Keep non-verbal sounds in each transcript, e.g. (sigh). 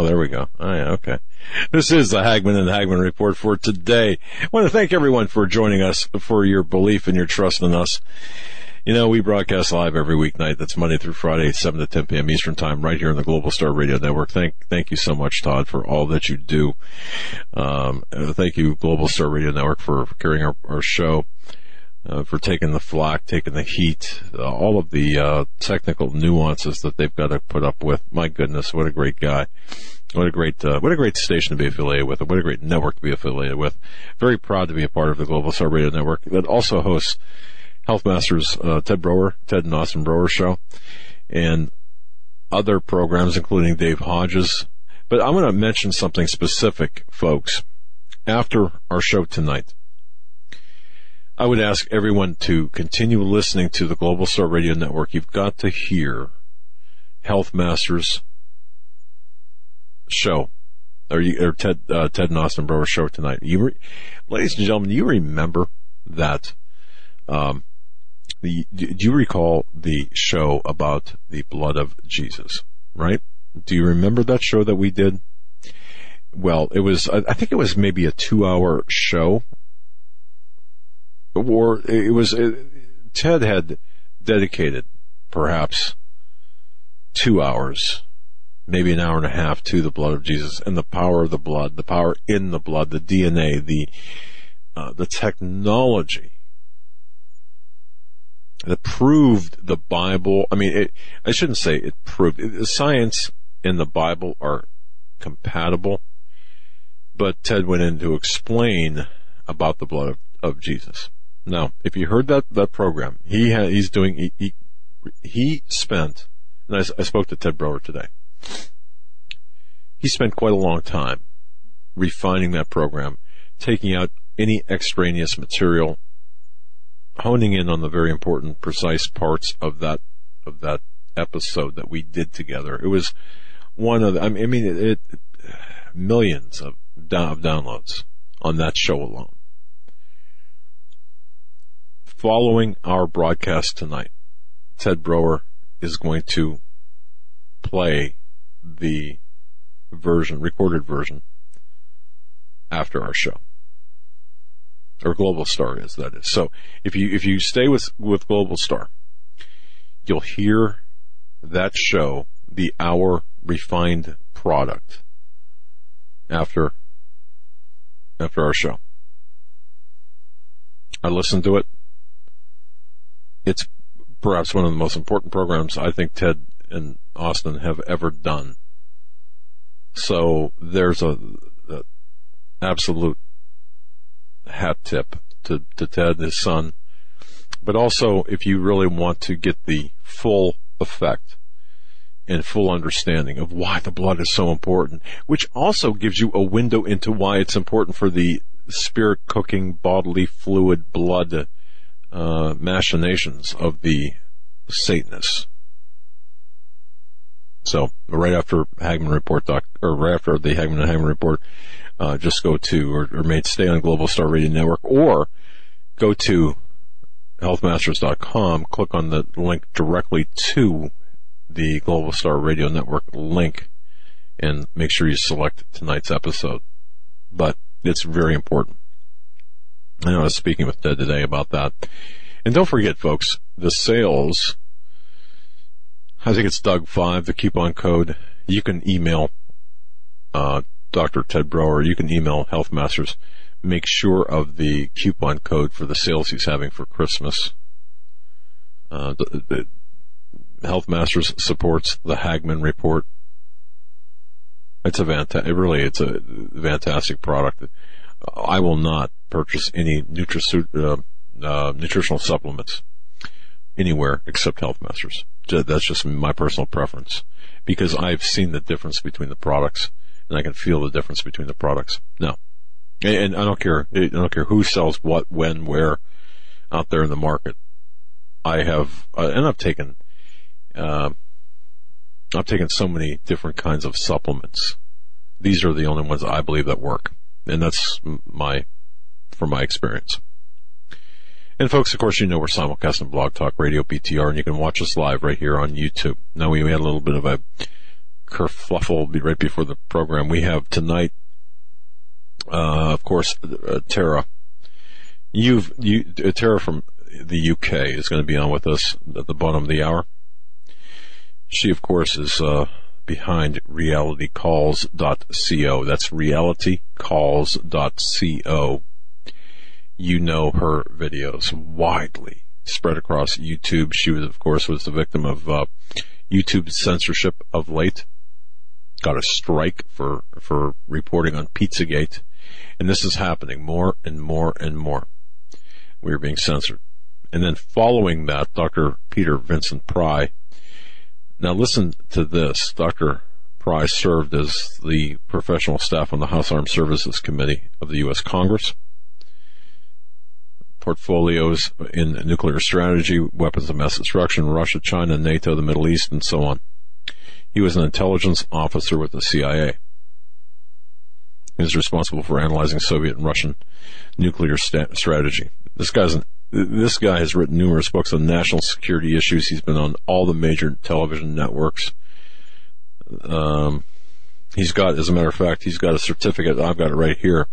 Oh, there we go. Oh, yeah, okay. This is the Hagmann and Hagmann report for today. I want to thank everyone for joining us, for your belief and your trust in us. You know, we broadcast live every weeknight. That's Monday through Friday, 7 to 10 p.m. Eastern Time, right here on the Global Star Radio Network. Thank, thank you so much, Todd, for all that you do. Um, thank you, Global Star Radio Network, for carrying our, our show uh, for taking the flack, taking the heat, uh, all of the uh, technical nuances that they've got to put up with. My goodness, what a great guy! What a great, uh, what a great station to be affiliated with, and what a great network to be affiliated with. Very proud to be a part of the Global Star Radio Network that also hosts Health Masters uh, Ted Broer, Ted and Austin Broer Show, and other programs, including Dave Hodges. But I'm going to mention something specific, folks, after our show tonight. I would ask everyone to continue listening to the Global Star Radio Network. You've got to hear Health Masters show, or, you, or Ted uh, Ted and Austin Broer show tonight. You, re- ladies and gentlemen, you remember that? Um, the, do you recall the show about the blood of Jesus? Right? Do you remember that show that we did? Well, it was. I think it was maybe a two-hour show or it was it, Ted had dedicated perhaps two hours, maybe an hour and a half to the blood of Jesus and the power of the blood, the power in the blood, the DNA, the uh, the technology that proved the Bible. I mean, it, I shouldn't say it proved it, science and the Bible are compatible, but Ted went in to explain about the blood of, of Jesus. Now, if you heard that, that program, he ha, he's doing, he, he, he spent, and I, I spoke to Ted Broer today. He spent quite a long time refining that program, taking out any extraneous material, honing in on the very important, precise parts of that, of that episode that we did together. It was one of, the, I mean, it, it millions of, of downloads on that show alone following our broadcast tonight, Ted Broer is going to play the version, recorded version, after our show. Or Global Star is, that is. So if you, if you stay with, with Global Star, you'll hear that show, the hour refined product, after, after our show. I listened to it it's perhaps one of the most important programs I think Ted and Austin have ever done. So there's a, a absolute hat tip to, to Ted and his son. But also, if you really want to get the full effect and full understanding of why the blood is so important, which also gives you a window into why it's important for the spirit cooking bodily fluid blood uh, machinations of the Satanists. So right after Hagmann report doc, or right after the Hagmann and Hagmann report, uh, just go to or, or may stay on Global Star Radio Network or go to healthmasters.com, click on the link directly to the Global Star Radio Network link and make sure you select tonight's episode. But it's very important. I was speaking with Ted today about that. And don't forget, folks, the sales, I think it's Doug 5, the coupon code. You can email uh, Dr. Ted Broer. You can email Health Masters. Make sure of the coupon code for the sales he's having for Christmas. Uh, the, the Health Masters supports the Hagmann Report. It's a fantastic, it really, it's a fantastic product. I will not purchase any uh, uh, nutritional supplements anywhere except Health Masters. That's just my personal preference because I've seen the difference between the products and I can feel the difference between the products. No. And I don't care, I don't care who sells what, when, where out there in the market. I have, uh, and I've taken, uh, I've taken so many different kinds of supplements. These are the only ones I believe that work. And that's my, from my experience. And folks, of course, you know we're simulcasting Blog Talk Radio BTR, and you can watch us live right here on YouTube. Now we had a little bit of a kerfluffle right before the program. We have tonight, uh, of course, uh, Tara. You've you uh, Tara from the UK is going to be on with us at the bottom of the hour. She, of course, is uh, behind realitycalls.co. That's realitycalls.co you know her videos widely spread across YouTube. She was, of course, was the victim of uh, YouTube censorship of late. Got a strike for for reporting on Pizzagate, and this is happening more and more and more. We are being censored. And then following that, Dr. Peter Vincent Pry. Now listen to this. Dr. Pry served as the professional staff on the House Armed Services Committee of the U.S. Congress portfolios in nuclear strategy, weapons of mass destruction, Russia, China, NATO, the Middle East, and so on. He was an intelligence officer with the CIA. He was responsible for analyzing Soviet and Russian nuclear sta- strategy. This guy's an, this guy has written numerous books on national security issues. He's been on all the major television networks. Um, he's got, as a matter of fact, he's got a certificate. I've got it right here,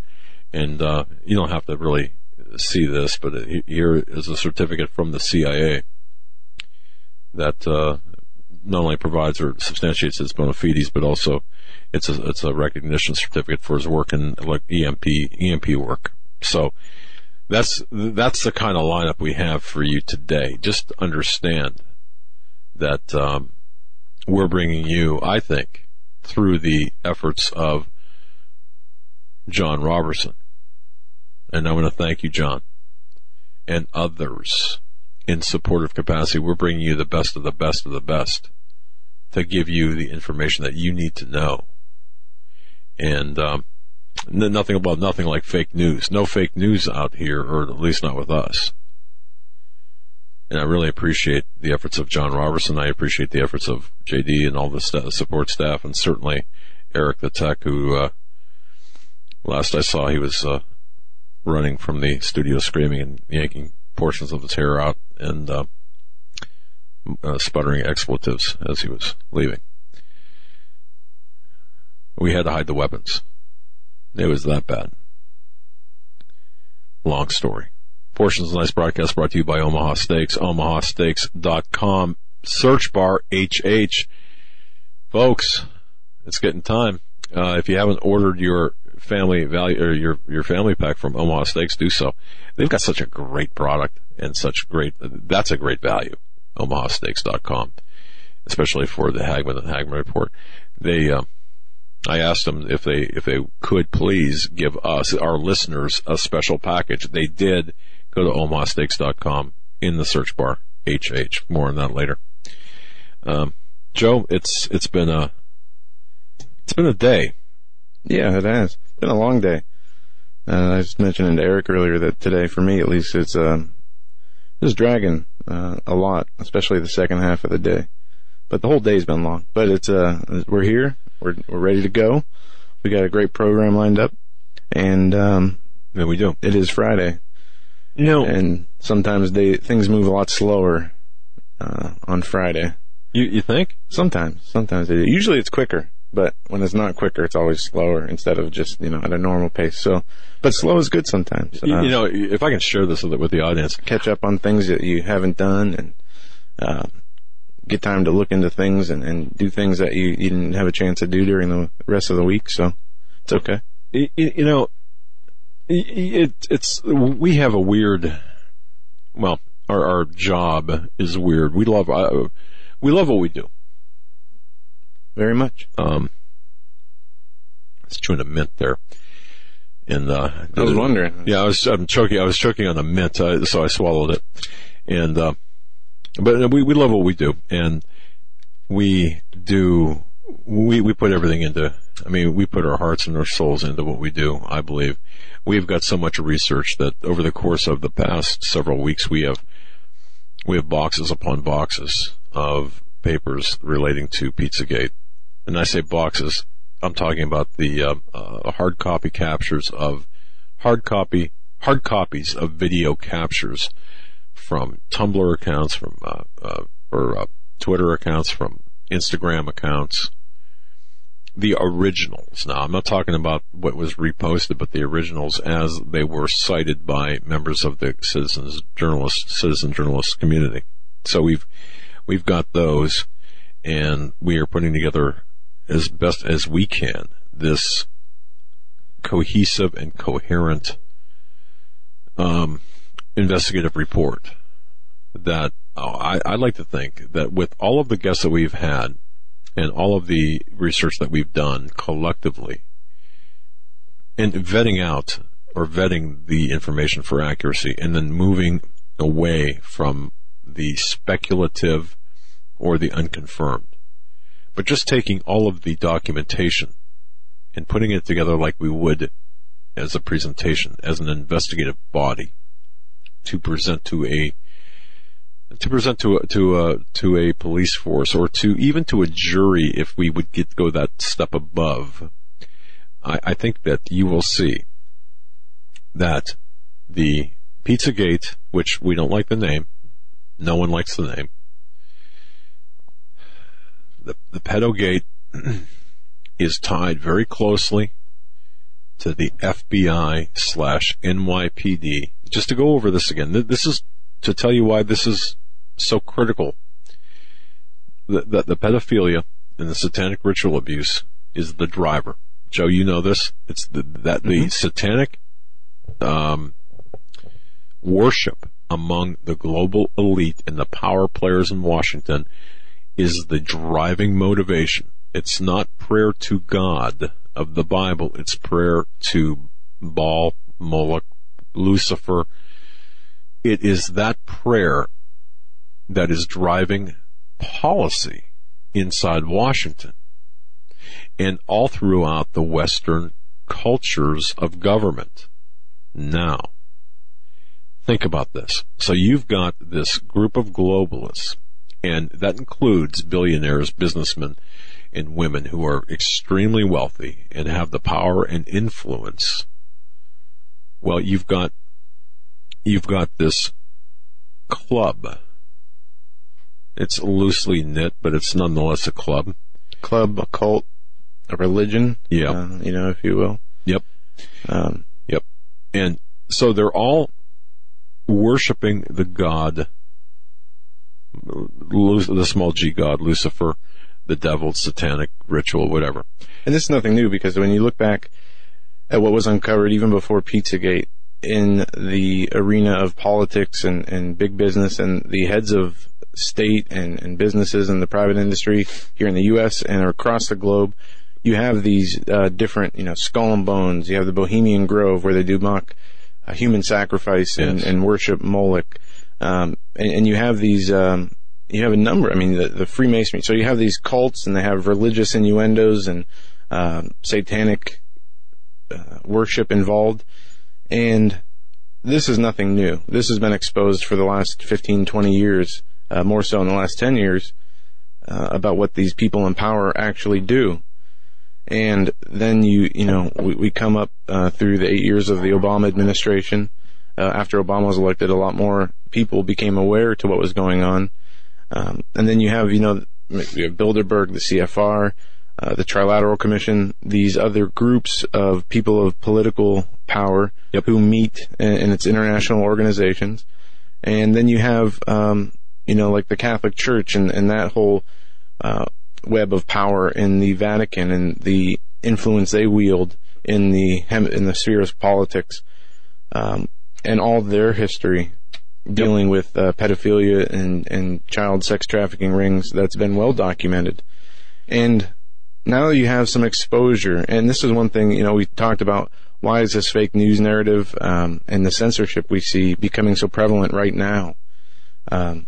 and uh, you don't have to really see this, but here is a certificate from the CIA that uh, not only provides or substantiates his bona fides, but also it's a it's a recognition certificate for his work in like EMP EMP work. So that's that's the kind of lineup we have for you today. Just understand that um, we're bringing you, I think, through the efforts of John Robertson and I want to thank you, John, and others in supportive capacity. We're bringing you the best of the best of the best to give you the information that you need to know. And um, nothing about nothing like fake news. No fake news out here, or at least not with us. And I really appreciate the efforts of John Robertson. I appreciate the efforts of JD and all the st- support staff, and certainly Eric the tech, who uh, last I saw he was uh, running from the studio screaming and yanking portions of his hair out and uh, uh, sputtering expletives as he was leaving. We had to hide the weapons. It was that bad. Long story. Portions of tonight's broadcast brought to you by Omaha Steaks, omahasteaks.com, search bar HH. Folks, it's getting time. Uh, if you haven't ordered your family value or your your family pack from Omaha Steaks, do so. They've got such a great product and such great. That's a great value. OmahaSteaks.com, especially for the Hagmann and Hagmann report. They, uh, I asked them if they if they could please give us our listeners a special package. They did. Go to OmahaSteaks.com in the search bar. HH. More on that later. Um, Joe, it's it's been a it's been a day. Yeah, it has been a long day. Uh, I was mentioning to Eric earlier that today, for me at least, it's uh, it's dragging uh, a lot, especially the second half of the day. But the whole day's been long. But it's uh, we're here, we're we're ready to go. We got a great program lined up, and um, yeah, we do. It is Friday. You know, and sometimes they things move a lot slower uh, on Friday. You you think? Sometimes, sometimes they do. Usually it's quicker but when it's not quicker, it's always slower instead of just you know at a normal pace. So, but slow is good sometimes. You, uh, you know, if I can share this with, with the audience, catch up on things that you haven't done, and uh, get time to look into things and, and do things that you, you didn't have a chance to do during the rest of the week. So, it's okay. You, you know, it, it's we have a weird. Well, our our job is weird. We love uh, we love what we do very much. Um, I was chewing a mint there. And, uh, I was wondering. Yeah, I was, I'm choking, I was choking on a mint, uh, so I swallowed it. And, uh, but we, we love what we do and we do, we, we put everything into, I mean, we put our hearts and our souls into what we do, I believe. We've got so much research that over the course of the past several weeks, we have, we have boxes upon boxes of papers relating to Pizzagate. And I say boxes, I'm talking about the uh, uh, hard copy captures of hard copy hard copies of video captures from Tumblr accounts, from uh, uh or uh, Twitter accounts, from Instagram accounts. The originals. Now, I'm not talking about what was reposted, but the originals as they were cited by members of the citizens journalist, citizen journalist community. So we've, we've got those and we are putting together as best as we can this cohesive and coherent um, investigative report that oh, I, I like to think that with all of the guests that we've had and all of the research that we've done collectively and vetting out or vetting the information for accuracy and then moving away from the speculative or the unconfirmed but just taking all of the documentation and putting it together like we would as a presentation, as an investigative body to present to a to present to a, to a to a police force or to even to a jury if we would get go that step above. I, I think that you will see that the Pizzagate, which we don't like the name, no one likes the name, the, the pedo gate (clears throat) is tied very closely to the FBI slash NYPD. Just to go over this again, this is to tell you why this is so critical. The, the, the pedophilia and the satanic ritual abuse is the driver. Joe, you know this. It's the, that the mm-hmm. satanic um, worship among the global elite and the power players in Washington is the driving motivation. It's not prayer to God of the Bible. It's prayer to Baal, Moloch, Lucifer. It is that prayer that is driving policy inside Washington and all throughout the Western cultures of government. Now, think about this. So you've got this group of globalists and that includes billionaires, businessmen, and women who are extremely wealthy and have the power and influence. Well, you've got, you've got this club. It's loosely knit, but it's nonetheless a club. Club, a cult, a religion. Yeah. Uh, you know, if you will. Yep. Um, yep. And so they're all worshiping the god the small g god, Lucifer, the devil, satanic ritual, whatever. And this is nothing new because when you look back at what was uncovered even before Pizzagate in the arena of politics and, and big business and the heads of state and, and businesses and the private industry here in the U.S. and across the globe, you have these uh, different, you know, skull and bones. You have the Bohemian Grove where they do mock uh, human sacrifice and, yes. and worship Moloch. Um, and, and, you have these, um, you have a number. I mean, the, the, Freemasonry. So you have these cults, and they have religious innuendos and um, satanic uh, worship involved. And this is nothing new. This has been exposed for the last 15, 20 years, uh, more so in the last 10 years, uh, about what these people in power actually do. And then you, you know, we, we come up uh, through the eight years of the Obama administration. Uh, after Obama was elected, a lot more people became aware to what was going on. Um, and then you have, you know, you have Bilderberg, the CFR, uh, the Trilateral Commission, these other groups of people of political power yep. who meet in, in, its international organizations. And then you have, um, you know, like the Catholic Church and, and that whole uh, web of power in the Vatican and the influence they wield in the in the sphere of politics, um, and all their history dealing yep. with uh, pedophilia and, and child sex trafficking rings that's been well documented. And now you have some exposure, and this is one thing, you know, we talked about why is this fake news narrative um, and the censorship we see becoming so prevalent right now. Um,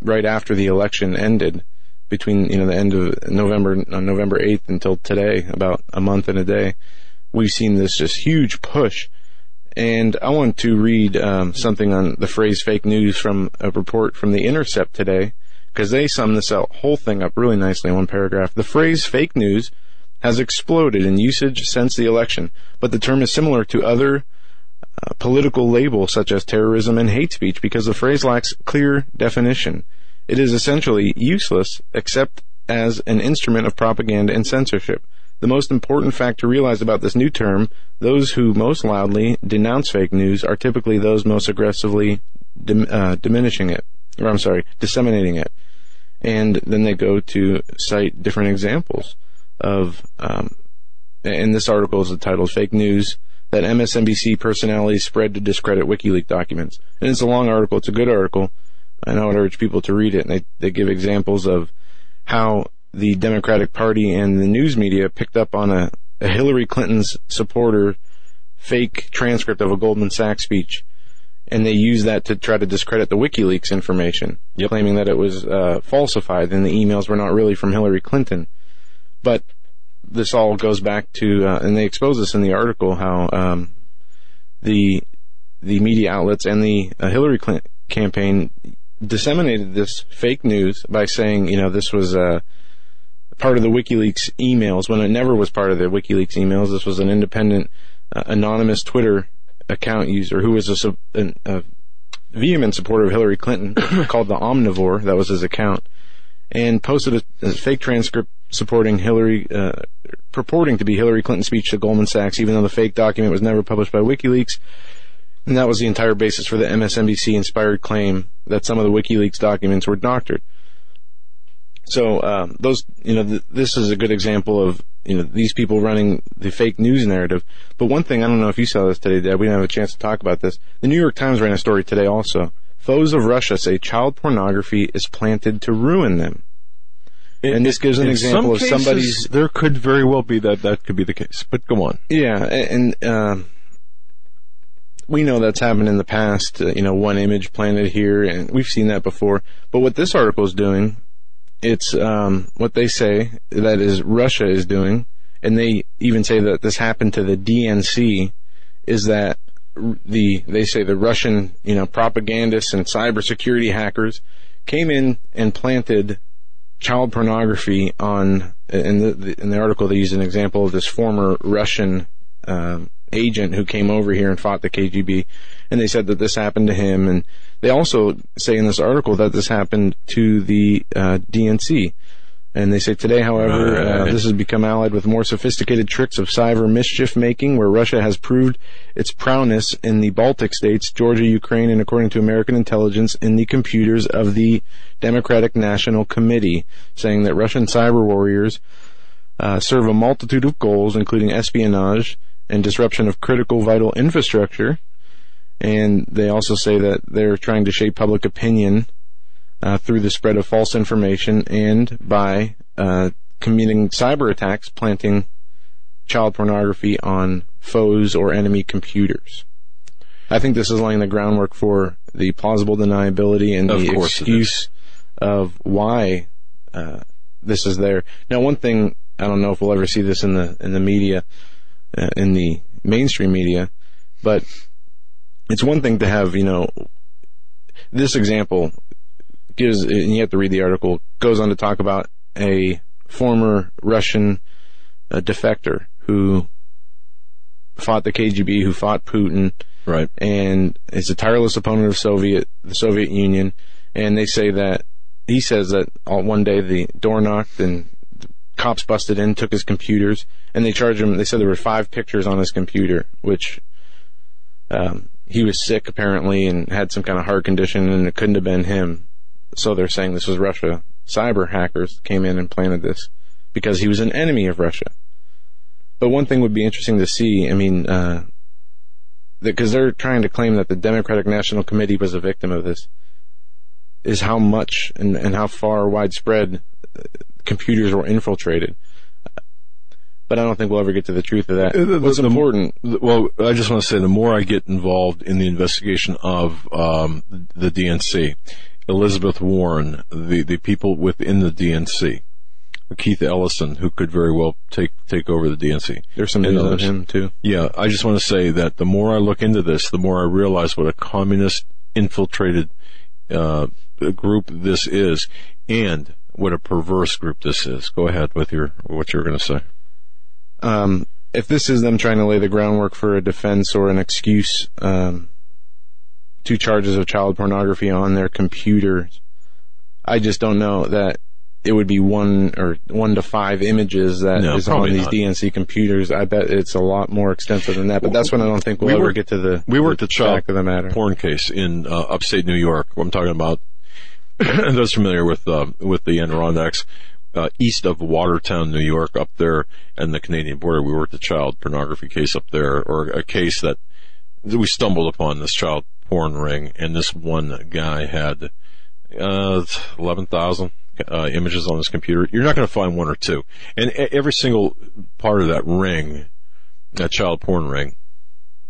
right after the election ended, between you know the end of November on November 8th until today, about a month and a day, we've seen this just huge push. And I want to read um, something on the phrase fake news from a report from the Intercept today, because they sum this whole thing up really nicely in one paragraph. The phrase fake news has exploded in usage since the election, but the term is similar to other uh, political labels such as terrorism and hate speech because the phrase lacks clear definition. It is essentially useless except as an instrument of propaganda and censorship. The most important fact to realize about this new term, those who most loudly denounce fake news are typically those most aggressively dim, uh, diminishing it, or I'm sorry, disseminating it. And then they go to cite different examples of, um, and this article is titled Fake News that MSNBC personalities spread to discredit WikiLeaks documents. And it's a long article, it's a good article, and I would urge people to read it. And they, they give examples of how the Democratic Party and the news media picked up on a, a Hillary Clinton's supporter fake transcript of a Goldman Sachs speech, and they used that to try to discredit the WikiLeaks information, Yep. claiming that it was uh, falsified and the emails were not really from Hillary Clinton. But this all goes back to, uh, and they expose this in the article how um, the the media outlets and the uh, Hillary Clinton campaign disseminated this fake news by saying, you know, this was uh, part of the WikiLeaks emails when it never was part of the WikiLeaks emails. This was an independent, uh, anonymous Twitter account user who was a, an, a vehement supporter of Hillary Clinton (coughs) called the Omnivore. That was his account, and posted a, a fake transcript supporting Hillary, uh, purporting to be Hillary Clinton's speech to Goldman Sachs, even though the fake document was never published by WikiLeaks. And that was the entire basis for the MSNBC inspired claim that some of the WikiLeaks documents were doctored. So um, those, you know, th- this is a good example of you know these people running the fake news narrative. But one thing I don't know if you saw this today, Dad. We didn't have a chance to talk about this. The New York Times ran a story today also. Foes of Russia say child pornography is planted to ruin them. And this gives an example of cases, somebody's There could very well be that that could be the case, but go on. Yeah, and uh, we know that's happened in the past. Uh, you know, one image planted here, and we've seen that before. But what this article is doing, it's um, what they say that is Russia is doing, and they even say that this happened to the DNC, is that the they say the Russian you know propagandists and cybersecurity hackers came in and planted child pornography on in the, in the article they use an example of this former Russian um, agent who came over here and fought the KGB, and they said that this happened to him, and they also say in this article that this happened to the uh, DNC. And they say today, however, uh, this has become allied with more sophisticated tricks of cyber mischief making, where Russia has proved its prowess in the Baltic states, Georgia, Ukraine, and according to American intelligence, in the computers of the Democratic National Committee, saying that Russian cyber warriors uh, serve a multitude of goals, including espionage and disruption of critical vital infrastructure. And they also say that they're trying to shape public opinion uh, through the spread of false information and by uh, committing cyber attacks, planting child pornography on foes or enemy computers. I think this is laying the groundwork for the plausible deniability and Of the excuse of why uh, this is there. Now, one thing I don't know if we'll ever see this in the in the media, uh, in the mainstream media, but it's one thing to have you know this example gives and you have to read the article goes on to talk about a former Russian uh, defector who fought the KGB, who fought Putin, Right. and is a tireless opponent of Soviet the Soviet Union. And they say that he says that all, one day the door knocked and cops busted in, took his computers, and they charged him. They said there were five pictures on his computer, which um, he was sick apparently and had some kind of heart condition, and it couldn't have been him. So they're saying this was Russia. Cyber hackers came in and planted this because he was an enemy of Russia. But one thing would be interesting to see. I mean, uh, because they're trying to claim that the Democratic National Committee was a victim of this, is how much and, and how far widespread computers were infiltrated. But I don't think we'll ever get to the truth of that. Uh, the- What's the- important? Well, I just want to say the more I get involved in the investigation of um, the DNC, Elizabeth Warren, the, the people within the DNC, Keith Ellison, who could very well take take over the DNC. There's some news on him too. Yeah, I just want to say that the more I look into this, the more I realize what a communist infiltrated uh, group this is, and what a perverse group this is. Go ahead with your what you're going to say. um, if this is them trying to lay the groundwork for a defense or an excuse um, to charges of child pornography on their computers, I just don't know that it would be one or one to five images that is No, on these not. DNC computers. I bet it's a lot more extensive than that. But that's when I don't think we'll We ever worked- get to the We worked the a child of the matter. porn case in uh, upstate New York. I'm talking about (coughs) those familiar with uh, with the Adirondacks, uh, east of Watertown, New York, up there, and the Canadian border. We worked a child pornography case up there, or a case that we stumbled upon this child porn ring, and this one guy had uh, eleven thousand. Uh, images on his computer. You're not going to find one or two, and every single part of that ring, that child porn ring,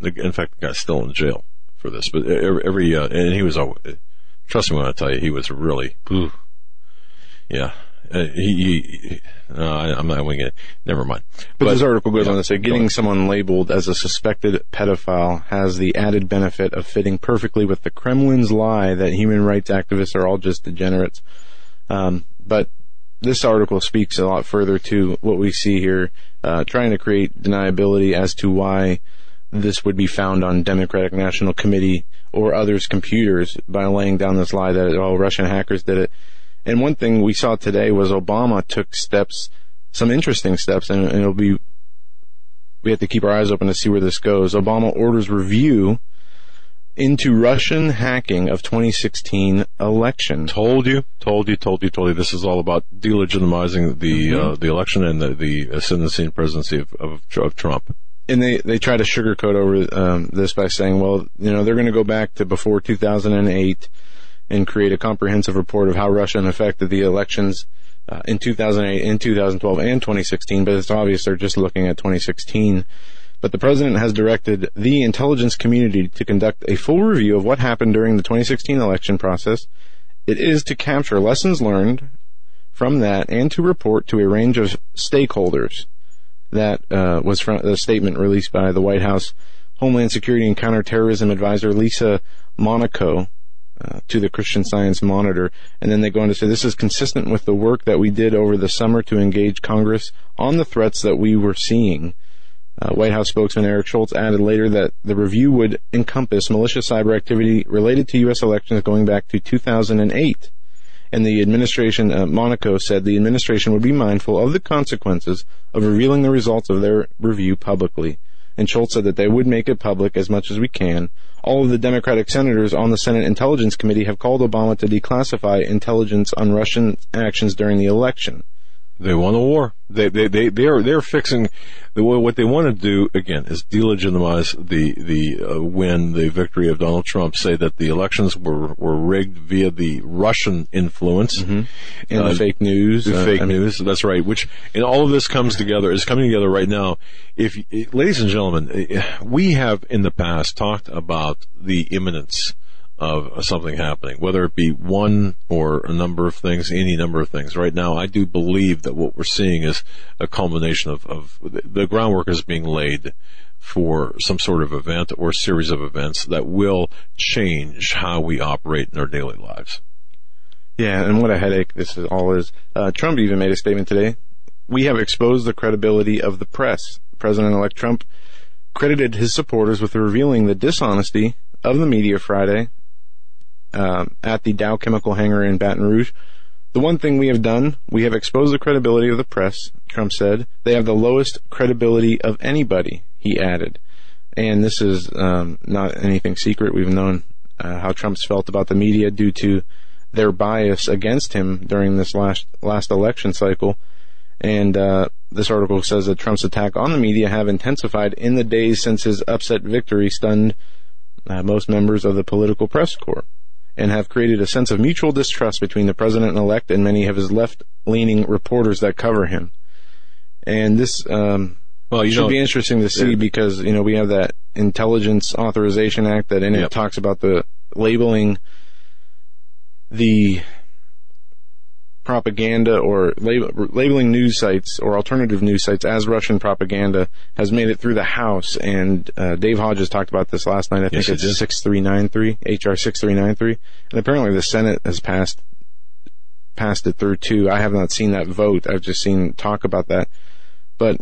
in fact, the guy's still in jail for this. But every, every uh, and he was, uh, trust me when I tell you, he was really, ooh, yeah. Uh, he, he no, I, I'm not winging it. Never mind. But, this article goes yeah, on to say getting someone labeled as a suspected pedophile has the added benefit of fitting perfectly with the Kremlin's lie that human rights activists are all just degenerates. Um, but this article speaks a lot further to what we see here, uh, trying to create deniability as to why this would be found on Democratic National Committee or others' computers by laying down this lie that oh Russian hackers did it. And one thing we saw today was Obama took steps, some interesting steps, and, and it'll be we have to keep our eyes open to see where this goes. Obama orders review into Russian hacking of 2016 election. Told you, told you, told you, told you. This is all about delegitimizing the Mm-hmm. uh, the election and the, the ascendancy and presidency of, of, of Trump. And they they try to sugarcoat over um, this by saying, well, you know, they're going to go back to before 2008 and create a comprehensive report of how Russia affected the elections uh, in 2008, in 2012, and 2016. But it's obvious they're just looking at 2016. But the president has directed the intelligence community to conduct a full review of what happened during the 2016 election process. It is to capture lessons learned from that and to report to a range of stakeholders that uh, was from the statement released by the White House Homeland Security and Counterterrorism Advisor Lisa Monaco uh, to the Christian Science Monitor. And then they go on to say this is consistent with the work that we did over the summer to engage Congress on the threats that we were seeing. Uh, White House spokesman Eric Schultz added later that the review would encompass malicious cyber activity related to U.S. elections going back to 2008. And the administration, uh, Monaco said the administration would be mindful of the consequences of revealing the results of their review publicly. And Schultz said that they would make it public as much as we can. All of the Democratic senators on the Senate Intelligence Committee have called Obama to declassify intelligence on Russian actions during the election. They won a war. They they they they're they're fixing the what they want to do again is delegitimize the the uh, win, the victory of Donald Trump. Say that the elections were were rigged via the Russian influence And Uh, the fake news. the uh, fake I mean, news. That's right. Which and all of this comes together is coming together right now. If ladies and gentlemen, eh, we have in the past talked about the imminence of something happening, whether it be one or a number of things, any number of things. Right now, I do believe that what we're seeing is a culmination of, of the groundwork is being laid for some sort of event or series of events that will change how we operate in our daily lives. Yeah, and what a headache this is all is. Uh, Trump even made a statement today. We have exposed the credibility of the press. President-elect Trump credited his supporters with revealing the dishonesty of the media Friday um, at the Dow Chemical hangar in Baton Rouge. The one thing we have done, we have exposed the credibility of the press, Trump said. They have the lowest credibility of anybody, he added. And this is um, not anything secret. We've known uh, how Trump's felt about the media due to their bias against him during this last last election cycle. And uh, this article says that Trump's attack on the media have intensified in the days since his upset victory stunned uh, most members of the political press corps and have created a sense of mutual distrust between the president-elect and many of his left-leaning reporters that cover him. And this um, Well, you should know, be interesting to see yeah. because you know we have that Intelligence Authorization Act that in Yep. it talks about the labeling the propaganda or lab- labeling news sites or alternative news sites as Russian propaganda has made it through the House. And uh, Dave Hodges talked about this last night. I think Yes, it's did. 6393, HR 6393. And apparently the Senate has passed passed it through too. I have not seen that vote. I've just seen talk about that. But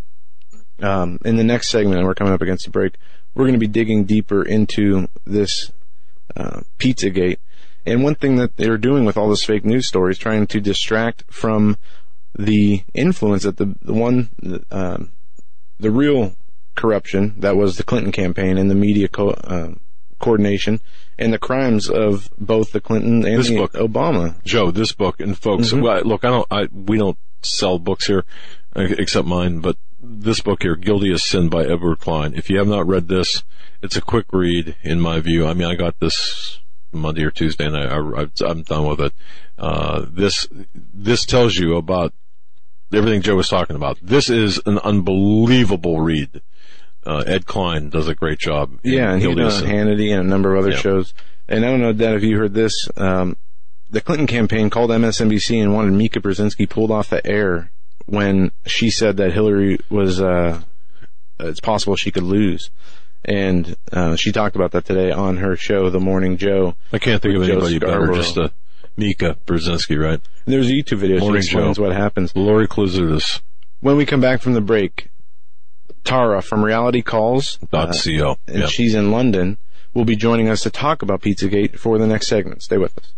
um, in the next segment, and we're coming up against the break, we're going to be digging deeper into this uh, Pizzagate. And one thing that they're doing with all this fake news stories, trying to distract from the influence that the, the one, um, the real corruption that was the Clinton campaign and the media co- uh, coordination and the crimes of both the Clinton and This the book. Obama. Joe, this book, and folks, Mhm. well, look, I don't, I, we don't sell books here, uh, except mine, but this book here, Guilty as Sin by Edward Klein. If you have not read this, it's a quick read, in my view. I mean, I got this Monday or Tuesday, and I, I, I'm done with it. Uh, this, this tells you about everything Joe was talking about. This is an unbelievable read. Uh, Ed Klein does a great job. Yeah, and he's on Hannity and a number of other Yeah. shows. And I don't know, Dad, if you heard this. Um, the Clinton campaign called MSNBC and wanted Mika Brzezinski pulled off the air when she said that Hillary was, uh, it's possible she could lose. And, uh, she talked about that today on her show, The Morning Joe. I can't think of anybody better, just uh, Mika Brzezinski, right? And there's a YouTube video. Morning she explains Joe. what happens. Lori Kluzutis. When we come back from the break, Tara from Reality Calls, uh, co. and Yeah. she's in London, will be joining us to talk about Pizzagate for the next segment. Stay with us.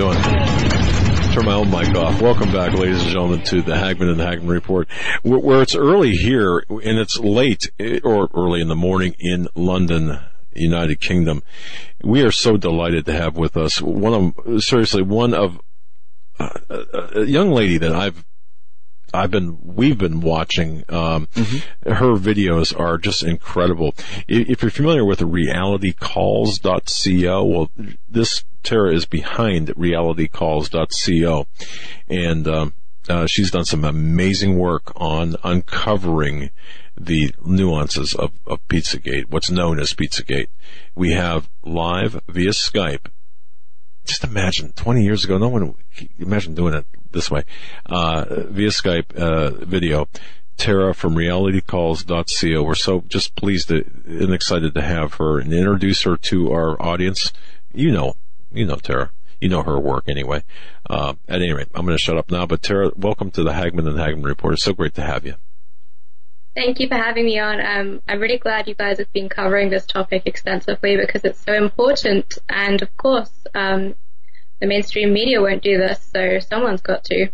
Doing. Turn my own mic off. Welcome back, ladies and gentlemen, to the Hagmann and the Hagmann Report, where, it's early here and it's late eh, or early in the morning in London, United Kingdom. We are so delighted to have with us one of seriously one of uh, a, a young lady that I've I've been, we've been watching, um, her videos are just incredible. If you're familiar with realitycalls.co, well, this Tara is behind realitycalls.co and, um, uh, she's done some amazing work on uncovering the nuances of, of Pizzagate, what's known as Pizzagate. We have live via Skype just imagine 20 years ago, no one imagine doing it this way, uh, via Skype, uh, video. Tara from realitycalls.co. We're so just pleased to, and excited to have her and introduce her to our audience. You know, you know Tara. You know her work anyway. Uh, at any rate, I'm going to shut up now, but Tara, welcome to the Hagmann and Hagmann Report. It's so great to have you. Thank you for having me on. Um, I'm really glad you guys have been covering this topic extensively because it's so important. And of course, um, the mainstream media won't do this, so someone's got to.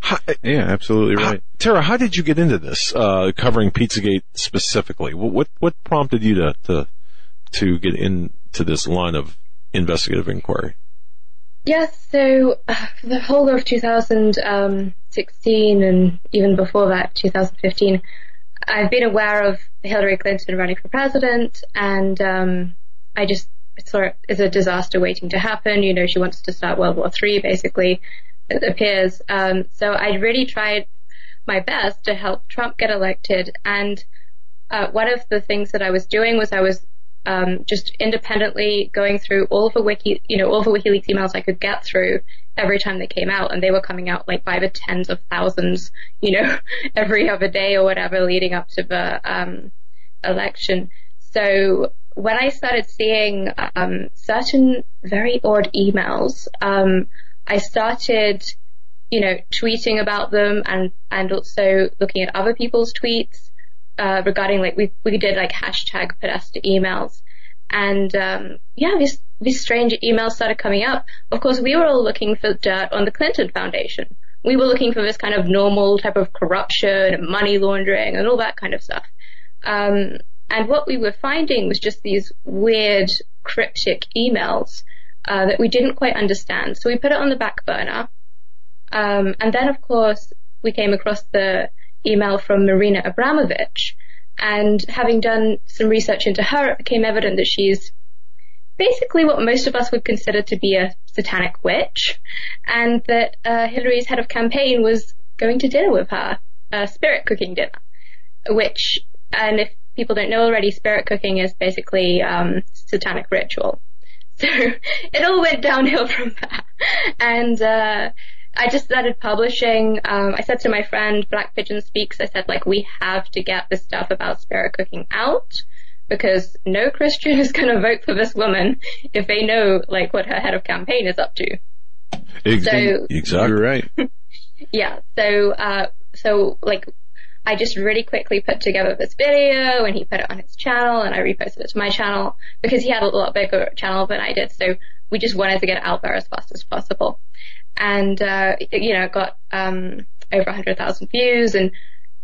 How, Yeah, absolutely how- right. Tara, how did you get into this, uh, covering Pizzagate specifically? What, what, what prompted you to, to, to get into this line of investigative inquiry? Yes, so uh, for the whole of 2016 and even before that, 2015, I've been aware of Hillary Clinton running for president, and um, I just saw it as a disaster waiting to happen. You know, she wants to start World War III, basically, it appears. Um, so I really tried my best to help Trump get elected, and uh, one of the things that I was doing was I was um, just independently going through all of the wiki, you know, all the WikiLeaks emails I could get through every time they came out, and they were coming out like by the tens of thousands, you know, (laughs) every other day or whatever leading up to the um, election. So when I started seeing um, certain very odd emails, um, I started, you know, tweeting about them and and also looking at other people's tweets uh, regarding like we we did like hashtag Podesta emails, and um, yeah, these these strange emails started coming up. Of course, we were all looking for dirt on the Clinton Foundation. We were looking for this kind of normal type of corruption and money laundering and all that kind of stuff. And what we were finding was just these weird cryptic emails uh, that we didn't quite understand. So we put it on the back burner. Um, and then, of course, we came across the email from Marina Abramovich. And having done some research into her, it became evident that she's basically what most of us would consider to be a satanic witch, and that uh, Hillary's head of campaign was going to dinner with her, a spirit cooking dinner, which, and if people don't know already, spirit cooking is basically um, satanic ritual. (laughs) So it all went downhill from there, and uh, I just started publishing. Um, I said to my friend Black Pigeon Speaks, I said like we have to get the stuff about spirit cooking out because no Christian is going to vote for this woman if they know like what her head of campaign is up to. Exactly. So- exactly. You're right. (laughs) Yeah. So, uh, so like, I just really quickly put together this video and he put it on his channel and I reposted it to my channel because he had a lot bigger channel than I did. So we just wanted to get it out there as fast as possible. And, uh, you know, got, um, over 100,000 views and,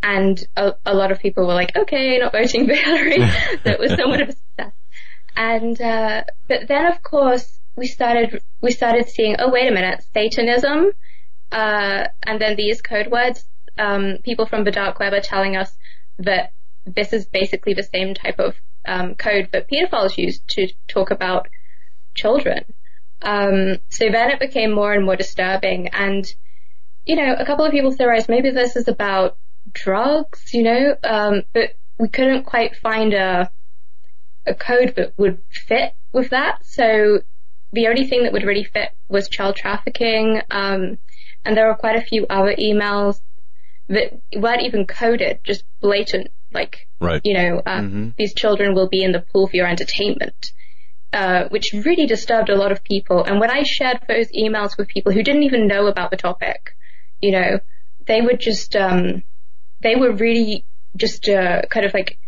and a, a lot of people were like, okay, not voting for Hillary. so it was somewhat of a success. And, uh, but then of course we started, we started seeing, oh wait a minute, Satanism, uh, and then these code words, um, people from the dark web are telling us that this is basically the same type of um, code that pedophiles use to talk about children. Um, so then it became more and more disturbing, and you know, a couple of people theorized maybe this is about drugs, you know, um, but we couldn't quite find a a code that would fit with that. So the only thing that would really fit was child trafficking. Um, and there were quite a few other emails that weren't even coded, just blatant, like, Right. you know, uh, Mhm. these children will be in the pool for your entertainment, uh, which really disturbed a lot of people. And when I shared those emails with people who didn't even know about the topic, you know, they would just, um, they were really just, uh, kind of like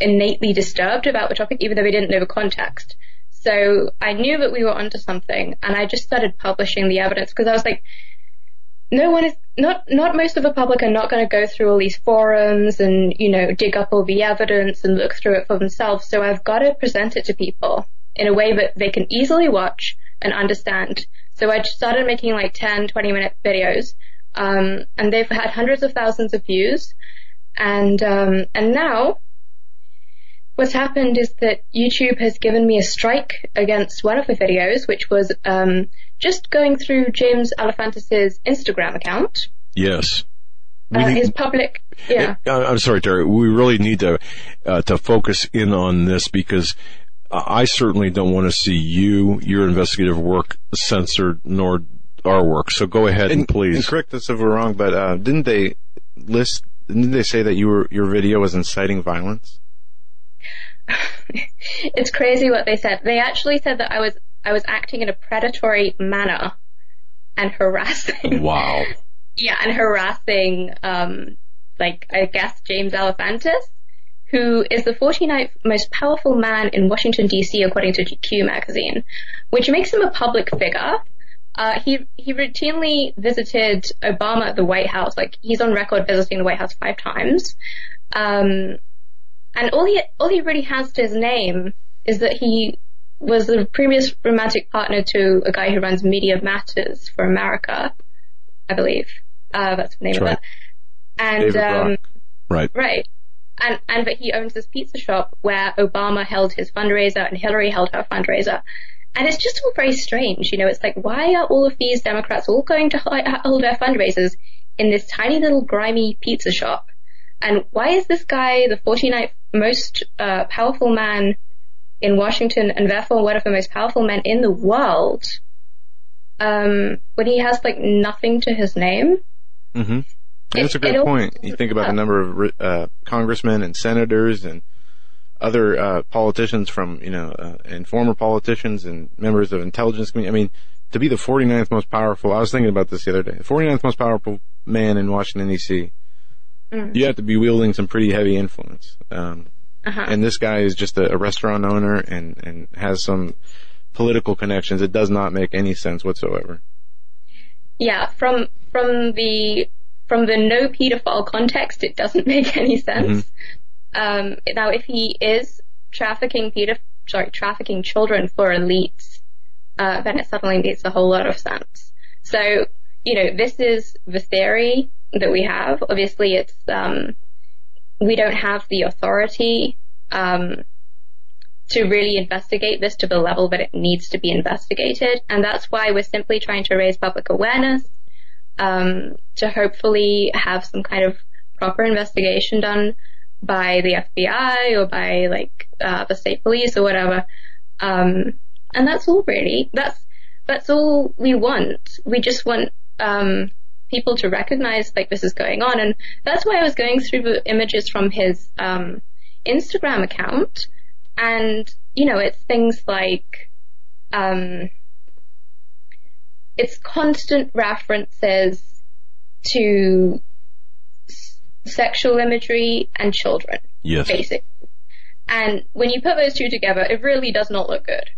innately disturbed about the topic, even though they didn't know the context. So I knew that we were onto something, and I just started publishing the evidence because I was like, no one is not not most of the public are not going to go through all these forums and you know dig up all the evidence and look through it for themselves. So I've got to present it to people in a way that they can easily watch and understand. So I started making like 10, 20 minute videos, um, and they've had hundreds of thousands of views. And um, and now what's happened is that YouTube has given me a strike against one of the videos, which was um, just going through James Alefantis' Instagram account. Yes. Uh, need- his public, yeah. Uh, I'm sorry, Terry. We really need to uh, to focus in on this because I certainly don't want to see you, your investigative work censored, nor our work. So go ahead and, And please. correct us if we're wrong, but uh, didn't they list? Didn't they say that you were your video was inciting violence? (laughs) it's crazy what they said. They actually said that I was I was acting in a predatory manner and harassing. wow. (laughs) Yeah, and harassing, um, like, I guess James Alefantis, who is the 49th most powerful man in Washington DC according to GQ magazine, which makes him a public figure. Uh, he, he routinely visited Obama at the White House, like, he's on record visiting the White House five times. Um, and all he, all he really has to his name is that he was the previous romantic partner to a guy who runs Media Matters for America, I believe. Uh, that's the name That's of right. it. And, um. Right. right. And, and that he owns this pizza shop where Obama held his fundraiser and Hillary held her fundraiser. And it's just all very strange, you know, it's like, why are all of these Democrats all going to hold their fundraisers in this tiny little grimy pizza shop? And why is this guy the 49th most uh, powerful man in Washington and therefore one of the most powerful men in the world um, when he has like nothing to his name? Mm-hmm. That's a It- great point. You think about the number of uh, congressmen and senators and other uh, politicians from, you know, uh, and former politicians and members of intelligence community. I mean, to be the 49th most powerful, I was thinking about this the other day, the 49th most powerful man in Washington, D.C., Mm. you have to be wielding some pretty heavy influence. Um, Uh-huh. and this guy is just a, a restaurant owner and, and has some political connections. It does not make any sense whatsoever. Yeah, from from the from the no pedophile context, it doesn't (laughs) make any sense. Um, now, if he is trafficking pedo- sorry, trafficking children for elites, uh, then it suddenly makes a whole lot of sense. So, you know, this is the theory that we have. Obviously, it's um, we don't have the authority um, to really investigate this to the level that it needs to be investigated, and that's why we're simply trying to raise public awareness um, to hopefully have some kind of proper investigation done by the FBI or by like uh, the state police or whatever. Um, and that's all really. That's that's all we want. We just want um, people to recognize like this is going on, and that's why I was going through the images from his um, Instagram account, and you know it's things like um, it's constant references to s- sexual imagery and children, Yes. basically. And when you put those two together, it really does not look good.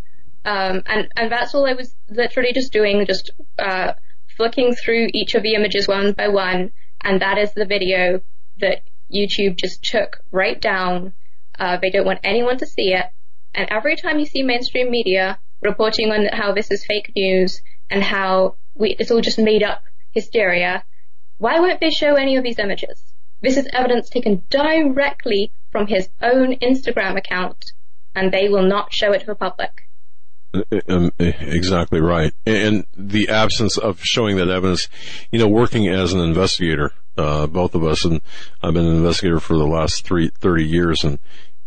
Um, and, and that's all I was literally just doing, just, uh, flicking through each of the images one by one, and that is the video that YouTube just took right down. Uh, they don't want anyone to see it. And every time you see mainstream media reporting on how this is fake news and how we, it's all just made up hysteria, why won't they show any of these images? This is evidence taken directly from his own Instagram account, and they will not show it to the public. Um, exactly right. And the absence of showing that evidence, you know, working as an investigator, uh, both of us, and I've been an investigator for the last three, 30 years, and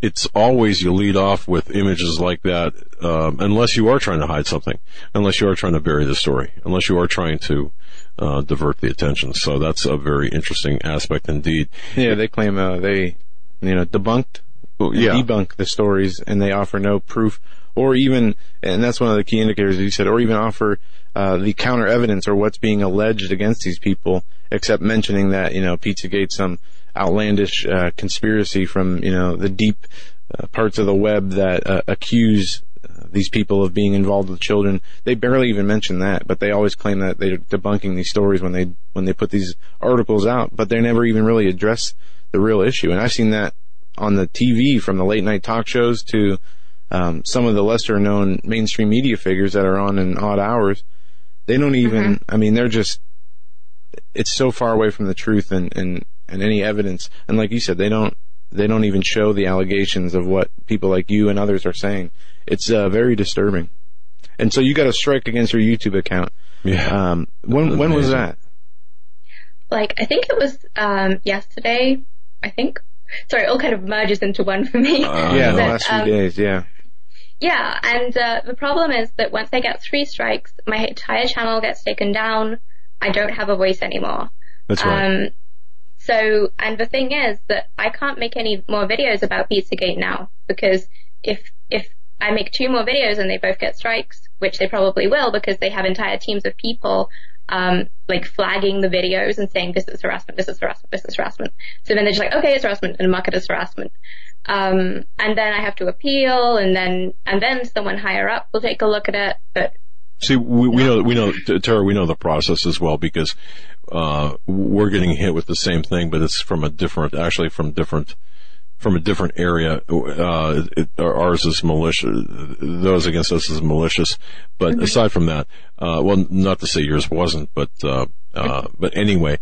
it's always you lead off with images like that, um, unless you are trying to hide something, unless you are trying to bury the story, unless you are trying to, uh, divert the attention. So that's a very interesting aspect indeed. Yeah, they claim uh, they, you know, debunked, yeah. debunk the stories, and they offer no proof, or even, and that's one of the key indicators you said, or even offer uh, the counter evidence or what's being alleged against these people, except mentioning that you know PizzaGate some outlandish uh, conspiracy from you know the deep uh, parts of the web that uh, accuse uh, these people of being involved with children. They barely even mention that, but they always claim that they're debunking these stories when they when they put these articles out, but they never even really address the real issue. And I've seen that on the TV from the late night talk shows to um, some of the lesser known mainstream media figures that are on in odd hours. They don't even. I mean, they're just. It's so far away from the truth and and and any evidence. And like you said, they don't they don't even show the allegations of what people like you and others are saying. It's uh, very disturbing. And so you got a strike against your YouTube account. Yeah. Um, when when was that? Like, I think it was, um, yesterday, I think. Sorry, it all kind of merges into one for me. Uh, yeah, the last few um, days. Yeah. Yeah, and uh, the problem is that once I get three strikes, my entire channel gets taken down. I don't have a voice anymore. That's right. Um, so, and the thing is that I can't make any more videos about Pizzagate now because if if I make two more videos and they both get strikes, which they probably will because they have entire teams of people um, like flagging the videos and saying this is harassment, this is harassment, this is harassment. So then they're just like, okay, it's harassment and mark it as harassment. Um, and then I have to appeal and then, and then someone higher up will take a look at it, but See, we, we know, we know, Tara, we know the process as well because, uh, we're getting hit with the same thing, but it's from a different, actually from different, from a different area. Uh, it, ours is malicious. Those against us is malicious. But aside from that, uh, well, not to say yours wasn't, but, uh, uh, but anyway,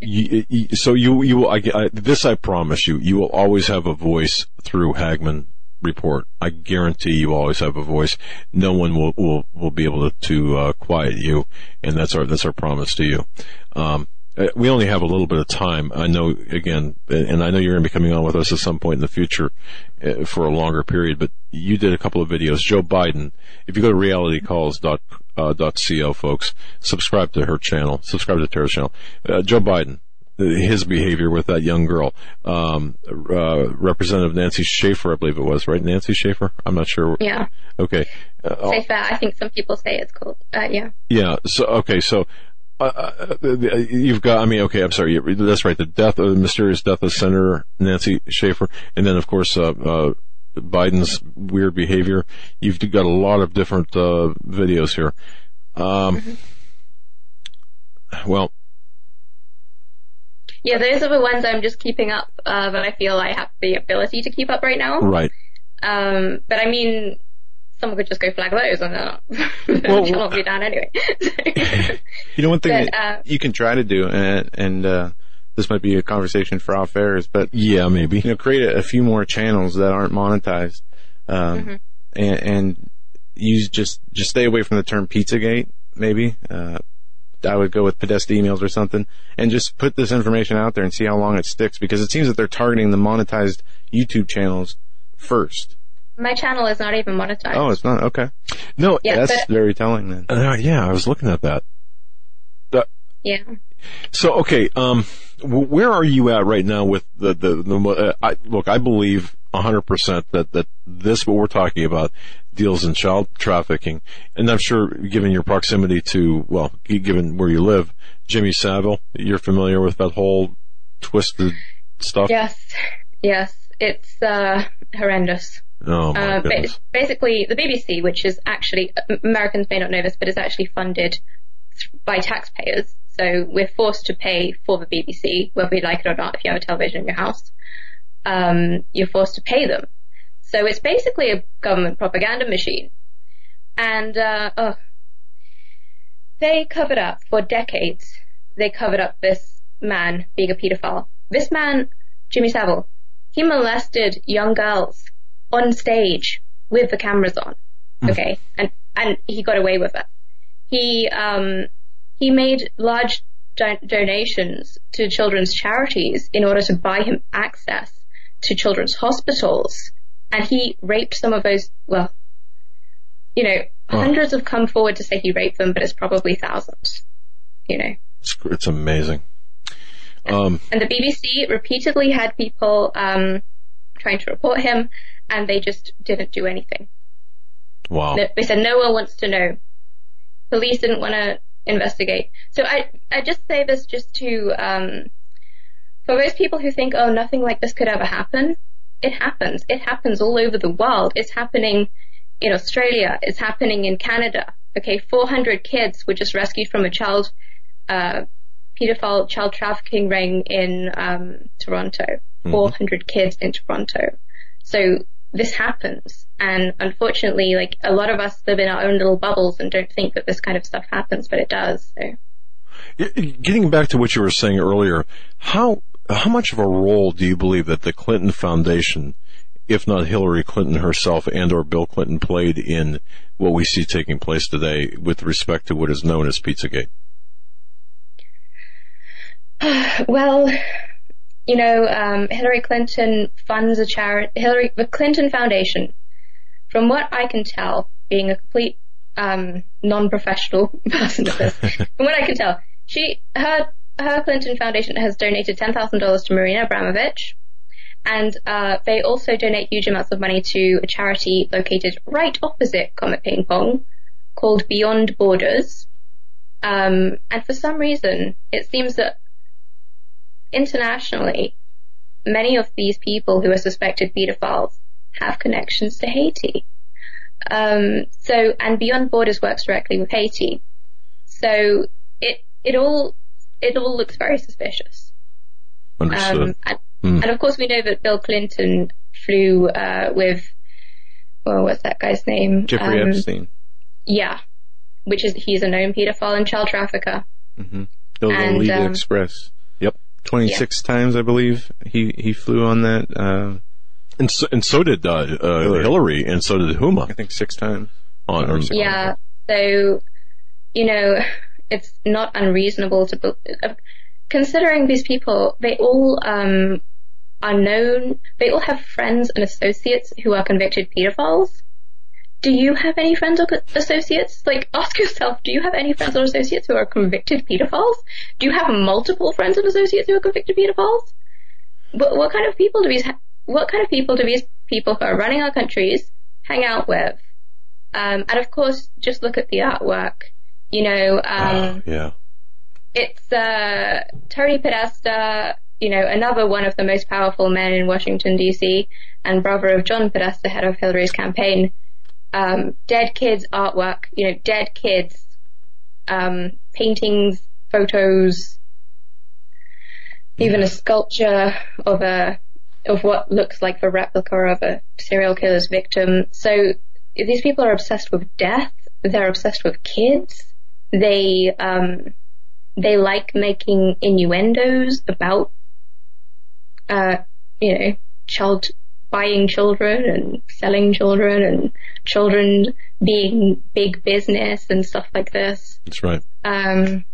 you, so you, you, will- I, I, this I promise you, you will always have a voice through Hagmann report. I guarantee you always have a voice. No one will, will, will be able to, to uh, quiet you. And that's our, that's our promise to you. Um, uh, we only have a little bit of time. I know, again, and I know you're going to be coming on with us at some point in the future uh, for a longer period, but you did a couple of videos. Joe Biden, if you go to realitycalls.co, uh, dot co, folks, subscribe to her channel, subscribe to Tara's channel. Uh, Joe Biden, his behavior with that young girl. Um, uh, Representative Nancy Schaefer, I believe it was, right? Nancy Schaefer? I'm not sure. yeah, Okay. Uh, say fair. I think some people say it's called, uh, yeah. yeah. So, okay. So, uh, uh, uh, you've got, I mean, okay, I'm sorry. That's right. The death, uh, the mysterious death of Senator Nancy Schaefer. And then, of course, uh, uh, Biden's weird behavior. You've got a lot of different, uh, videos here. Um, well, Yeah, those are the ones I'm just keeping up, uh, that I feel I have the ability to keep up right now. Right. Um, but I mean, someone could just go flag those and uh, the (laughs) Well, channel will be down anyway. (laughs) (laughs) You know, one thing But, uh, you can try to do, and, and uh, this might be a conversation for off airs, but Yeah, maybe. you know, create a, a few more channels that aren't monetized, um, Mm-hmm. and, and use just just stay away from the term PizzaGate. Maybe uh, I would go with Podesta emails or something, and just put this information out there and see how long it sticks. Because it seems that they're targeting the monetized YouTube channels first. My channel is not even monetized. Oh, it's not okay. No, Yeah, That's but- very telling then. uh, yeah, I was looking at that. Yeah. So okay, um, where are you at right now with the the, the uh, I, look? I believe hundred percent that that this what we're talking about deals in child trafficking, and I'm sure, given your proximity to well, given where you live, Jimmy Savile, you're familiar with that whole twisted stuff. Yes. Yes. It's, uh, horrendous. Oh my Uh, ba- goodness. basically, the BBC, which is actually, Americans may not know this, but is actually funded by taxpayers. So we're forced to pay for the BBC, whether we like it or not, if you have a television in your house. Um, you're forced to pay them. So it's basically a government propaganda machine. And, uh, oh, they covered up for decades. They covered up this man being a pedophile. This man, Jimmy Savile, he molested young girls on stage with the cameras on. Okay. And, and he got away with it. He, um, he made large do- donations to children's charities in order to buy him access to children's hospitals. And he raped some of those, well, you know, Oh. hundreds have come forward to say he raped them, but it's probably thousands, you know. It's, it's amazing. Um, And the BBC repeatedly had people, um, trying to report him and they just didn't do anything. wow. They said no one wants to know. Police didn't want to investigate. So I, I just say this just to, um, for those people who think, oh, nothing like this could ever happen, it happens. It happens all over the world. It's happening in Australia. It's happening in Canada. Okay, 400 kids were just rescued from a child, uh, pedophile child trafficking ring in, um, Toronto. 400 kids in Toronto. So this happens. And unfortunately, like a lot of us live in our own little bubbles and don't think that this kind of stuff happens, but it does. So. Getting back to what you were saying earlier, how how much of a role do you believe that the Clinton Foundation, if not Hillary Clinton herself and or Bill Clinton, played in what we see taking place today with respect to what is known as Pizzagate? (sighs) Well, you know, um, Hillary Clinton funds a charity, Hillary, the Clinton Foundation. From what I can tell, being a complete um, non-professional (laughs) person at this, from (laughs) what I can tell, she her her Clinton Foundation has donated ten thousand dollars to Marina Abramovic, and uh, they also donate huge amounts of money to a charity located right opposite Comet Ping Pong called Beyond Borders. Um, and for some reason, it seems that internationally, many of these people who are suspected pedophiles have connections to Haiti. Um, so, and Beyond Borders works directly with Haiti. So it, it all, it all looks very suspicious. Understood. Um, and, Hmm. and of course we know that Bill Clinton flew, uh, with, well, what's that guy's name? Jeffrey Um, Epstein. Yeah. Which is, he's a known pedophile and child trafficker. Mm-hmm. And, um, Express. Yep. 26 times, I believe, he, he flew on that, uh, And so, and so did uh, uh, Hillary. Hillary, and so did Huma. I think six times. On, on Yeah. So, you know, it's not unreasonable to, be- uh, considering these people, they all, um, are known, they all have friends and associates who are convicted pedophiles. Do you have any friends or associates? Like, ask yourself, do you have any friends or associates who are convicted pedophiles? Do you have multiple friends and associates who are convicted pedophiles? What, what kind of people do these, ha- what kind of people do these people who are running our countries hang out with? Um, and of course, just look at the artwork. You know, um, yeah. it's uh, Tony Podesta, you know, another one of the most powerful men in Washington D.C. and brother of John Podesta, head of Hillary's campaign. Um, dead kids artwork, you know, dead kids, um, paintings, photos. even a sculpture of a of what looks like the replica of a serial killer's victim. So these people are obsessed with death. They're obsessed with kids. They um, they like making innuendos about uh, you know child buying children and selling children and children being big business and stuff like this. That's right. Um,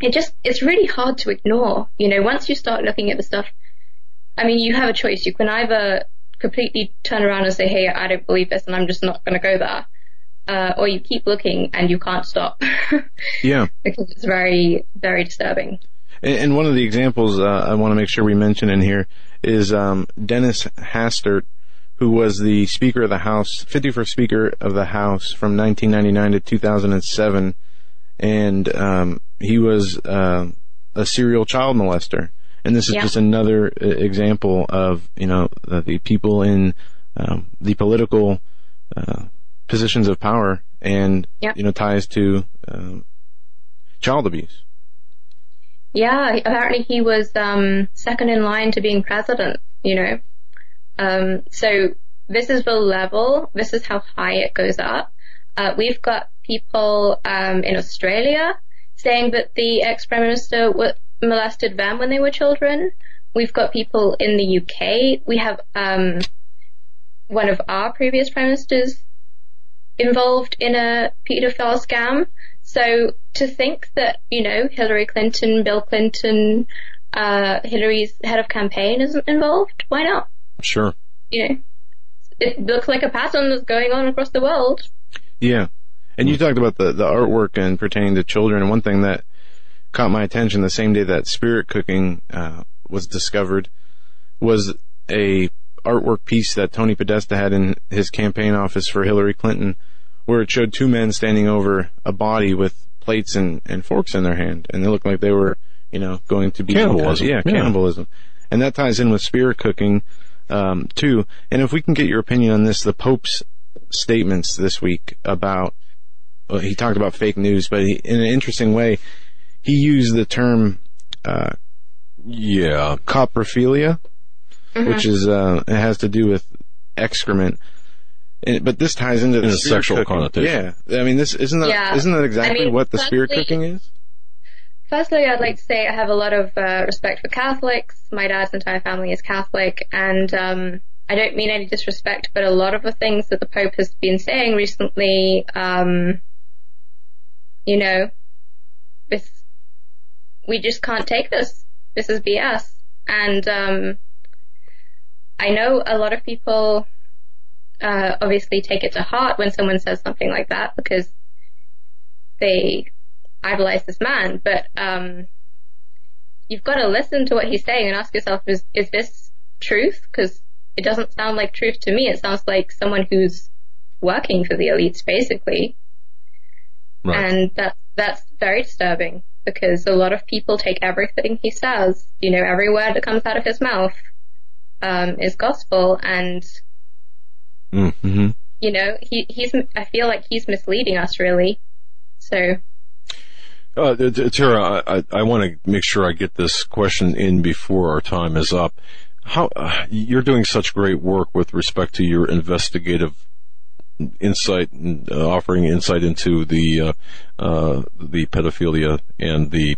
it just, it's really hard to ignore. You know, once you start looking at the stuff, I mean, you have a choice. You can either completely turn around and say, hey, I don't believe this and I'm just not going to go there. Uh, or you keep looking and you can't stop. (laughs) Yeah. because it's very, very disturbing. And, one of the examples uh, I want to make sure we mention in here is um, Dennis Hastert, who was the Speaker of the House, 51st Speaker of the House from 1999 to 2007, and um, he was uh, a serial child molester. And this is Yeah. just another uh, example of you know the, the people in um, the political uh, positions of power and Yep. you know ties to um, child abuse. Yeah, apparently he was um, second in line to being president, you know. Um, so this is the level, this is how high it goes up. Uh, we've got people um, in Australia saying that the ex-prime minister w- molested them when they were children. We've got people in the UK. We have um, one of our previous prime ministers involved in a paedophile scam. So to think that, you know, Hillary Clinton, Bill Clinton, uh, Hillary's head of campaign isn't involved, why not? Sure. You know, it looks like a pattern that's going on across the world. Yeah. And you talked about the, the artwork and pertaining to children. And one thing that caught my attention the same day that spirit cooking uh, was discovered was a artwork piece that Tony Podesta had in his campaign office for Hillary Clinton, where it showed two men standing over a body with plates and, and forks in their hand, and they looked like they were, you know, going to be Cannibalism. Yeah, Yeah. cannibalism, and that ties in with spirit cooking um, too. And if we can get your opinion on this, the Pope's statements this week about well, he talked about fake news, but he, in an interesting way, he used the term uh, Yeah. coprophilia, which is uh, it has to do with excrement. And, but this ties into the In a sexual cooking. connotation. Yeah, I mean, this isn't that Yeah. not that exactly I mean, what the spirit cooking is? Firstly, I'd like to say I have a lot of uh, respect for Catholics. My dad's entire family is Catholic, and um, I don't mean any disrespect, but a lot of the things that the Pope has been saying recently, um, you know, this we just can't take this. This is BS, and um, I know a lot of people uh, obviously take it to heart when someone says something like that because they idolize this man, but um, you've got to listen to what he's saying and ask yourself, is, is this truth? Because it doesn't sound like truth to me. It sounds like someone who's working for the elites, basically. Right. And that that's very disturbing because a lot of people take everything he says, you know, every word that comes out of his mouth um, is gospel, and Mm-hmm. you know, he he's I feel like he's misleading us really. So Uh, t- t- Tara, I, I, I want to make sure I get this question in before our time is up. How uh, you're doing such great work with respect to your investigative insight, and, uh, offering insight into the uh, uh, the pedophilia and the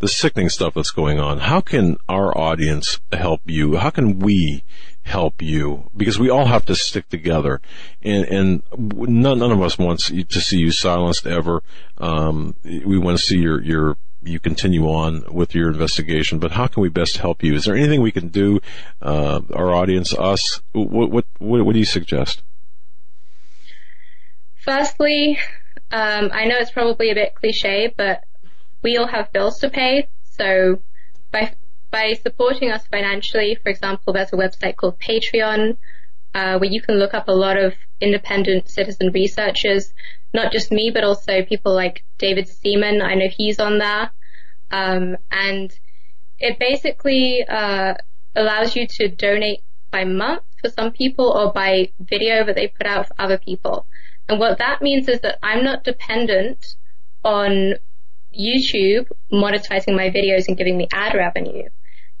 the sickening stuff that's going on. How can our audience help you? How can we help you? Because we all have to stick together, and and none, none of us wants to see you silenced ever. Um, we want to see your your you continue on with your investigation. But how can we best help you? Is there anything we can do? Uh, our audience, us. What what what, what do you suggest? Firstly, um, I know it's probably a bit cliche, but we all have bills to pay. So by by supporting us financially, for example, there's a website called Patreon uh, where you can look up a lot of independent citizen researchers, not just me, but also people like David Seaman. I know he's on there, um, and it basically uh, allows you to donate by month for some people or by video that they put out for other people. And what that means is that I'm not dependent on YouTube monetizing my videos and giving me ad revenue.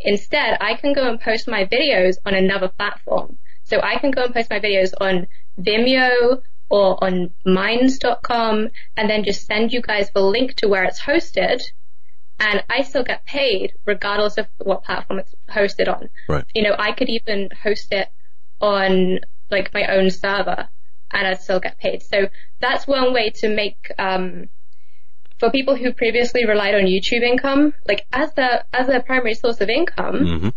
Instead, I can go and post my videos on another platform. So I can go and post my videos on Vimeo or on minds.com and then just send you guys the link to where it's hosted and I still get paid regardless of what platform it's hosted on. Right. You know, I could even host it on like my own server and I'd still get paid. So that's one way to make, um, for people who previously relied on YouTube income, like as their, as their primary source of income, hmm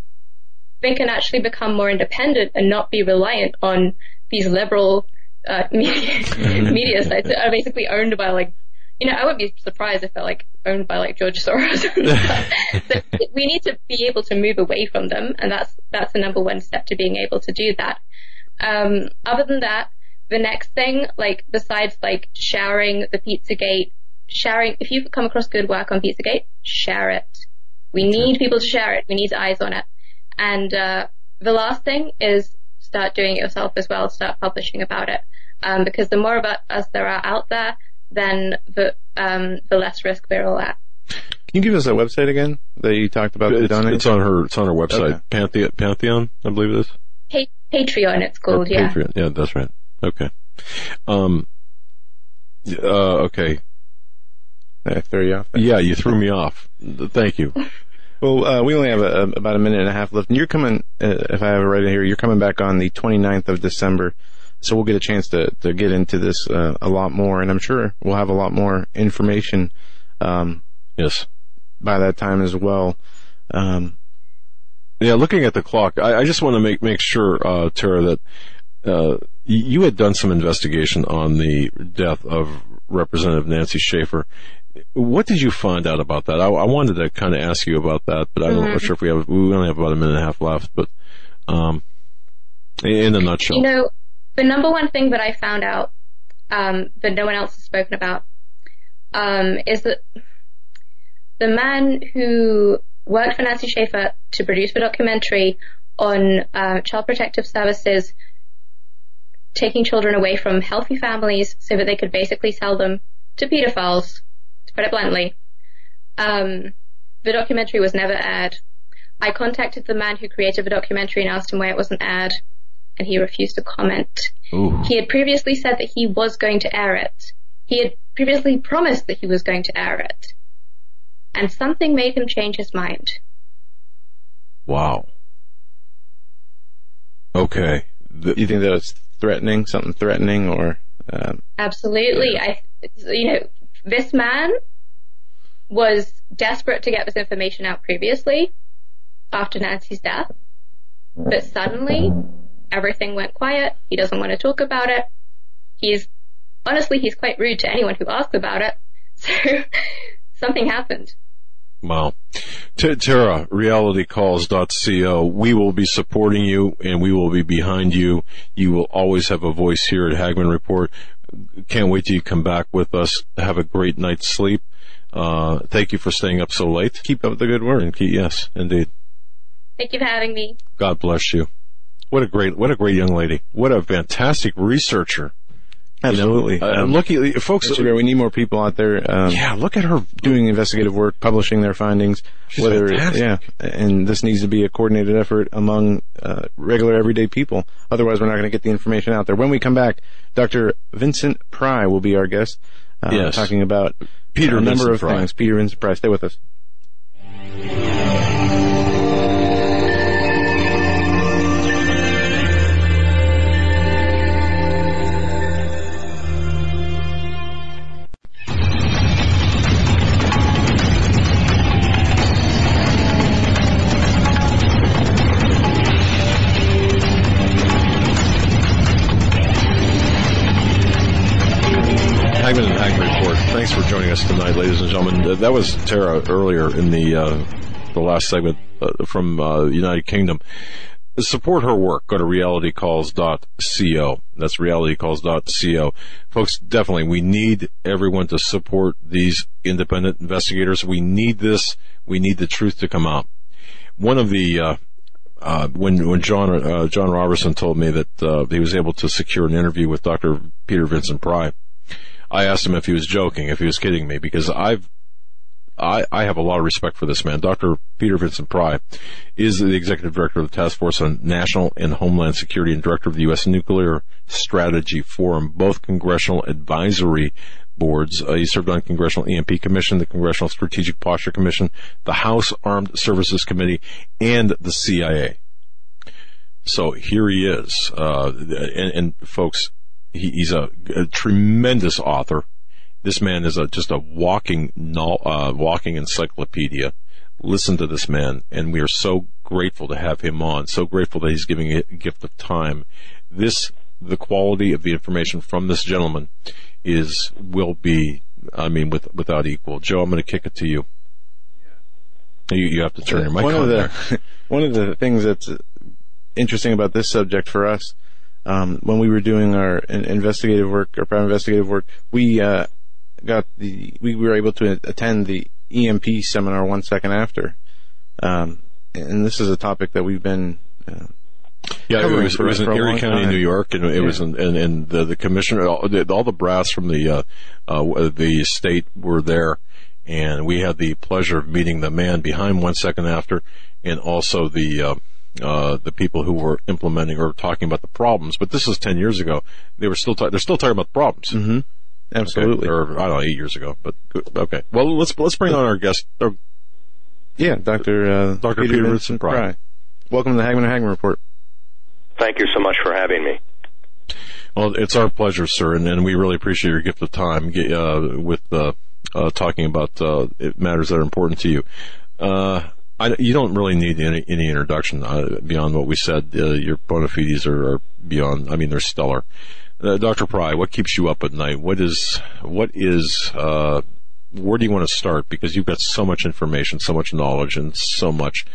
they can actually become more independent and not be reliant on these liberal uh, (laughs) media, media sites that are basically owned by like, you know, I wouldn't be surprised if they're like owned by like George Soros. (laughs) so we need to be able to move away from them, and that's that's the number one step to being able to do that. Um, other than that, the next thing, like besides like sharing the Pizzagate, sharing if you've come across good work on Pizzagate, share it. We need people to share it. We need eyes on it. And uh, the last thing is start doing it yourself as well. Start publishing about it, um, because the more of us there are out there, then the um, the less risk we're all at. Can you give us that website again that you talked about? It's, it's on her. It's on her website. Okay. Pantheon, Pantheon, I believe it is. Pa- Patreon, it's Or called, yeah. Patreon. Yeah, that's right. Okay. Um. Uh. Okay. I throw you off. Yeah, you threw me off. Thank you. Well, uh, we only have a, a, about a minute and a half left, and you're coming. Uh, if I have it right here, you're coming back on the 29th of December, so we'll get a chance to to get into this uh, a lot more, and I'm sure we'll have a lot more information um, Yes. by that time as well. Um, Yeah, looking at the clock, I, I just want to make make sure, uh, Tara, that uh, you had done some investigation on the death of Representative Nancy Schaefer. What did you find out about that? I, I wanted to kind of ask you about that, but I'm Mm-hmm. not sure if we have. We only have about a minute and a half left, but um, in a nutshell, You know, the number one thing that I found out um, that no one else has spoken about um, is that the man who worked for Nancy Schaefer to produce the documentary on uh, child protective services taking children away from healthy families so that they could basically sell them to pedophiles, put it bluntly. Um, the documentary was never aired. I contacted the man who created the documentary and asked him why it wasn't aired, and he refused to comment. Ooh. He had previously said that he was going to air it. He had previously promised that he was going to air it. And something made him change his mind. wow. Okay. The- you think that it's threatening, something threatening, or um, Absolutely. I, you know, this man was desperate to get this information out previously after Nancy's death, but suddenly everything went quiet. He doesn't want to talk about it. He's, honestly, he's quite rude to anyone who asks about it. (laughs) So something happened. Wow. T- Tara, realitycalls.co. We will be supporting you and we will be behind you. You will always have a voice here at Hagmann Report. Can't wait till you come back with us. Have a great night's sleep. Uh, thank you for staying up so late. keep up the good work. And keep, yes, indeed. Thank you for having me. God bless you. What a great, what a great young lady. What a fantastic researcher. Absolutely. Uh, Um, look, at- folks, Mr. Broer, we need more people out there. Um, yeah, look at her doing investigative work, publishing their findings. She's whether fantastic. yeah, and this needs to be a coordinated effort among uh, regular everyday people. Otherwise, we're not going to get the information out there. When we come back, Dr. Vincent Pry will be our guest, uh, Yes. talking about Peter a number Vincent of Pry. things. Peter Vincent Pry, stay with us. Joining us tonight, ladies and gentlemen. That was Tara earlier in the uh, the last segment uh, from uh, United Kingdom. Support her work. Go to realitycalls.co. That's realitycalls.co. Folks, definitely, we need everyone to support these independent investigators. We need this. We need the truth to come out. One of the uh, uh, when when John uh, John Robertson told me that uh, he was able to secure an interview with Dr. Peter Vincent Pry, I asked him if he was joking, if he was kidding me, because I've I, I have a lot of respect for this man. Dr. Peter Vincent Pry is the executive director of the Task Force on National and Homeland Security and director of the U.S. Nuclear Strategy Forum, both congressional advisory boards. Uh, he served on Congressional EMP Commission, the Congressional Strategic Posture Commission, the House Armed Services Committee, and the CIA. So here he is, uh, and, and, folks, he, he's a, a, tremendous author. This man is a, just a walking, uh, walking encyclopedia. Listen to this man, and we are so grateful to have him on. So grateful that he's giving a gift of time. This, the quality of the information from this gentleman is will be, I mean, with, without equal. Joe, I'm going to kick it to you. You, you have to turn your mic one on of the, there. (laughs) One of the things that's interesting about this subject for us, um, when we were doing our investigative work, our private investigative work, we uh, got the we were able to attend the EMP seminar one second after, um, and this is a topic that we've been uh, yeah, it was, it was in Erie County, time. New York, and it yeah. was in, and, and the, the commissioner, all the, all the brass from the uh, uh, the state were there, and we had the pleasure of meeting the man behind one second after, and also the uh, the people who were implementing or talking about the problems. But this is ten years ago. They were still ta- they're still talking about the problems. Mm-hmm. Absolutely. Okay. Or I don't know, eight years ago. But okay. Well, let's let's bring on our guest. Or, yeah, Doctor uh, Doctor Peter, Peter Vincent Pry. Welcome to the Hagmann and Hagmann Report. Thank you so much for having me. Well, it's our pleasure, sir, and, and we really appreciate your gift of time uh, with uh, uh, talking about uh, matters that are important to you. Uh, I, you don't really need any, any introduction uh, beyond what we said. your bona fides are, are, beyond. I mean, they're stellar. Dr. Pry, what keeps you up at night? What is what is where do you want to start? Because you've got so much information, so much knowledge, and so much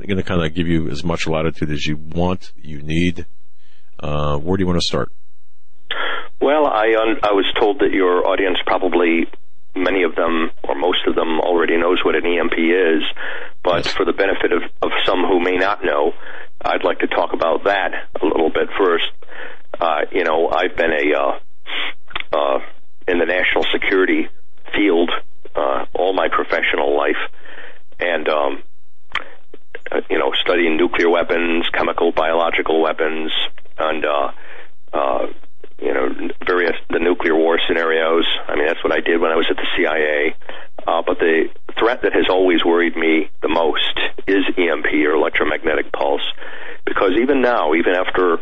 going to kind of give you as much latitude as you want, you need. Uh, where do you want to start? Well, I un- I was told that your audience probably many of them or most of them already knows what an EMP is, but for the benefit of, of some who may not know, I'd like to talk about that a little bit first. Uh, you know, I've been a uh, uh, in the national security field uh, all my professional life, and um, uh, you know, studying nuclear weapons, chemical, biological weapons, and uh, you know, various the nuclear war scenarios. I mean, that's what I did when I was at the CIA. Uh, but the threat that has always worried me the most is EMP or electromagnetic pulse, because even now, even after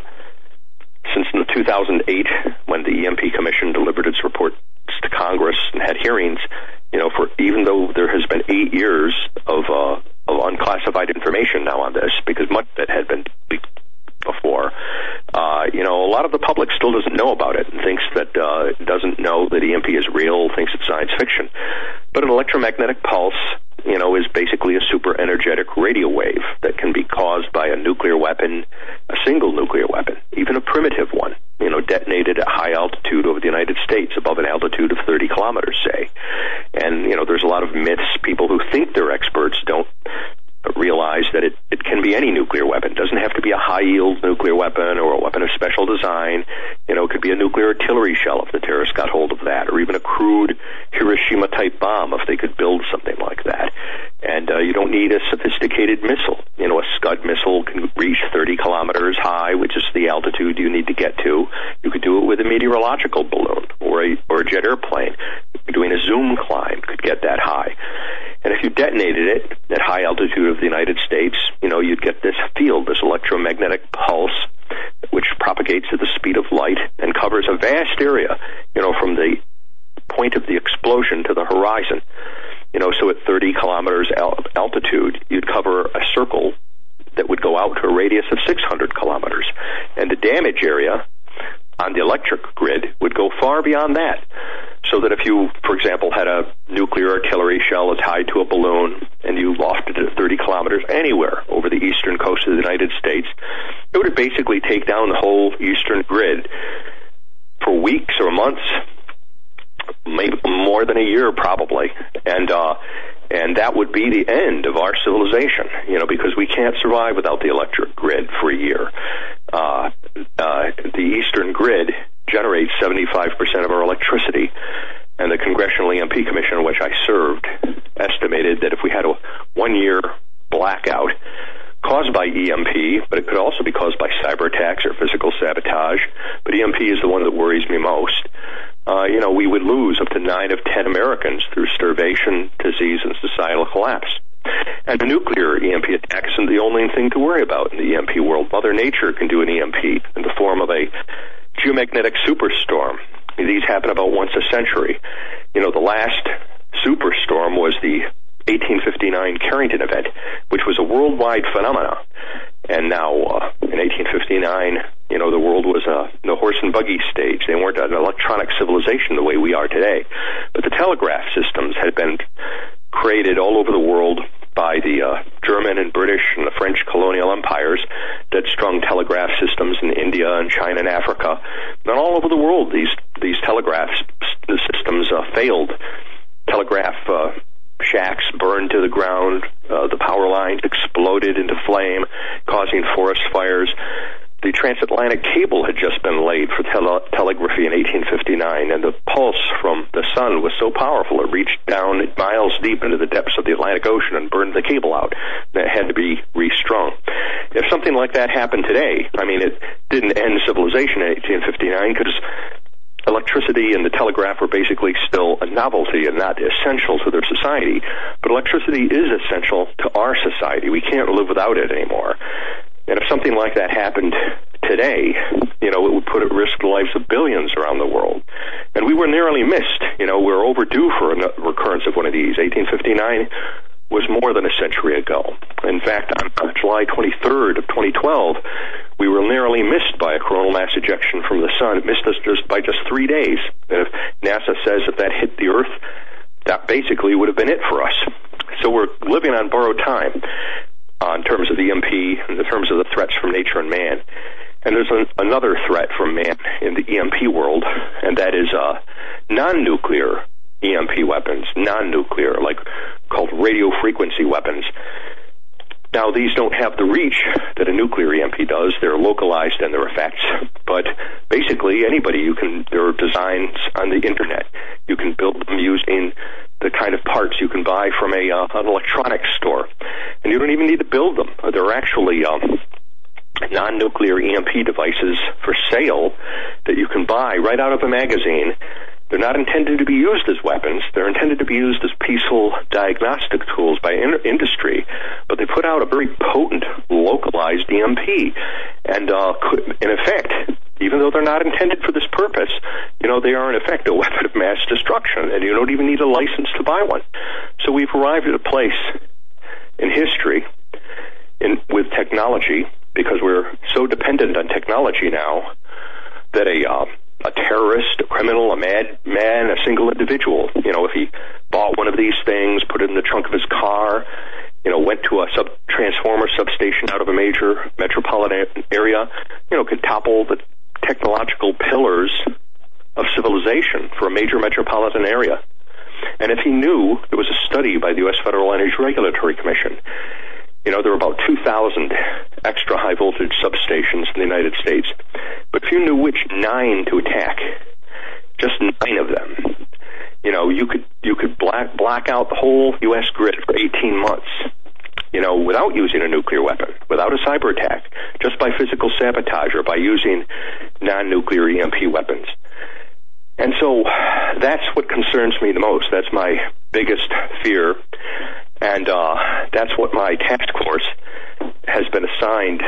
since the 2008 when the EMP Commission delivered its report to Congress and had hearings, you know, for even though there has been eight years of uh, of unclassified information now on this, because much of it had been before. Uh, you know, a lot of the public still doesn't know about it and thinks that uh, doesn't know that EMP is real, thinks it's science fiction. But an electromagnetic pulse, you know, is basically a super energetic radio wave that can be caused by a nuclear weapon, a single nuclear weapon, even a primitive one, you know, detonated at high altitude over the United States, above an altitude of 30 kilometers, say. And, you know, there's a lot of myths. People who think they're experts don't realize that it, it can be any nuclear weapon. It doesn't have to be a high yield nuclear weapon or a weapon of special design. You know, it could be a nuclear artillery shell if the terrorists got hold of that, or even a crude Hiroshima type bomb if they could build something like that. And uh, you don't need a sophisticated missile. You know, a Scud missile can reach 30 kilometers high, which is the altitude you need to get to. You could do it with a meteorological balloon or a, or a jet airplane. Doing a zoom climb could get that high. And if you detonated it at high altitude of the United States, you know, you'd get this field, this electromagnetic pulse, which propagates at the speed of light and covers a vast area, you know, from the point of the explosion to the horizon. You know, so at 30 kilometers altitude, you'd cover a circle that would go out to a radius of 600 kilometers. And the damage area on the electric grid would go far beyond that. So that if you, for example, had a nuclear artillery shell tied to a balloon and you lofted it 30 kilometers anywhere over the eastern coast of the United States, it would basically take down the whole eastern grid for weeks or months, maybe more than a year probably. And, uh, and that would be the end of our civilization, you know, because we can't survive without the electric grid for a year. Uh, uh, the eastern grid generates 75% of our electricity, and the Congressional EMP Commission, which I served, estimated that if we had a one year blackout caused by EMP, but it could also be caused by cyber attacks or physical sabotage. But EMP is the one that worries me most. Uh, you know, we would lose up to nine of ten Americans through starvation, disease, and societal collapse. And a nuclear EMP attack isn't the only thing to worry about in the EMP world. Mother Nature can do an EMP in the form of a geomagnetic superstorm. These happen about once a century. You know, the last superstorm was the 1859 Carrington event, which was a worldwide phenomenon. And now, uh, in 1859, you know, the world was uh, the horse and buggy stage. They weren't an electronic civilization the way we are today. But the telegraph systems had been created all over the world by the uh, German and British and the French colonial empires that strung telegraph systems in India and China and Africa. And all over the world, these these telegraph systems uh, failed. Telegraph uh, shacks burned to the ground. Uh, the power lines exploded into flame, causing forest fires the transatlantic cable had just been laid for tele- telegraphy in 1859, and the pulse from the sun was so powerful it reached down miles deep into the depths of the Atlantic Ocean and burned the cable out. That had to be restrung. If something like that happened today, I mean, it didn't end civilization in 1859 because electricity and the telegraph were basically still a novelty and not essential to their society. But electricity is essential to our society. We can't live without it anymore. And if something like that happened today, you know, it would put at risk the lives of billions around the world. And we were nearly missed. You know, we're overdue for a recurrence of one of these. 1859 was more than a century ago. In fact, on July 23rd of 2012, we were nearly missed by a coronal mass ejection from the sun. It missed us just by just three days. And if NASA says that that hit the Earth, that basically would have been it for us. So we're living on borrowed time uh, in terms of the EMP, in terms of the threats from nature and man. And there's an, another threat from man in the EMP world, and that is uh, non-nuclear EMP weapons, non-nuclear, like called radio frequency weapons. Now, these don't have the reach that a nuclear EMP does. They're localized in their effects, but basically anybody you can. There are designs on the internet. You can build them using the kind of parts you can buy from a uh, an electronics store, and you don't even need to build them. There are actually um, non-nuclear EMP devices for sale that you can buy right out of a magazine. They're not intended to be used as weapons. They're intended to be used as peaceful diagnostic tools by in- industry. But they put out a very potent, localized EMP, and uh, could, in effect, even though they're not intended for this purpose, you know, they are in effect a (laughs) weapon of mass destruction, and you don't even need a license to buy one. So we've arrived at a place in history in, with technology, because we're so dependent on technology now, that a uh, a terrorist, a criminal, a madman, a single individual, you know, if he bought one of these things, put it in the trunk of his car, you know, went to a sub transformer substation out of a major metropolitan area, you know, could topple the technological pillars of civilization for a major metropolitan area. And if he knew, there was a study by the U.S. Federal Energy Regulatory Commission. You know, there are about 2,000 extra high voltage substations in the United States. But if you knew which nine to attack, just nine of them, you know, you could, you could black, black out the whole U.S. grid for 18 months you know, without using a nuclear weapon, without a cyber attack, just by physical sabotage or by using non-nuclear EMP weapons. And so that's what concerns me the most. That's my biggest fear. And uh, that's what my task force has been assigned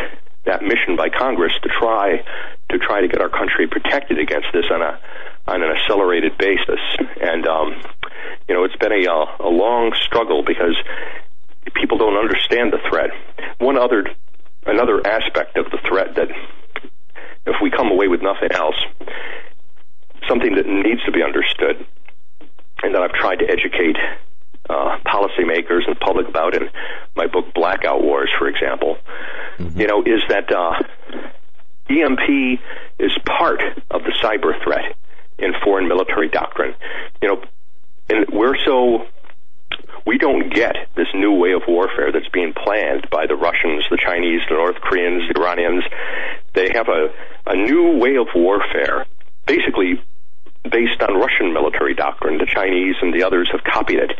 that mission by Congress to try to try to get our country protected against this on a on an accelerated basis. And um, you know, it's been a a long struggle because people don't understand the threat. One other, another aspect of the threat that, if we come away with nothing else, something that needs to be understood, and that I've tried to educate uh, policymakers and the public about in my book Blackout Wars, for example, mm-hmm. you know, is that uh, EMP is part of the cyber threat in foreign military doctrine. You know, and we're so we don't get this new way of warfare that's being planned by the Russians, the Chinese, the North Koreans, the Iranians. They have a, a new way of warfare, basically based on Russian military doctrine. The Chinese and the others have copied it.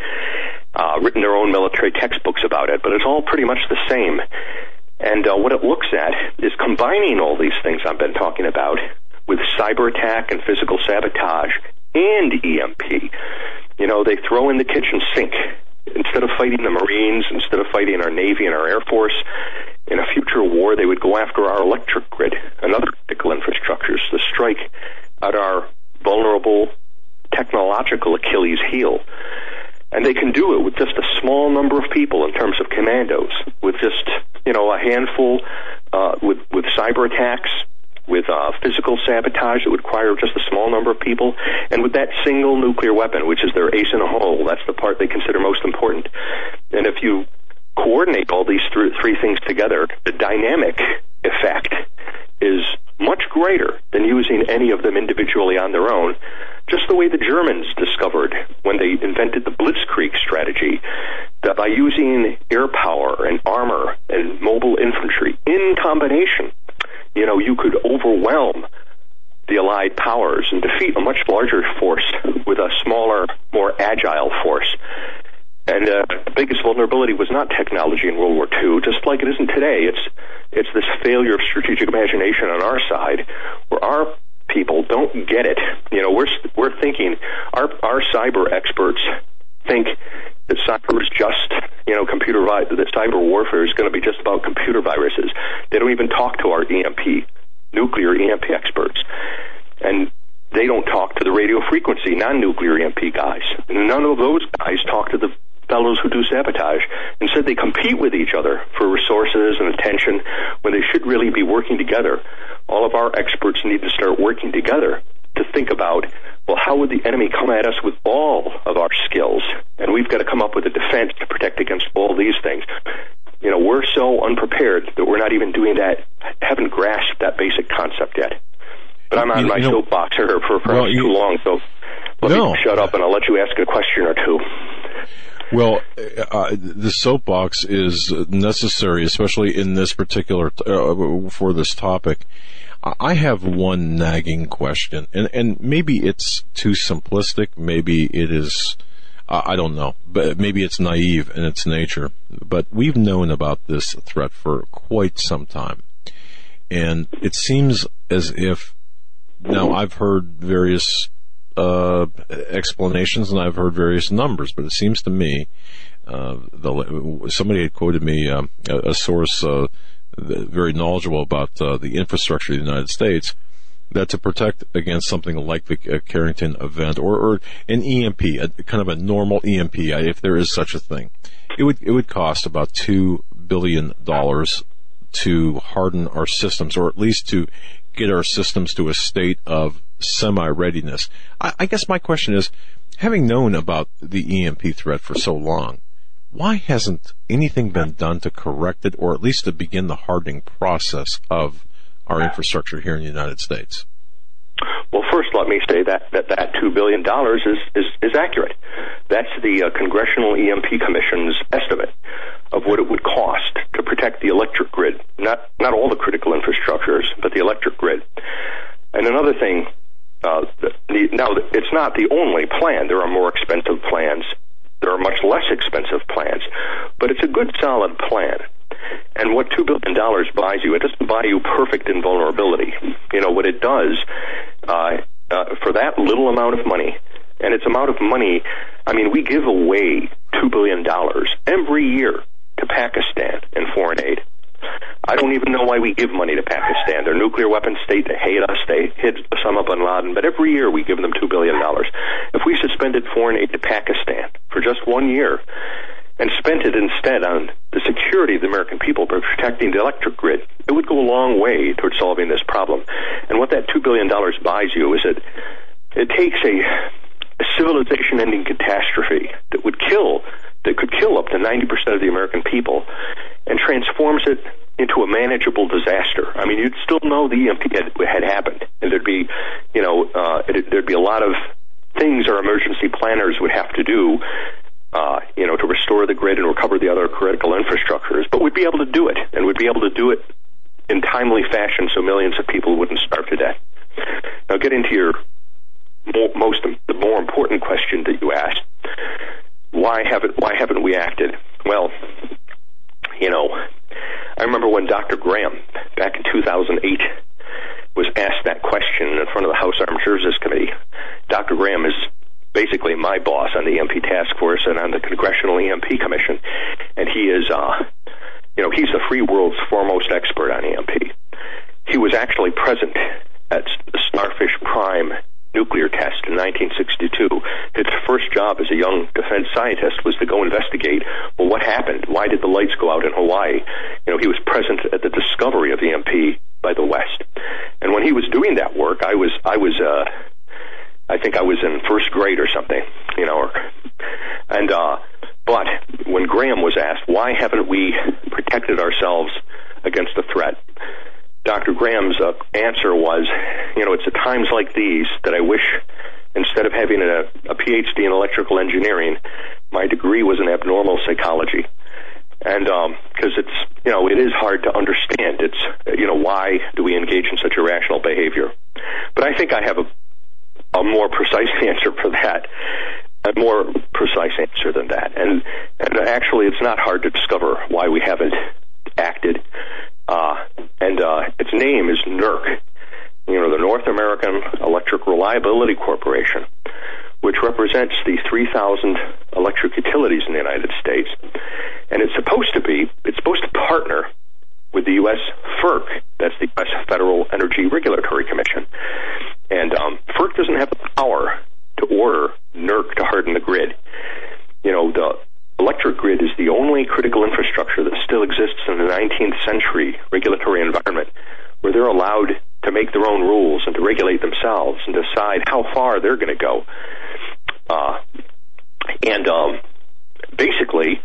uh, written their own military textbooks about it, but it's all pretty much the same. And uh, what it looks at is combining all these things I've been talking about with cyber attack and physical sabotage and EMP. You know, they throw in the kitchen sink. Instead of fighting the Marines, instead of fighting our Navy and our Air Force, in a future war, they would go after our electric grid and other critical infrastructures to strike at our vulnerable technological Achilles heel. And they can do it with just a small number of people in terms of commandos, with just, you know, a handful, uh, with, with cyber attacks, with uh, physical sabotage that would require just a small number of people, and with that single nuclear weapon, which is their ace in a hole. That's the part they consider most important. And if you coordinate all these th- three things together, the dynamic effect is much greater than using any of them individually on their own. Just the way the Germans discovered when they invented the Blitzkrieg strategy, that by using air power and armor and mobile infantry in combination, you know, you could overwhelm the Allied powers and defeat a much larger force with a smaller, more agile force. And uh, the biggest vulnerability was not technology in World War II, just like it isn't today. It's it's this failure of strategic imagination on our side, where our people don't get it. You know, we're we're thinking our our cyber experts think that cyber is just you know computer vi- that cyber warfare is going to be just about computer viruses. They don't even talk to our EMP nuclear EMP experts, and they don't talk to the radio frequency non-nuclear EMP guys. None of those guys talk to the fellows who do sabotage. Instead, they compete with each other for resources and attention when they should really be working together. All of our experts need to start working together to think about, well, how would the enemy come at us with all of our skills? And we've got to come up with a defense to protect against all these things. You know, we're so unprepared that we're not even doing that, haven't grasped that basic concept yet. But I'm on you, my you know, soapbox here for perhaps well, you, too long, so let no. me shut up and I'll let you ask a question or two. Well, uh, the soapbox is necessary, especially in this particular uh, for this topic. I have one nagging question, and and maybe it's too simplistic. Maybe it is. Uh, I don't know, but maybe it's naive in its nature. But we've known about this threat for quite some time, and it seems as if now I've heard various uh, explanations and I've heard various numbers, but it seems to me uh, the, somebody had quoted me um, a, a, source uh, very knowledgeable about uh, the infrastructure of the United States that to protect against something like the uh, Carrington event or, or an EMP, a, kind of a normal EMP, if there is such a thing, it would it would cost about two billion dollars to harden our systems, or at least to get our systems to a state of semi-readiness. I, I guess my question is, having known about the EMP threat for so long, why hasn't anything been done to correct it or at least to begin the hardening process of our infrastructure here in the United States? Well, first, let me say that that, that $2 billion is, is, is accurate. That's the uh, Congressional EMP Commission's estimate of what it would cost to protect the electric grid. Not, not all the critical infrastructures, but the electric grid. And another thing uh, the, now, it's not the only plan. There are more expensive plans. There are much less expensive plans, but it's a good, solid plan. And what two billion dollars buys you, it doesn't buy you perfect invulnerability. You know what it does uh, uh, for that little amount of money, and it's amount of money. I mean, we give away two billion dollars every year to Pakistan in foreign aid. I don't even know why we give money to Pakistan. They're nuclear weapons state. They hate us. They hid Osama bin Laden. But every year we give them $2 billion. If we suspended foreign aid to Pakistan for just one year and spent it instead on the security of the American people by protecting the electric grid, it would go a long way towards solving this problem. And what that $2 billion buys you is that it takes a, a civilization ending catastrophe that would kill that could kill up to 90% of the American people and transforms it into a manageable disaster. I mean, you'd still know the EMP had, had happened, and there'd be, you know, uh, it, there'd be a lot of things our emergency planners would have to do, uh, you know, to restore the grid and recover the other critical infrastructures. But we'd be able to do it, and we'd be able to do it in timely fashion, so millions of people wouldn't starve to death. Now, get into your most the more important question that you asked why haven't why haven't we acted? Well, you know, I remember when Dr. Graham back in 2008 was asked that question in front of the House Armed Services Committee. Dr. Graham is basically my boss on the EMP task force and on the Congressional EMP Commission, and he is, uh, you know, he's the free world's foremost expert on EMP. He was actually present at Starfish Prime nuclear test in 1962. His first job as a young defense scientist was to go investigate, well, what happened? Why did the lights go out in Hawaii? You know, he was present at the discovery of EMP by the West. And when he was doing that work, I was, I was, uh, I think I was in first grade or something, you know, or, and, uh, but when Graham was asked, why haven't we protected ourselves against the threat? Dr. Graham's uh, answer was, you know, it's at times like these that I wish instead of having a, a PhD in electrical engineering, my degree was in abnormal psychology. And because um, it's, you know, it is hard to understand. It's, you know, why do we engage in such irrational behavior? But I think I have a, a more precise (laughs) answer for that a more precise answer than that. And, and actually, it's not hard to discover why we haven't acted. Uh, and uh, its name is NERC, you know, the North American Electric Reliability Corporation, which represents the 3,000 electric utilities in the United States. And it's supposed to be, it's supposed to partner with the U.S. FERC, that's the U.S. Federal Energy Regulatory Commission. And um, FERC doesn't have the power to order NERC to harden the grid. You know, the electric grid is the only critical infrastructure that still exists in the 19th century regulatory environment where they're allowed to make their own rules and to regulate themselves and decide how far they're going to go. Uh, and um, basically,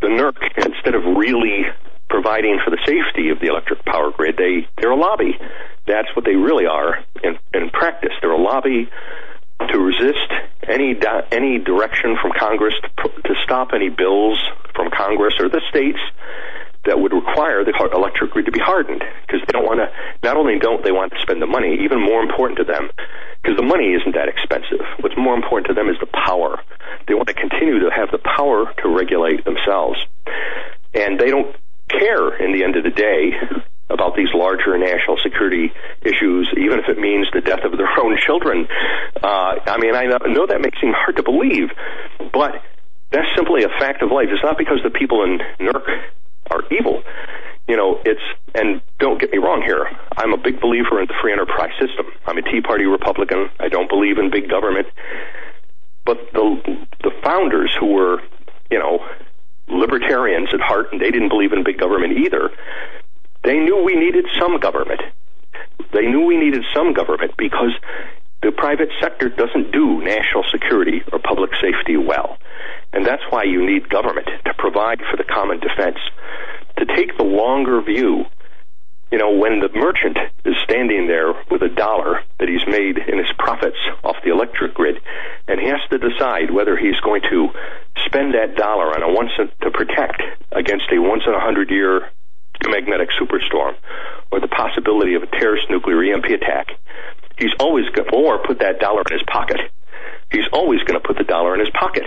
the NERC, instead of really providing for the safety of the electric power grid, they they're a lobby. That's what they really are in, in practice. They're a lobby to resist any di- any direction from Congress to, to stop any bills from Congress or the states that would require the electric grid to be hardened because they don't want to. Not only don't they want to spend the money, even more important to them, because the money isn't that expensive. What's more important to them is the power. They want to continue to have the power to regulate themselves, and they don't care in the end of the day about these larger national security issues, even if it means the death of their (laughs) own children. Uh, I mean, I know that may seem hard to believe, but that's simply a fact of life. It's not because the people in NERC are evil. You know, it's, and don't get me wrong here, I'm a big believer in the free enterprise system. I'm a Tea Party Republican. I don't believe in big government. But the, the founders who were, you know, libertarians at heart, and they didn't believe in big government either, they knew we needed some government. They knew we needed some government because the private sector doesn't do national security or public safety well. And that's why you need government to provide for the common defense. To take the longer view, you know, when the merchant is standing there with a dollar that he's made in his profits off the electric grid, and he has to decide whether he's going to spend that dollar on a once to protect against a once in a hundred year magnetic superstorm or the possibility of a terrorist nuclear EMP attack, he's always going or put that dollar in his pocket. He's always going to put the dollar in his pocket.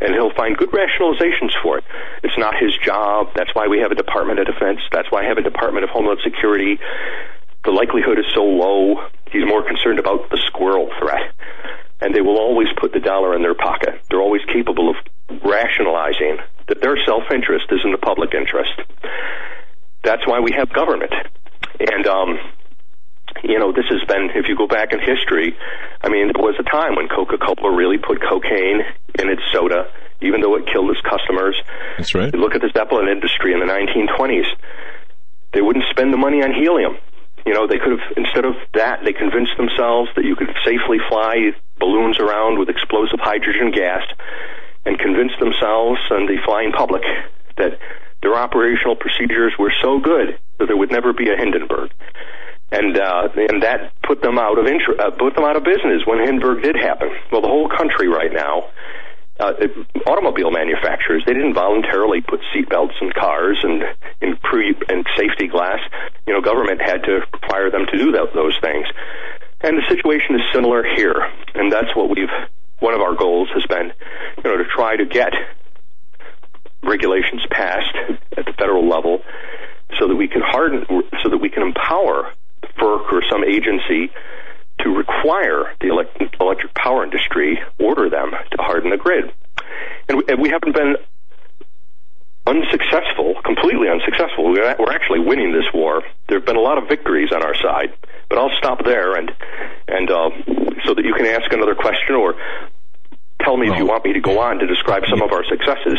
And he'll find good rationalizations for it. It's not his job. That's why we have a Department of Defense. That's why I have a Department of Homeland Security. The likelihood is so low. He's more concerned about the squirrel threat. And they will always put the dollar in their pocket. They're always capable of rationalizing that their self-interest is in the public interest. That's why we have government. And, um, you know, this has been, if you go back in history, I mean, there was a time when Coca Cola really put cocaine in its soda, even though it killed its customers. That's right. You look at the Zeppelin industry in the 1920s. They wouldn't spend the money on helium. You know, they could have, instead of that, they convinced themselves that you could safely fly balloons around with explosive hydrogen gas and convince themselves and the flying public that their operational procedures were so good that there would never be a Hindenburg. And uh, and that put them out of inter- uh, put them out of business when Hindenburg did happen. Well, the whole country right now, uh, automobile manufacturers, they didn't voluntarily put seatbelts in cars and in pre and safety glass. You know, government had to require them to do that, those things. And the situation is similar here, and that's what we've one of our goals has been, you know, to try to get regulations passed at the federal level so that we can harden, so that we can empower FERC or some agency to require the electric power industry, order them to harden the grid. And we haven't been unsuccessful, completely unsuccessful. We're actually winning this war. There have been a lot of victories on our side, but I'll stop there and and uh, so that you can ask another question or tell me if you want me to go on to describe some of our successes.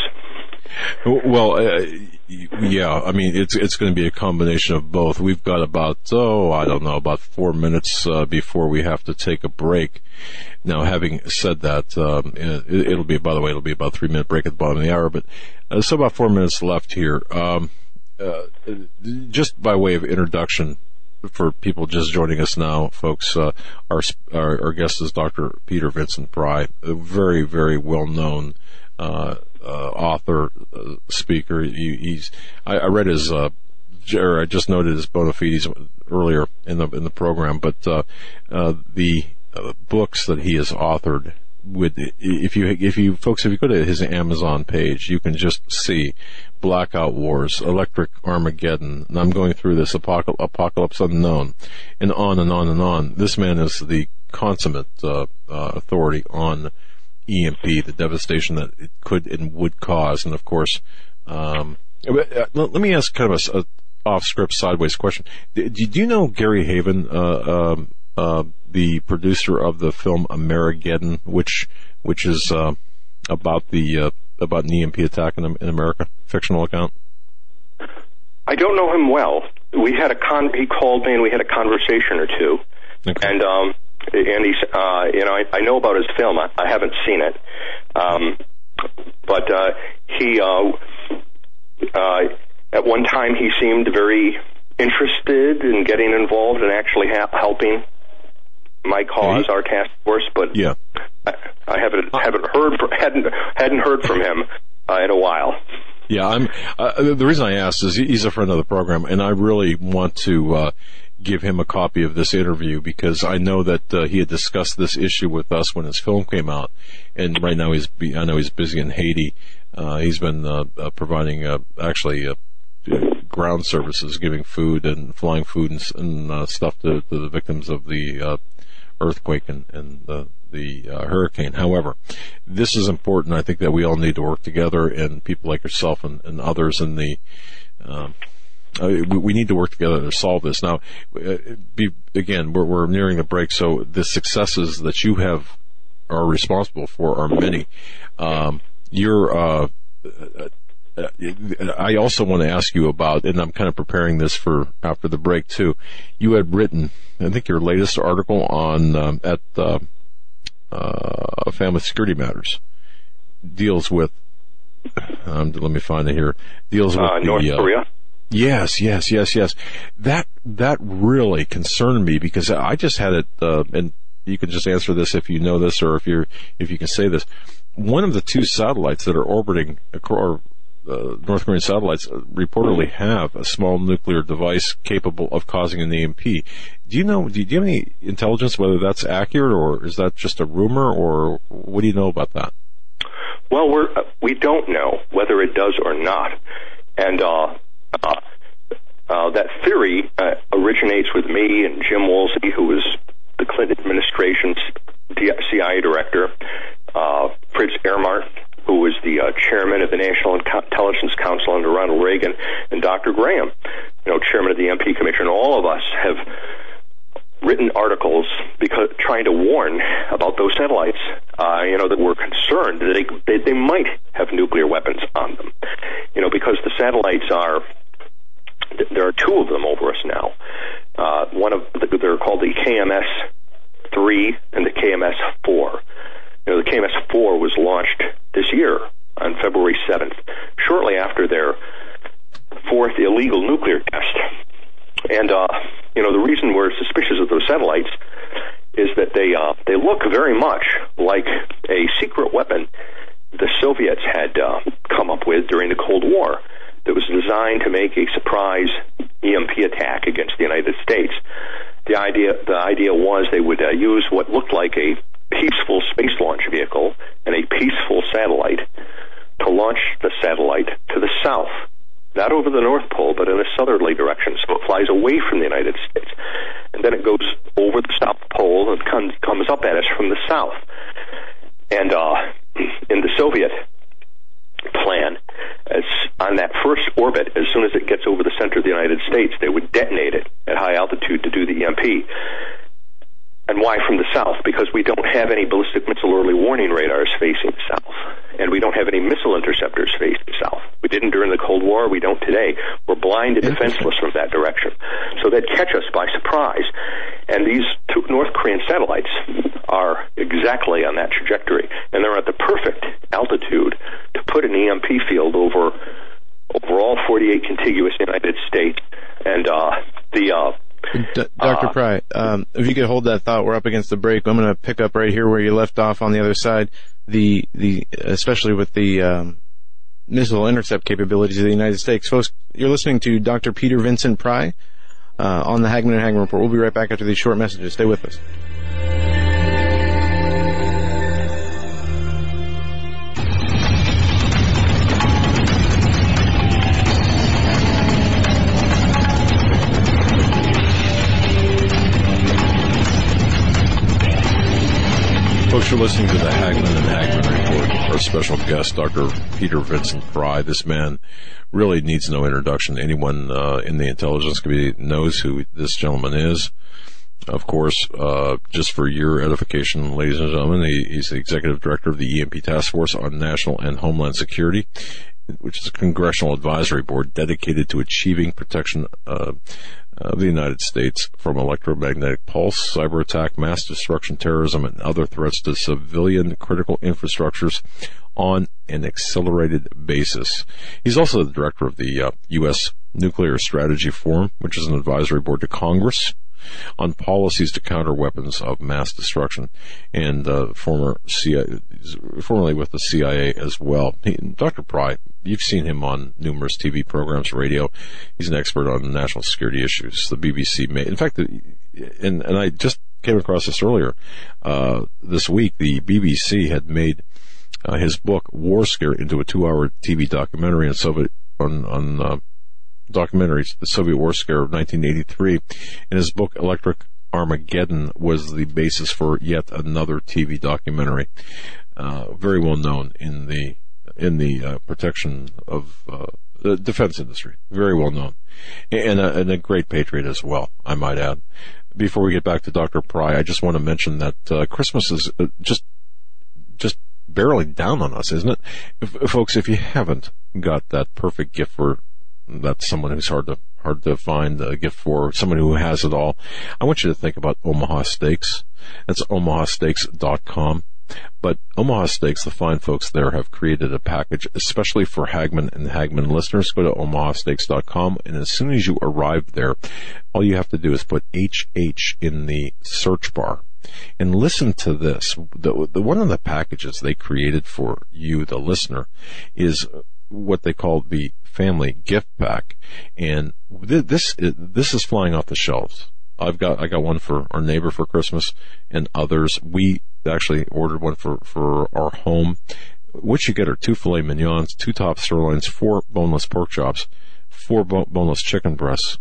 Well, uh, yeah, I mean it's it's going to be a combination of both. We've got about oh I don't know about four minutes uh, before we have to take a break. Now, having said that, um, it, will be by the way it'll be about three minute break at the bottom of the hour, but uh, so about four minutes left here. Um, uh, just by way of introduction, for people just joining us now, folks, uh, our, our, our guest is Dr. Peter Vincent Pry, a very very well known uh, author, uh, speaker. He, he's I, I, read his uh, I just noted his bona fides earlier in the in the program, but uh, uh, the uh, books that he has authored. With if you if you folks if you go to his Amazon page, you can just see Blackout Wars, Electric Armageddon. And I'm going through this Apocal- Apocalypse Unknown, and on and on and on. This man is the consummate authority on EMP, the devastation that it could and would cause, and of course, um, let me ask kind of a, a off-script, sideways question. Did, you know Gary Heavin, uh, um, uh, the producer of the film Amerigeddon, which which is uh, about the uh, about an EMP attack in, in America, fictional account? I don't know him well. We had a con. He called me and we had a conversation or two, okay. and um, and he's, uh, you know, I, I know about his film. I, I haven't seen it, um, but uh, he, uh, uh, at one time, he seemed very interested in getting involved and actually ha- helping my cause, our task force. But yeah, I, I haven't haven't heard from, hadn't hadn't heard from him uh, in a while. Yeah, I'm. Uh, the reason I asked is he's a friend of the program, and I really want to uh, give him a copy of this interview because I know that uh, he had discussed this issue with us when his film came out, and right now he's I know he's busy in Haiti. Uh, he's been uh, uh providing uh, actually uh, ground services, giving food and flying food and, and stuff to, to, the victims of the earthquake and, and the the hurricane. However, this is important. I think that we all need to work together, and people like yourself and, and others in the um, uh, we, we, need to work together to solve this. Now, uh, be, again, we're, we're nearing the break, so the successes that you have are responsible for are many. Um, you're, uh, uh I also want to ask you about, and I'm kind of preparing this for after the break too. You had written, I think, your latest article on um, at uh, uh, Family Security Matters deals with. Um, let me find it here. Deals with the, North Korea. Yes, yes, yes, yes. That that really concerned me because I just had it, uh, and you can just answer this if you know this or if you if you can say this. One of the two satellites that are orbiting or uh, North Korean satellites reportedly have a small nuclear device capable of causing an EMP. Do you know? Do you have any intelligence whether that's accurate or is that just a rumor or what do you know about that? Well, we're uh, we don't know whether it does or not, and uh, that theory uh, originates with me and Jim Woolsey, who was the Clinton administration's CIA director, uh, Fritz Ermarth, who was the uh, chairman of the National Intelligence Council under Ronald Reagan, and Dr. Graham, you know, chairman of the MP Commission. All of us have written articles because trying to warn about those satellites. Uh, you know that we're concerned that they, they they might have nuclear weapons on them. You know because the satellites are there are two of them over us now. Uh, one of the, they're called the KMS three and the KMS four. You know, the KMS four was launched this year on February seventh, shortly after their fourth illegal nuclear test. And uh, you know, the reason we're suspicious of those satellites is that they uh, they look very much like a secret weapon the Soviets had uh, come up with during the Cold War that was designed to make a surprise EMP attack against the United States. The idea the idea was they would uh, use what looked like a peaceful space launch vehicle and a peaceful satellite to launch the satellite to the south, not over the North Pole, but in a southerly direction. So it flies away from the United States. And then it goes over the South Pole and comes, up at us from the south. And uh, in the Soviet plan, as on that first orbit, as soon as it gets over the center of the United States, they would detonate it at high altitude to do the EMP. And why from the south? Because we don't have any ballistic missile early warning radars facing south. And we don't have any missile interceptors facing south. We didn't during the Cold War. We don't today. We're blind and defenseless from that direction. So they'd catch us by surprise. And these two North Korean satellites are exactly on that trajectory. And they're at the perfect altitude to put an EMP field over, over all 48 contiguous United States. And, uh, the, uh, D- Dr. Uh, Pry, um, if you could hold that thought, we're up against the break. I'm going to pick up right here where you left off on the other side. The the especially with the um, missile intercept capabilities of the United States. Folks, you're listening to Dr. Peter Vincent Pry uh, on the Hagmann and Hagmann Report. We'll be right back after these short messages. Stay with us. Folks, you're listening to the Hagmann and Hagmann Report. Our special guest, Dr. Peter Vincent Pry. This man really needs no introduction. Anyone uh, in the intelligence community knows who this gentleman is. Of course, uh, just for your edification, ladies and gentlemen, he, he's the executive director of the EMP Task Force on National and Homeland Security which is a congressional advisory board dedicated to achieving protection uh, of the United States from electromagnetic pulse, cyber attack, mass destruction, terrorism, and other threats to civilian critical infrastructures on an accelerated basis. He's also the director of the uh, U.S. Nuclear Strategy Forum, which is an advisory board to Congress on policies to counter weapons of mass destruction, and uh, former CIA, formerly with the CIA as well. He, Dr. Pry, you've seen him on numerous TV programs, radio. He's an expert on national security issues. The BBC made, in fact, and and I just came across this earlier uh, this week. The BBC had made uh, his book War Scare into a two-hour TV documentary on Soviet on on uh, documentaries, The Soviet War Scare of 1983. and his book, Electric Armageddon was the basis for yet another TV documentary, uh, very well known in the in the uh, protection of uh, the defense industry, very well known, and a, and a, great patriot as well, I might add. Before we get back to Dr. Pry, I just want to mention that uh, Christmas is uh, just just barreling down on us, isn't it, if, folks? If you haven't got that perfect gift for that's someone who's hard to hard to find a gift for someone who has it all. I want you to think about Omaha Steaks. That's omahasteaks.com. But Omaha Steaks, the fine folks there have created a package especially for Hagmann and Hagmann listeners. Go to omahasteaks.com and as soon as you arrive there, all you have to do is put HH in the search bar. And listen to this. The, the, one of the packages they created for you, the listener, is what they call the family gift pack, and this this is flying off the shelves. I've got I got one for our neighbor for Christmas, and others. We actually ordered one for for our home. What you get are two filet mignons, two top sirloins, four boneless pork chops, four bo- boneless chicken breasts,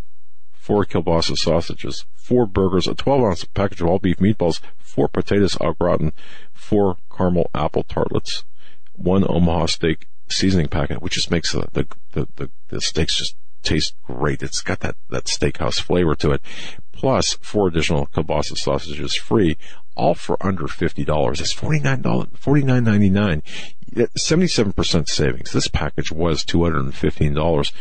four kielbasa sausages, four burgers, a 12 ounce package of all beef meatballs, four potatoes au gratin, four caramel apple tartlets, one Omaha steak seasoning packet, which just makes the, the, the, the, steaks just taste great. It's got that, that steakhouse flavor to it. Plus four additional kielbasa sausages free, all for under $50. It's $49, $49.99. 77% savings. This package was $215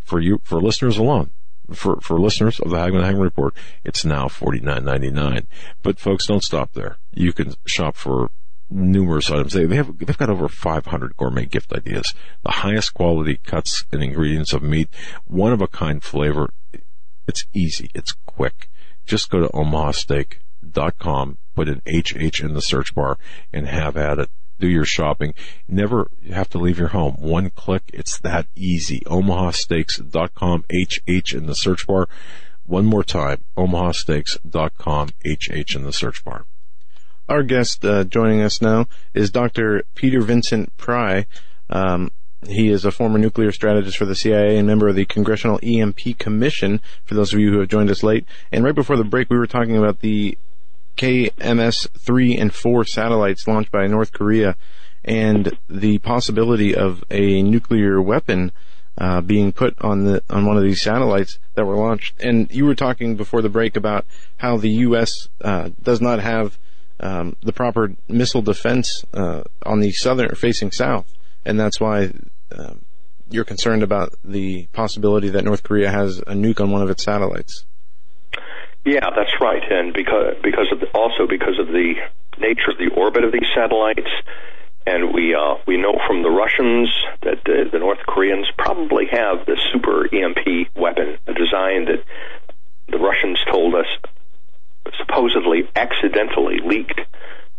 for you, for listeners alone. For, for listeners of the Hagmann Hagmann Report, it's now $49.99. But folks, don't stop there. You can shop for numerous items. They, they have they've got over 500 gourmet gift ideas. The highest quality cuts and ingredients of meat, one of a kind flavor. It's easy. It's quick. Just go to omahasteak.com, put an HH in the search bar, and have at it. Do your shopping. Never have to leave your home. One click. It's that easy. omahasteaks.com, HH in the search bar. One more time, omahasteaks.com, HH in the search bar. Our guest uh, joining us now is Dr. Peter Vincent Pry. Um, he is a former nuclear strategist for the CIA and member of the Congressional EMP Commission, for those of you who have joined us late. And right before the break, we were talking about the KMS 3 and 4 satellites launched by North Korea and the possibility of a nuclear weapon uh, being put on the on one of these satellites that were launched. And you were talking before the break about how the U.S. Uh, does not have um, the proper missile defense uh, on the southern facing south, and that's why um, you're concerned about the possibility that North Korea has a nuke on one of its satellites. Yeah, that's right, and because because the, also because of the nature of the orbit of these satellites. And we uh, we know from the Russians that uh, the North Koreans probably have the super EMP weapon, a design that the Russians told us supposedly accidentally leaked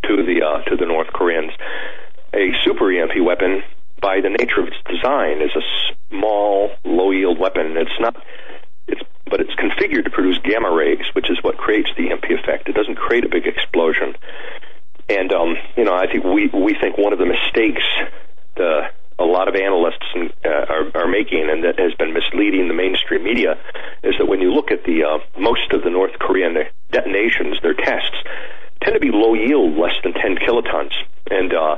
to the uh, to the North Koreans. A super EMP weapon, by the nature of its design, is a small, low yield weapon. It's not. It's but it's configured to produce gamma rays, which is what creates the EMP effect. It doesn't create a big explosion. And um, you know, I think we we think one of the mistakes the a lot of analysts uh, are, are making, and that has been misleading the mainstream media, is that when you look at the uh, most of the North Korean detonations, their tests tend to be low yield, less than 10 kilotons, and uh,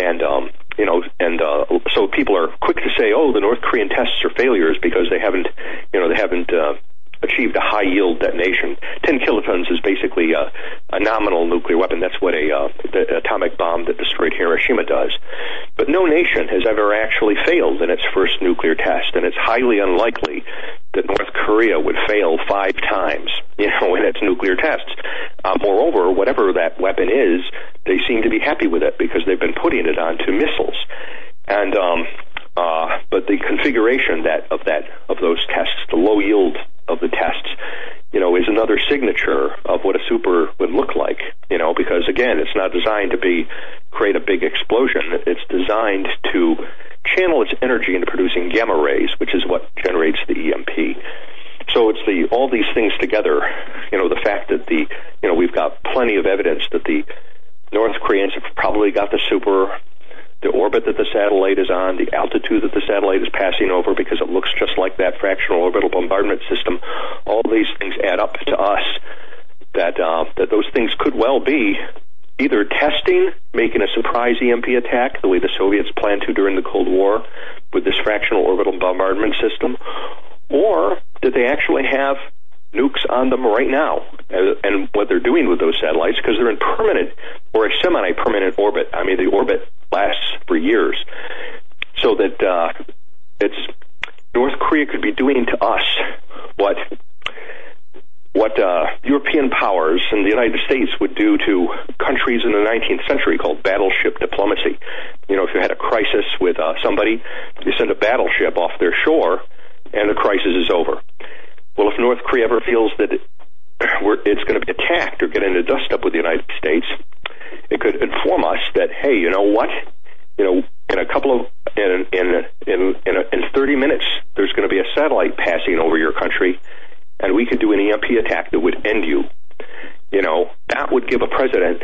and um, you know, and uh, so people are quick to say, oh, the North Korean tests are failures because they haven't, you know, they haven't uh, achieved a high yield detonation. 10 kilotons is basically a, a nominal nuclear weapon. That's what a uh, the atomic bomb that destroyed Hiroshima does. But no nation has ever actually failed in its first nuclear test, and it's highly unlikely that North Korea would fail five times, you know, in its nuclear tests. Uh, moreover, whatever that weapon is, they seem to be happy with it because they've been putting it onto missiles. And um, uh, but the configuration that of that of those tests, the low yield of the tests, you know, is another signature of what a super would look like. You know, because again, it's not designed to be create a big explosion. It's designed to channel its energy into producing gamma rays, which is what generates the EMP. So it's the all these things together. You know, the fact that the you know we've got plenty of evidence that the North Koreans have probably got the super the orbit that the satellite is on, the altitude that the satellite is passing over, because it looks just like that fractional orbital bombardment system. All these things add up to us that uh, that those things could well be either testing, making a surprise EMP attack, the way the Soviets planned to during the Cold War with this fractional orbital bombardment system, or did they actually have nukes on them right now, and what they're doing with those satellites because they're in permanent or a semi-permanent orbit. I mean, the orbit lasts for years, so that uh, it's North Korea could be doing to us what what uh, European powers and the United States would do to countries in the 19th century called battleship diplomacy. You know, if you had a crisis with uh, somebody, you send a battleship off their shore, and the crisis is over. Well, if North Korea ever feels that it, (clears throat) it's going to be attacked or get into dust up with the United States, it could inform us that, hey, you know what? You know, in a couple of in in in in, a, in 30 minutes, there's going to be a satellite passing over your country, and we could do an EMP attack that would end you. You know, that would give a president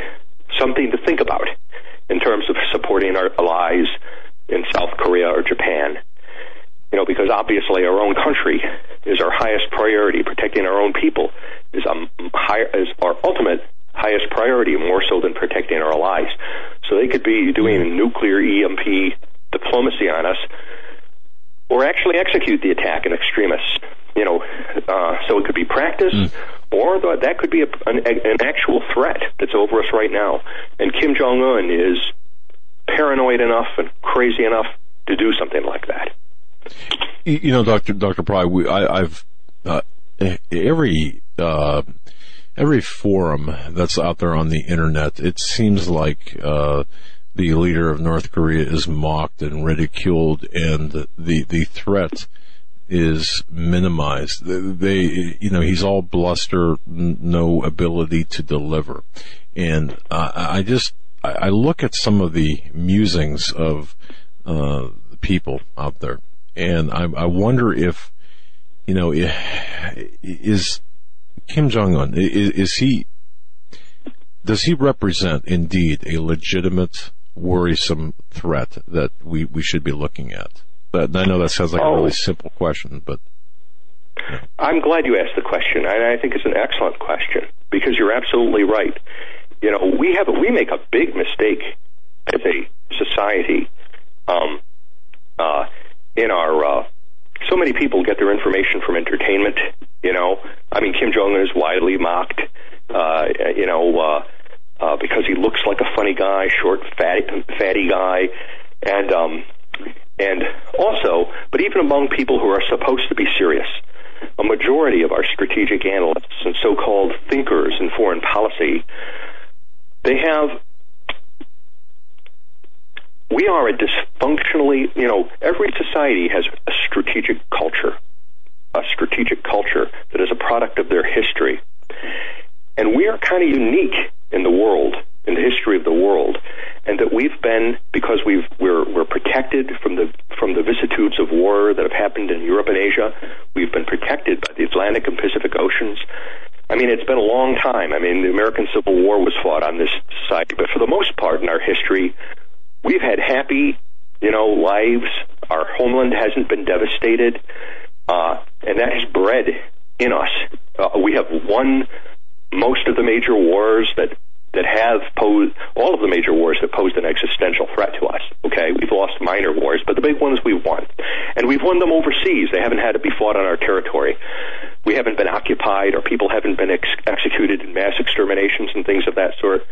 something to think about in terms of supporting our allies in South Korea or Japan you know, because obviously our own country is our highest priority. Protecting our own people is, um, high, is our ultimate highest priority, more so than protecting our allies. So they could be doing nuclear EMP diplomacy on us, or actually execute the attack in extremists. You know, uh, so it could be practice, mm. or the, that could be a, an, an actual threat that's over us right now. And Kim Jong Un is paranoid enough and crazy enough to do something like that. You know, Doctor Doctor Pry, we, I, have uh, every uh, every forum that's out there on the internet. It seems like uh, the leader of North Korea is mocked and ridiculed, and the the threat is minimized. They, you know, he's all bluster, no ability to deliver, and I just I look at some of the musings of uh, people out there and I, I wonder if, you know, is Kim Jong Un is, is he does he represent indeed a legitimate, worrisome threat that we, we should be looking at? But I know that sounds like Oh. a really simple question, but I'm glad you asked the question. I, I think it's an excellent question because you're absolutely right. You know, we have we make a big mistake as a society. Um, uh, in our uh, so many people get their information from entertainment. You know, I mean, Kim Jong Un is widely mocked. Uh, you know, uh, uh, because he looks like a funny guy, short, fatty, fatty guy, and um, and also, but even among people who are supposed to be serious, a majority of our strategic analysts and so-called thinkers in foreign policy, they have. We are a dysfunctionally, you know, every society has a strategic culture, a strategic culture that is a product of their history. And we are kind of unique in the world, in the history of the world, and that we've been because we've we're we're protected from the from the vicissitudes of war that have happened in Europe and Asia. We've been protected by the Atlantic and Pacific Oceans. I mean, it's been a long time. I mean, the American Civil War was fought on this society, but for the most part in our history, we've had happy, you know, lives. Our homeland hasn't been devastated, uh, and that has bred in us. Uh, we have won most of the major wars that that have posed all of the major wars that posed an existential threat to us. Okay, we've lost minor wars, but the big ones we've won, and we've won them overseas. They haven't had to be fought on our territory. We haven't been occupied, or people haven't been ex- executed in mass exterminations and things of that sort.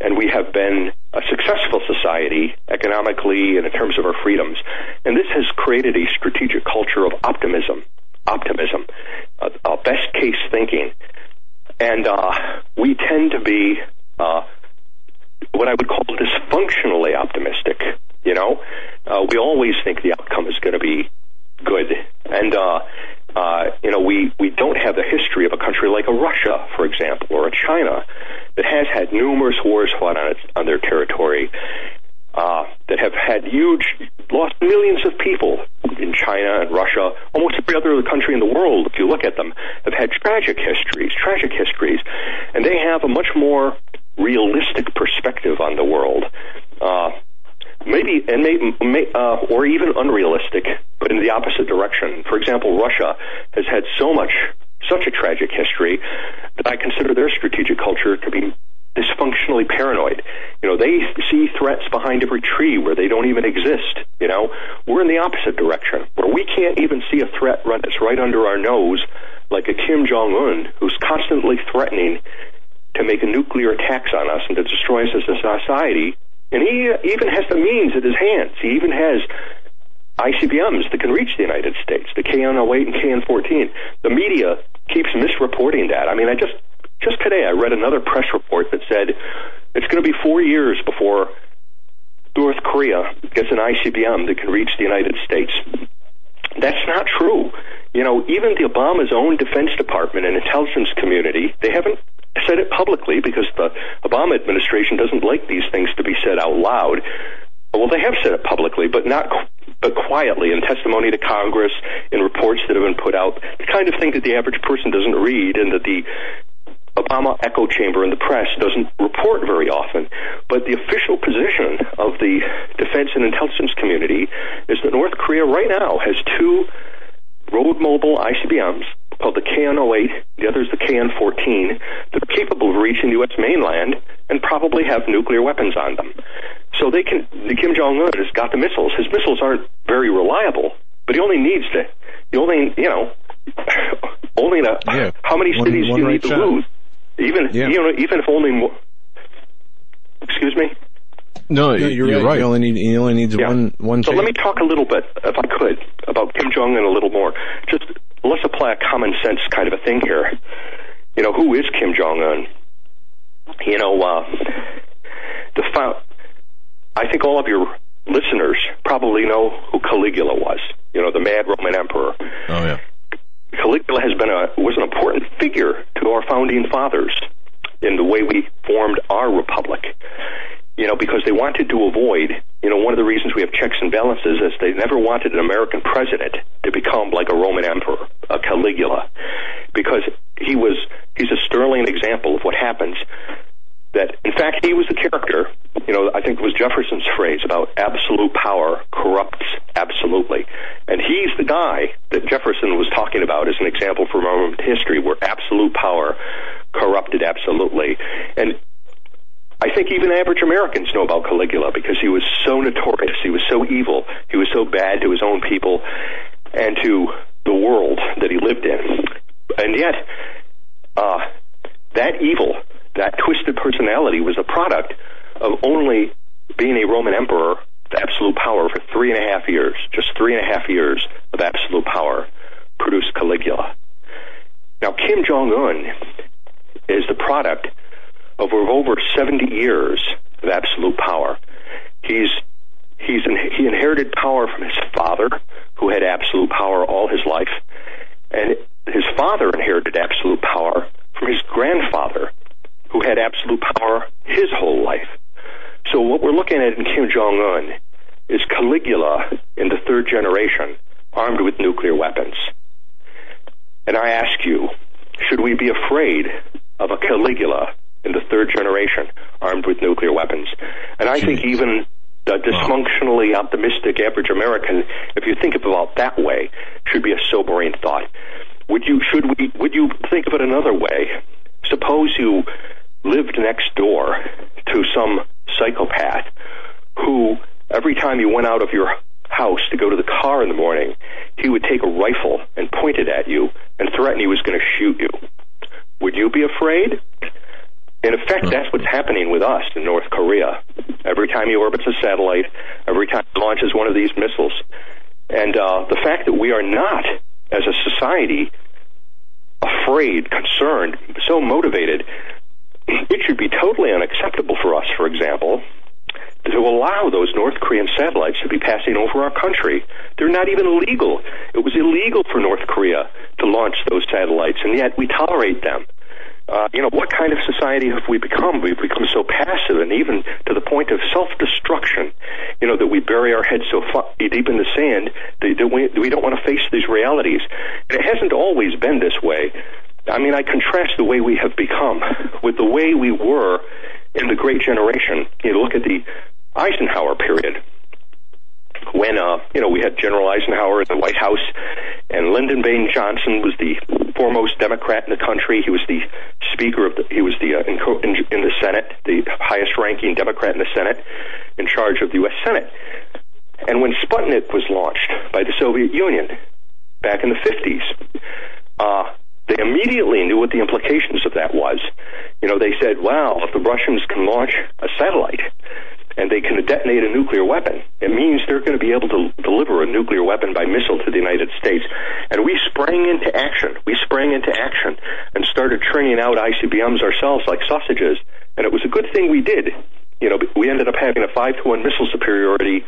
And we have been a successful society economically and in terms of our freedoms. And this has created a strategic culture of optimism, optimism, uh, uh, best case thinking and uh, we tend to be uh, what I would call dysfunctionally optimistic. You know, uh, we always think the outcome is going to be good, and uh, you know, we we don't have the history of a country like a Russia, for example, or a China that has had numerous wars fought on its on their territory. Uh, that have had huge, lost millions of people in China and Russia. Almost every other country in the world, if you look at them, have had tragic histories, tragic histories, and they have a much more realistic perspective on the world. Uh, maybe and may, may uh, or even unrealistic, but in the opposite direction. For example, Russia has had so much, such a tragic history that I consider their strategic culture to be dysfunctionally paranoid. You know, they see threats behind every tree where they don't even exist. You know, we're in the opposite direction where we can't even see a threat run that's right under our nose, like a Kim Jong Un who's constantly threatening to make a nuclear attacks on us and to destroy us as a society. And he uh, even has the means at his hands. He even has ICBMs that can reach the United States, the KN-08 and KN-14. The media keeps misreporting that. I mean, I just just today I read another press report that said it's going to be four years before North Korea gets an ICBM that can reach the United States. That's not true. You know, even the Obama's own Defense Department and intelligence community, they haven't said it publicly because the Obama administration doesn't like these things to be said out loud. Well, they have said it publicly, but not but quietly in testimony to Congress, in reports that have been put out, the kind of thing that the average person doesn't read and that the Obama echo chamber in the press doesn't report very often. But the official position of the defense and intelligence community is that North Korea right now has two road mobile ICBMs called the KN-08, the other is the KN-14, that are capable of reaching the U.S. mainland and probably have nuclear weapons on them. So they can, the Kim Jong-un has got the missiles. His missiles aren't very reliable, but he only needs to, he only, you know, (coughs) only to, Yeah. how many One- cities one do you right need to lose? Even, Yeah. you know, even if only excuse me? No, you're, you're, right. right. He only need he only needs Yeah. one one. So let me talk a little bit, if I could, about Kim Jong Un a little more. Just let's apply a common sense kind of a thing here. You know, who is Kim Jong Un? You know, uh, the fou- I think all of your listeners probably know who Caligula was. You know, the mad Roman emperor. Oh yeah. Caligula has been a was an important figure to our founding fathers in the way we formed our republic. You know, because they wanted to avoid, you know, one of the reasons we have checks and balances is they never wanted an American president to become like a Roman emperor, a Caligula, because he was he's a sterling example of what happens that, in fact, he was the character. You know, I think it was Jefferson's phrase about absolute power corrupts absolutely. And he's the guy that Jefferson was talking about as an example from our history where absolute power corrupted absolutely. And I think even average Americans know about Caligula because he was so notorious. He was so evil. He was so bad to his own people and to the world that he lived in. And yet, uh, that evil that twisted personality was a product of only being a Roman emperor with absolute power for three and a half years. Just three and a half years of absolute power produced Caligula. Now, Kim Jong Un is the product of over 70 years of absolute power. He's he's he inherited power from his father, who had absolute power all his life, and his father inherited absolute power from his grandfather, who had absolute power his whole life. So what we're looking at in Kim Jong Un is Caligula in the third generation, armed with nuclear weapons. And I ask you, should we be afraid of a Caligula in the third generation, armed with nuclear weapons? And I think even the dysfunctionally optimistic average American, if you think about that way, should be a sobering thought. Would you should we would you think of it another way? Suppose you lived next door to some psychopath who, every time you went out of your house to go to the car in the morning, he would take a rifle and point it at you and threaten he was going to shoot you. Would you be afraid? In effect, that's what's happening with us in North Korea. Every time he orbits a satellite, every time he launches one of these missiles. And uh, the fact that we are not, as a society, afraid, concerned, so motivated (clears throat) it should be totally unacceptable for us, for example, to allow those North Korean satellites to be passing over our country. They're not even legal. It was illegal for North Korea to launch those satellites, and yet we tolerate them. Uh, you know, what kind of society have we become? We've become so passive and even to the point of self-destruction, you know, that we bury our heads so far, deep in the sand that, that we, we don't want to face these realities. And it hasn't always been this way. I mean, I contrast the way we have become with the way we were in the Great Generation. You look at the Eisenhower period when uh, you know we had General Eisenhower in the White House, and Lyndon Baines Johnson was the foremost Democrat in the country. He was the Speaker of the he was the uh, in, in, in the Senate, the highest ranking Democrat in the Senate, in charge of the U.S. Senate. And when Sputnik was launched by the Soviet Union back in the 50s, uh, they immediately knew what the implications of that was. You know, they said, wow, if the Russians can launch a satellite and they can detonate a nuclear weapon, it means they're going to be able to deliver a nuclear weapon by missile to the United States. And we sprang into action. We sprang into action and started churning out ICBMs ourselves like sausages. And it was a good thing we did. You know, we ended up having a five to one missile superiority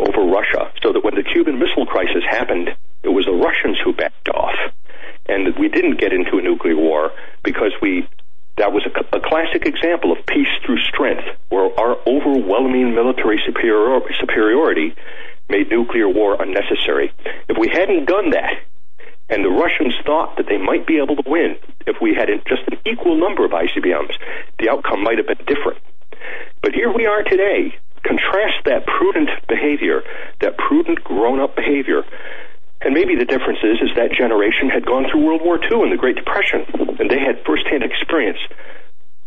over Russia, so that when the Cuban Missile Crisis happened, it was the Russians who backed off and we didn't get into a nuclear war because we that was a, a, classic example of peace through strength, where our overwhelming military superior, superiority made nuclear war unnecessary. If we hadn't done that, and the Russians thought that they might be able to win if we had just an equal number of ICBMs, the outcome might have been different. But here we are today. Contrast that prudent behavior, that prudent grown-up behavior, and maybe the difference is, is that generation had gone through World War II and the Great Depression, and they had firsthand experience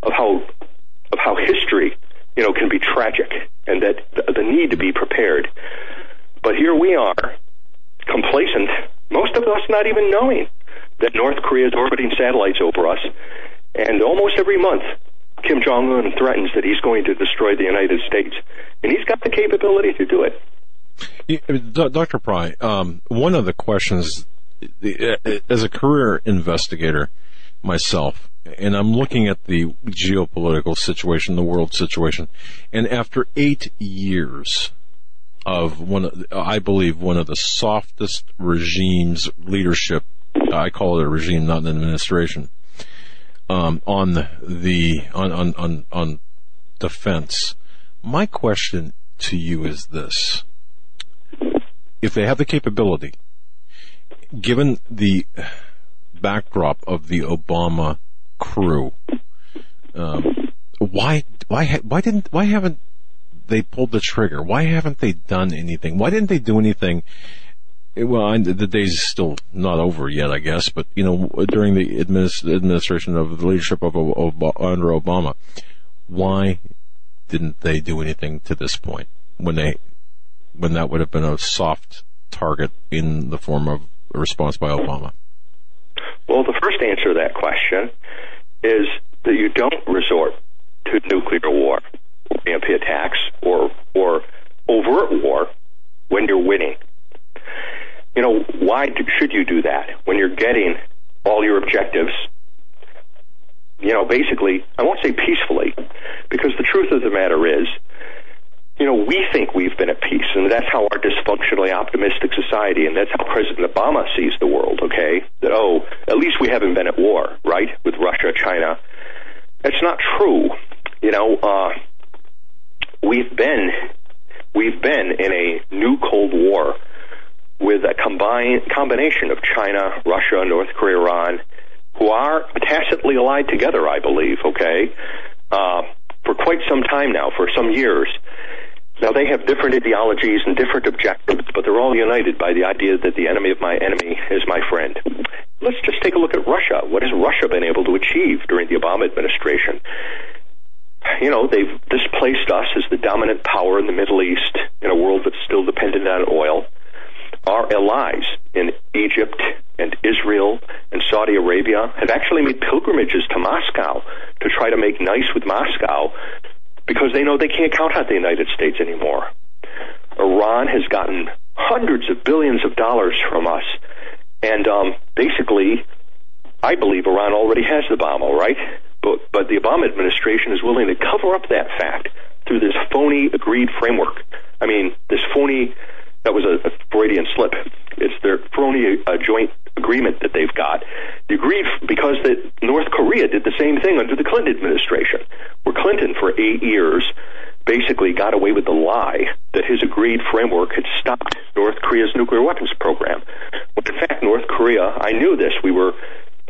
of how of how history, you know, can be tragic, and that the, need to be prepared. But here we are, complacent. Most of us not even knowing that North Korea is orbiting satellites over us, and almost every month, Kim Jong Un threatens that he's going to destroy the United States, and he's got the capability to do it. Dr. Pry, um, one of the questions, as a career investigator myself, and I'm looking at the geopolitical situation, the world situation, and after eight years of one, of, I believe one of the softest regimes leadership, I call it a regime, not an administration, um, on the on, on on on defense. My question to you is this if they have the capability, given the backdrop of the Obama crew, um, why why why didn't why haven't they pulled the trigger? Why haven't they done anything? Why didn't they do anything? Well, the day's still not over yet, I guess. But you know, during the administ- administration of the leadership of, of under Obama, why didn't they do anything to this point when they when that would have been a soft target in the form of a response by Obama? Well, the first answer to that question is that you don't resort to nuclear war, EMP attacks, or or overt war when you're winning. You know, why should you do that when you're getting all your objectives? You know, basically, I won't say peacefully, because the truth of the matter is, you know, we think we've been at peace, and that's how our dysfunctionally optimistic society, and that's how President Obama sees the world, okay? That, oh, at least we haven't been at war, right, with Russia, China. That's not true. You know, uh, we've been, we've been in a new Cold War with a combine, combination of China, Russia, North Korea, Iran, who are tacitly allied together, I believe, okay, uh, for quite some time now, for some years. Now they have different ideologies and different objectives, but they're all united by the idea that the enemy of my enemy is my friend. Let's just take a look at Russia. What has Russia been able to achieve during the Obama administration? You know, they've displaced us as the dominant power in the Middle East in a world that's still dependent on oil. Our allies in Egypt and Israel and Saudi Arabia have actually made pilgrimages to Moscow to try to make nice with Moscow because they know they can't count on the United States anymore. Iran has gotten hundreds of billions of dollars from us, and um, basically, I believe Iran already has the bomb, all right? But but the Obama administration is willing to cover up that fact through this phony agreed framework. I mean, this phony that was a, a Freudian slip. It's their phony uh, joint agreement that they've got. The agreed because that North Korea did the same thing under the Clinton administration, where Clinton for eight years basically got away with the lie that his agreed framework had stopped North Korea's nuclear weapons program. When in fact, North Korea, I knew this. We were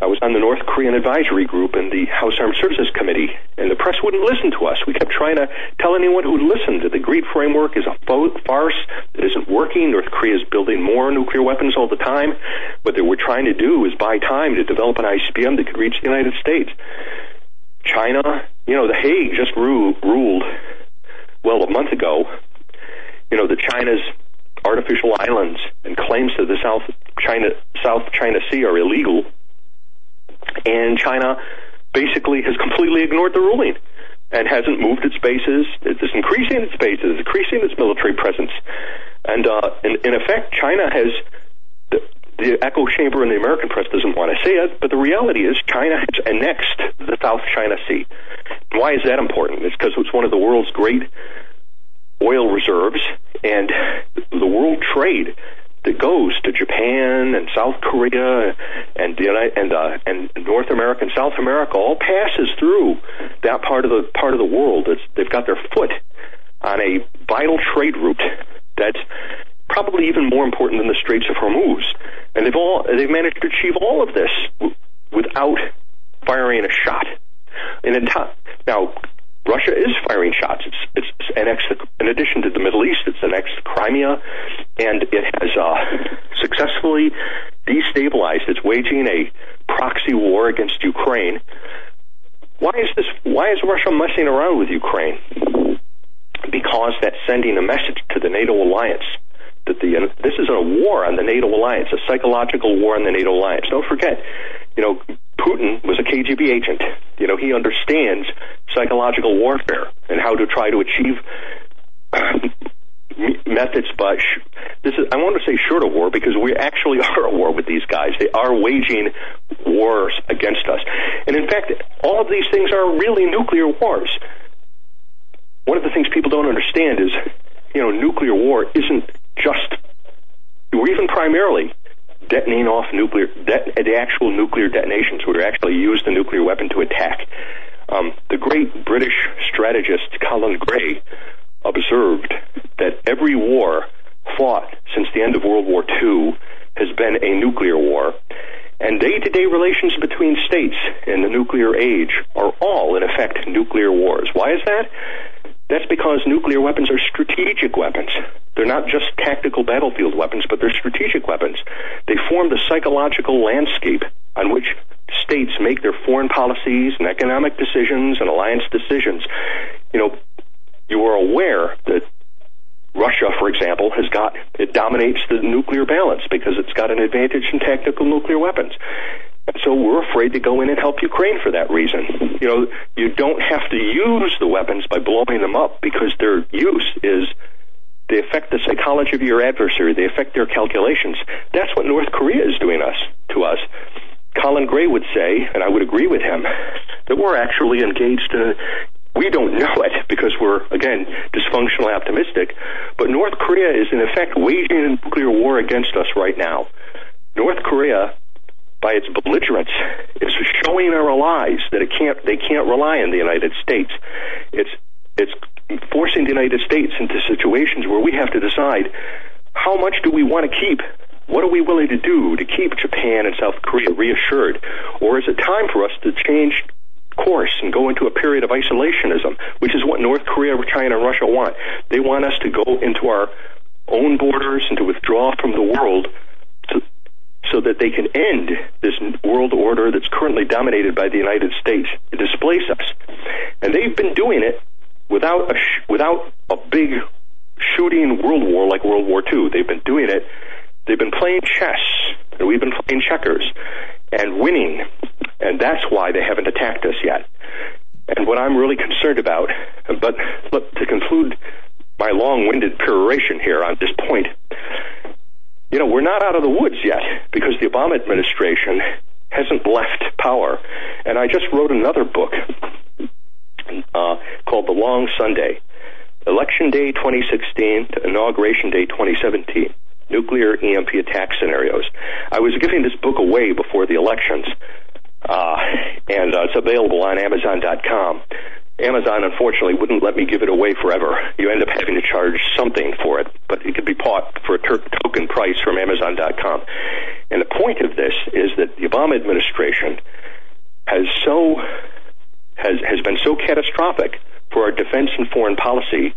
I was on the North Korean Advisory Group in the House Armed Services Committee, and the press wouldn't listen to us. We kept trying to tell anyone who would listen that the agreed framework is a farce that isn't working. North Korea is building more nuclear weapons all the time. What they were trying to do is buy time to develop an ICBM that could reach the United States. China, you know, The Hague just ru- ruled, well, a month ago, you know, that China's artificial islands and claims to the South China South China Sea are illegal and China basically has completely ignored the ruling and hasn't moved its bases. It's increasing its bases, increasing its military presence, and uh, in, in effect, China has the, the echo chamber in the American press doesn't want to say it, but the reality is China has annexed the South China Sea. Why is that important? It's because it's one of the world's great oil reserves, and the world trade that goes to Japan and South Korea and and uh, and North America and South America all passes through that part of the part of the world. It's, they've got their foot on a vital trade route that's probably even more important than the Straits of Hormuz, and they've all they've managed to achieve all of this w- without firing a shot. And now, Russia is firing shots. It's, it's annexed, in addition to the Middle East, it's annexed Crimea, and it has uh, successfully destabilized. It's waging a proxy war against Ukraine. Why is this? Why is Russia messing around with Ukraine? Because that's sending a message to the NATO alliance that the this is a war on the NATO alliance, a psychological war on the NATO alliance. Don't forget, you know, Putin was a KGB agent. You know, he understands psychological warfare and how to try to achieve uh, methods. But sh- this is, I want to say short of war because we actually (laughs) are at war with these guys. They are waging wars against us. And in fact, all of these things are really nuclear wars. One of the things people don't understand is, you know, nuclear war isn't just, or even primarily, detonating off nuclear, de- the actual nuclear detonations would actually use the nuclear weapon to attack. Um, the great British strategist Colin Gray observed that every war fought since the end of World War II has been a nuclear war. And day to day relations between states in the nuclear age are all, in effect, nuclear wars. Why is that? That's because nuclear weapons are strategic weapons. They're not just tactical battlefield weapons, but they're strategic weapons. They form the psychological landscape on which states make their foreign policies and economic decisions and alliance decisions. You know, you are aware that Russia, for example, has got it dominates the nuclear balance because it's got an advantage in tactical nuclear weapons. So we're afraid to go in and help Ukraine for that reason. You know, you don't have to use the weapons by blowing them up because their use is they affect the psychology of your adversary. They affect their calculations. That's what North Korea is doing us to us. Colin Gray would say, and I would agree with him, that we're actually engaged in we don't know it because we're, again, dysfunctional optimistic, but North Korea is in effect waging a nuclear war against us right now. North Korea, by its belligerence, is showing our allies that it can't, they can't rely on the United States. It's, it's forcing the United States into situations where we have to decide how much do we want to keep what are we willing to do to keep Japan and South Korea reassured? Or is it time for us to change course and go into a period of isolationism, which is what North Korea, China, and Russia want. They want us to go into our own borders and to withdraw from the world to, so that they can end this world order that's currently dominated by the United States and displace us. And they've been doing it without a sh- without a big shooting world war like World War II. They've been doing it. They've been playing chess, and we've been playing checkers and winning and that's why they haven't attacked us yet. And what I'm really concerned about, but look, to conclude my long-winded peroration here on this point, you know, we're not out of the woods yet because the Obama administration hasn't left power. And I just wrote another book uh, called The Long Sunday, Election Day 2016 to Inauguration Day 2017 nuclear EMP attack scenarios. I was giving this book away before the elections, uh, and uh, it's available on Amazon.com. Amazon, unfortunately, wouldn't let me give it away forever. You end up having to charge something for it, but it could be bought for a ter- token price from Amazon.com. And the point of this is that the Obama administration has so has has been so catastrophic for our defense and foreign policy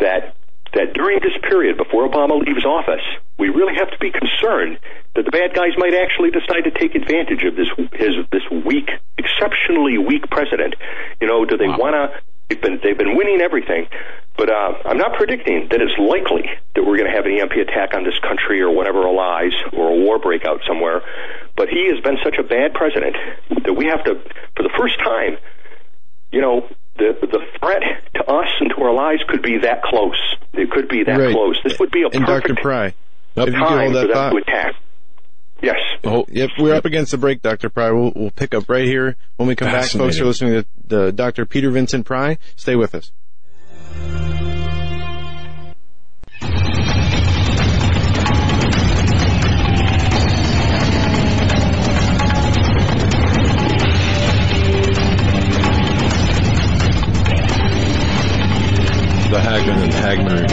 that that during this period before Obama leaves office, we really have to be concerned that the bad guys might actually decide to take advantage of this his this weak, exceptionally weak president. You know, do they wow. want to? They've been they've been winning everything, but uh, I'm not predicting that it's likely that we're going to have an EMP attack on this country or whatever allies or a war breakout somewhere. But he has been such a bad president that we have to, for the first time, you know, the the threat to us and to our lives could be that close. It could be that right. close. This would be a and perfect Dr. Pry, if you time hold that for them thought. to attack. Yes. Oh, yep. We're up against the break, Dr. Pry. We'll, we'll pick up right here when we come back. Folks you're listening to the Dr. Peter Vincent Pry. Stay with us. the Hagmann and Hagmann Report.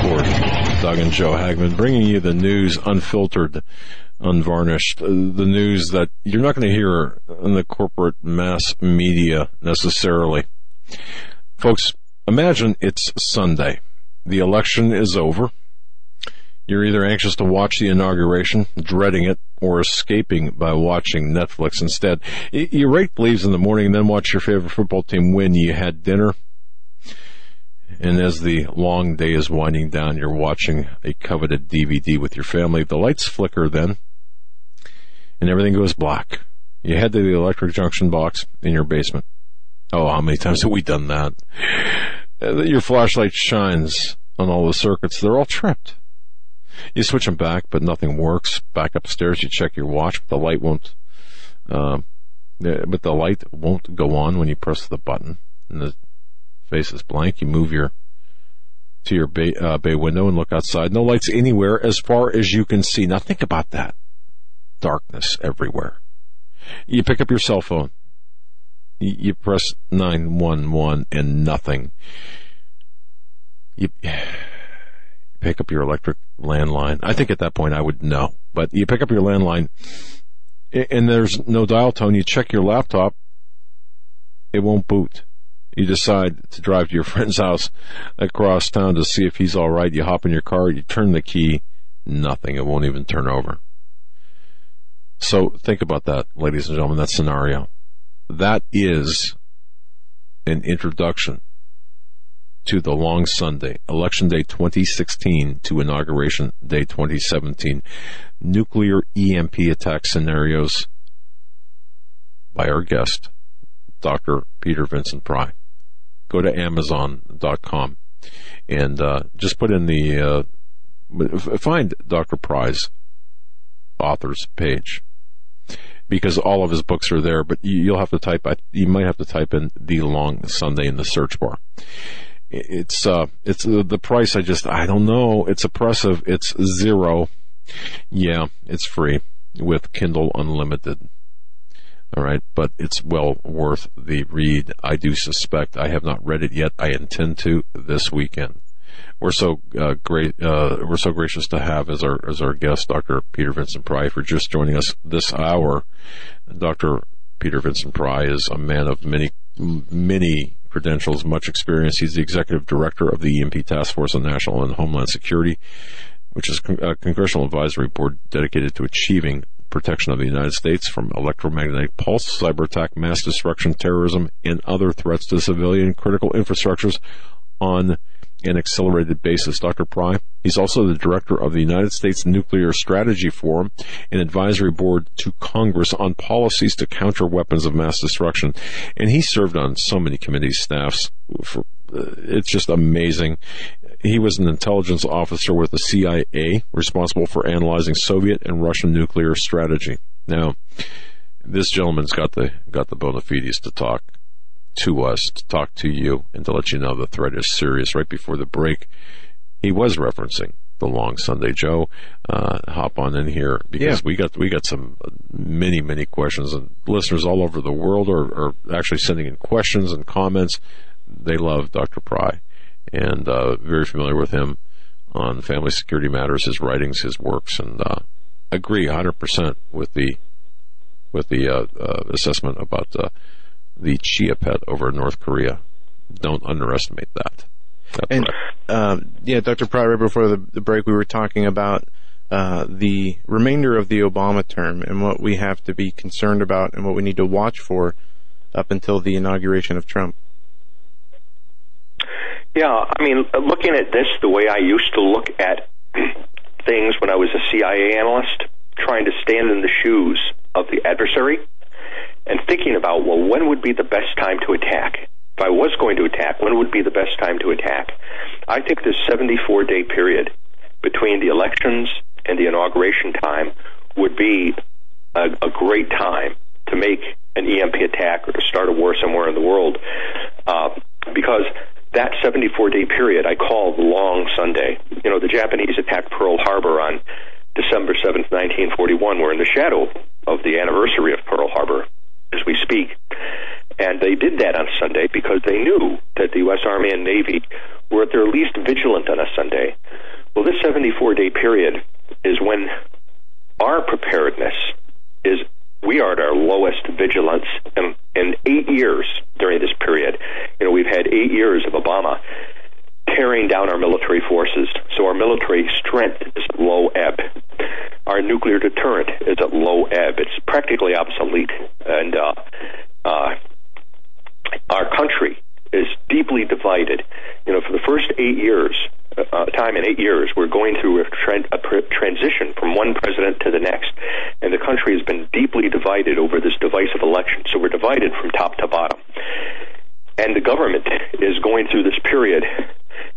Doug and Joe Hagmann, bringing you the news unfiltered, unvarnished, uh, the news that you're not going to hear in the corporate mass media necessarily. Folks, imagine it's Sunday. The election is over. You're either anxious to watch the inauguration, dreading it, or escaping by watching Netflix instead. You rake leaves in the morning and then watch your favorite football team win. You had dinner and as the long day is winding down, you're watching a coveted DVD with your family. The lights flicker then, and everything goes black. You head to the electric junction box in your basement. Oh, how many times have we done that? Your flashlight shines on all the circuits. They're all tripped. You switch them back, but nothing works. Back upstairs, you check your watch, but the light won't, uh, but the light won't go on when you press the button. And the face is blank. You move your to your bay, uh, bay window and look outside. No lights anywhere as far as you can see. Now think about that. Darkness everywhere. You pick up your cell phone. You, you press 911 and nothing. You (sighs) pick up your electric landline. I think at that point I would know, but you pick up your landline and there's no dial tone, you check your laptop, it won't boot. You decide to drive to your (laughs) friend's house across town to see if he's all right. You hop in your car, you turn the key, nothing. It won't even turn over. So think about that, ladies and gentlemen, that scenario. That is an introduction to the long Sunday, Election Day 2016 to Inauguration Day 2017, nuclear EMP attack scenarios by our guest, Dr. Peter Vincent Pry. Go to Amazon.com and uh, just put in the uh, find Dr. Pry's authors page because all of his books are there. But you'll have to type. You might have to type in the Long Sunday in the search bar. It's uh, it's uh, the price. I just I don't know. It's oppressive. It's zero. Yeah, it's free with Kindle Unlimited. All right, but it's well worth the read. I do suspect I have not read it yet. I intend to this weekend. We're so uh, great. Uh, we're so gracious to have as our as our guest, Dr. Peter Vincent Pry, for just joining us this hour. Dr. Peter Vincent Pry is a man of many many credentials, much experience. He's the executive director of the EMP Task Force on National and Homeland Security, which is a congressional advisory board dedicated to achieving protection of the United States from electromagnetic pulse, cyber attack, mass destruction, terrorism, and other threats to civilian critical infrastructures on an accelerated basis. Dr. Pry, he's also the director of the United States Nuclear Strategy Forum, an advisory board to Congress on policies to counter weapons of mass destruction. And he served on so many committee staffs. For, uh, it's just amazing. He was an intelligence officer with the CIA, responsible for analyzing Soviet and Russian nuclear strategy. Now, this gentleman's got the got the bona fides to talk to us to talk to you and to let you know the threat is serious. Right before the break, he was referencing the long Sunday. Joe, uh, hop on in here because yeah. we got we got some many many questions and listeners all over the world are, are actually sending in questions and comments. They love Dr. Pry and uh, very familiar with him on family security matters, his writings, his works, and uh, agree 100% with the with the uh, uh, assessment about uh, the Chia Pet over North Korea. Don't underestimate that. That's and uh, yeah, Dr. Pry, right before the, the, break, we were talking about uh, the remainder of the Obama term and what we have to be concerned about and what we need to watch for up until the inauguration of Trump. Yeah, I mean, looking at this the way I used to look at (clears throat) things when I was a CIA analyst, trying to stand in the shoes of the adversary and thinking about, well, when would be the best time to attack? If I was going to attack, when would be the best time to attack? I think this 74 day period between the elections and the inauguration time would be a, a great time to make an EMP attack or to start a war somewhere in the world uh, because that 74 day period I call the long Sunday. You know, the Japanese attacked Pearl Harbor on December 7th, 1941. We're in the shadow of the anniversary of Pearl Harbor as we speak. And they did that on Sunday because they knew that the U.S. Army and Navy were at their least vigilant on a Sunday. Well, this 74 day period is when our preparedness is, we are at our lowest vigilance in, in eight years during this period. You know, we've had eight years of Obama tearing down our military forces. So our military strength is low ebb. Our nuclear deterrent is at low ebb. It's practically obsolete. And uh, uh, our country is deeply divided. You know, for the first eight years, uh, time in eight years, we're going through a, tra- a pr- transition from one president to the next, and the country has been deeply divided over this divisive election. So we're divided from top to bottom, and the government is going through this period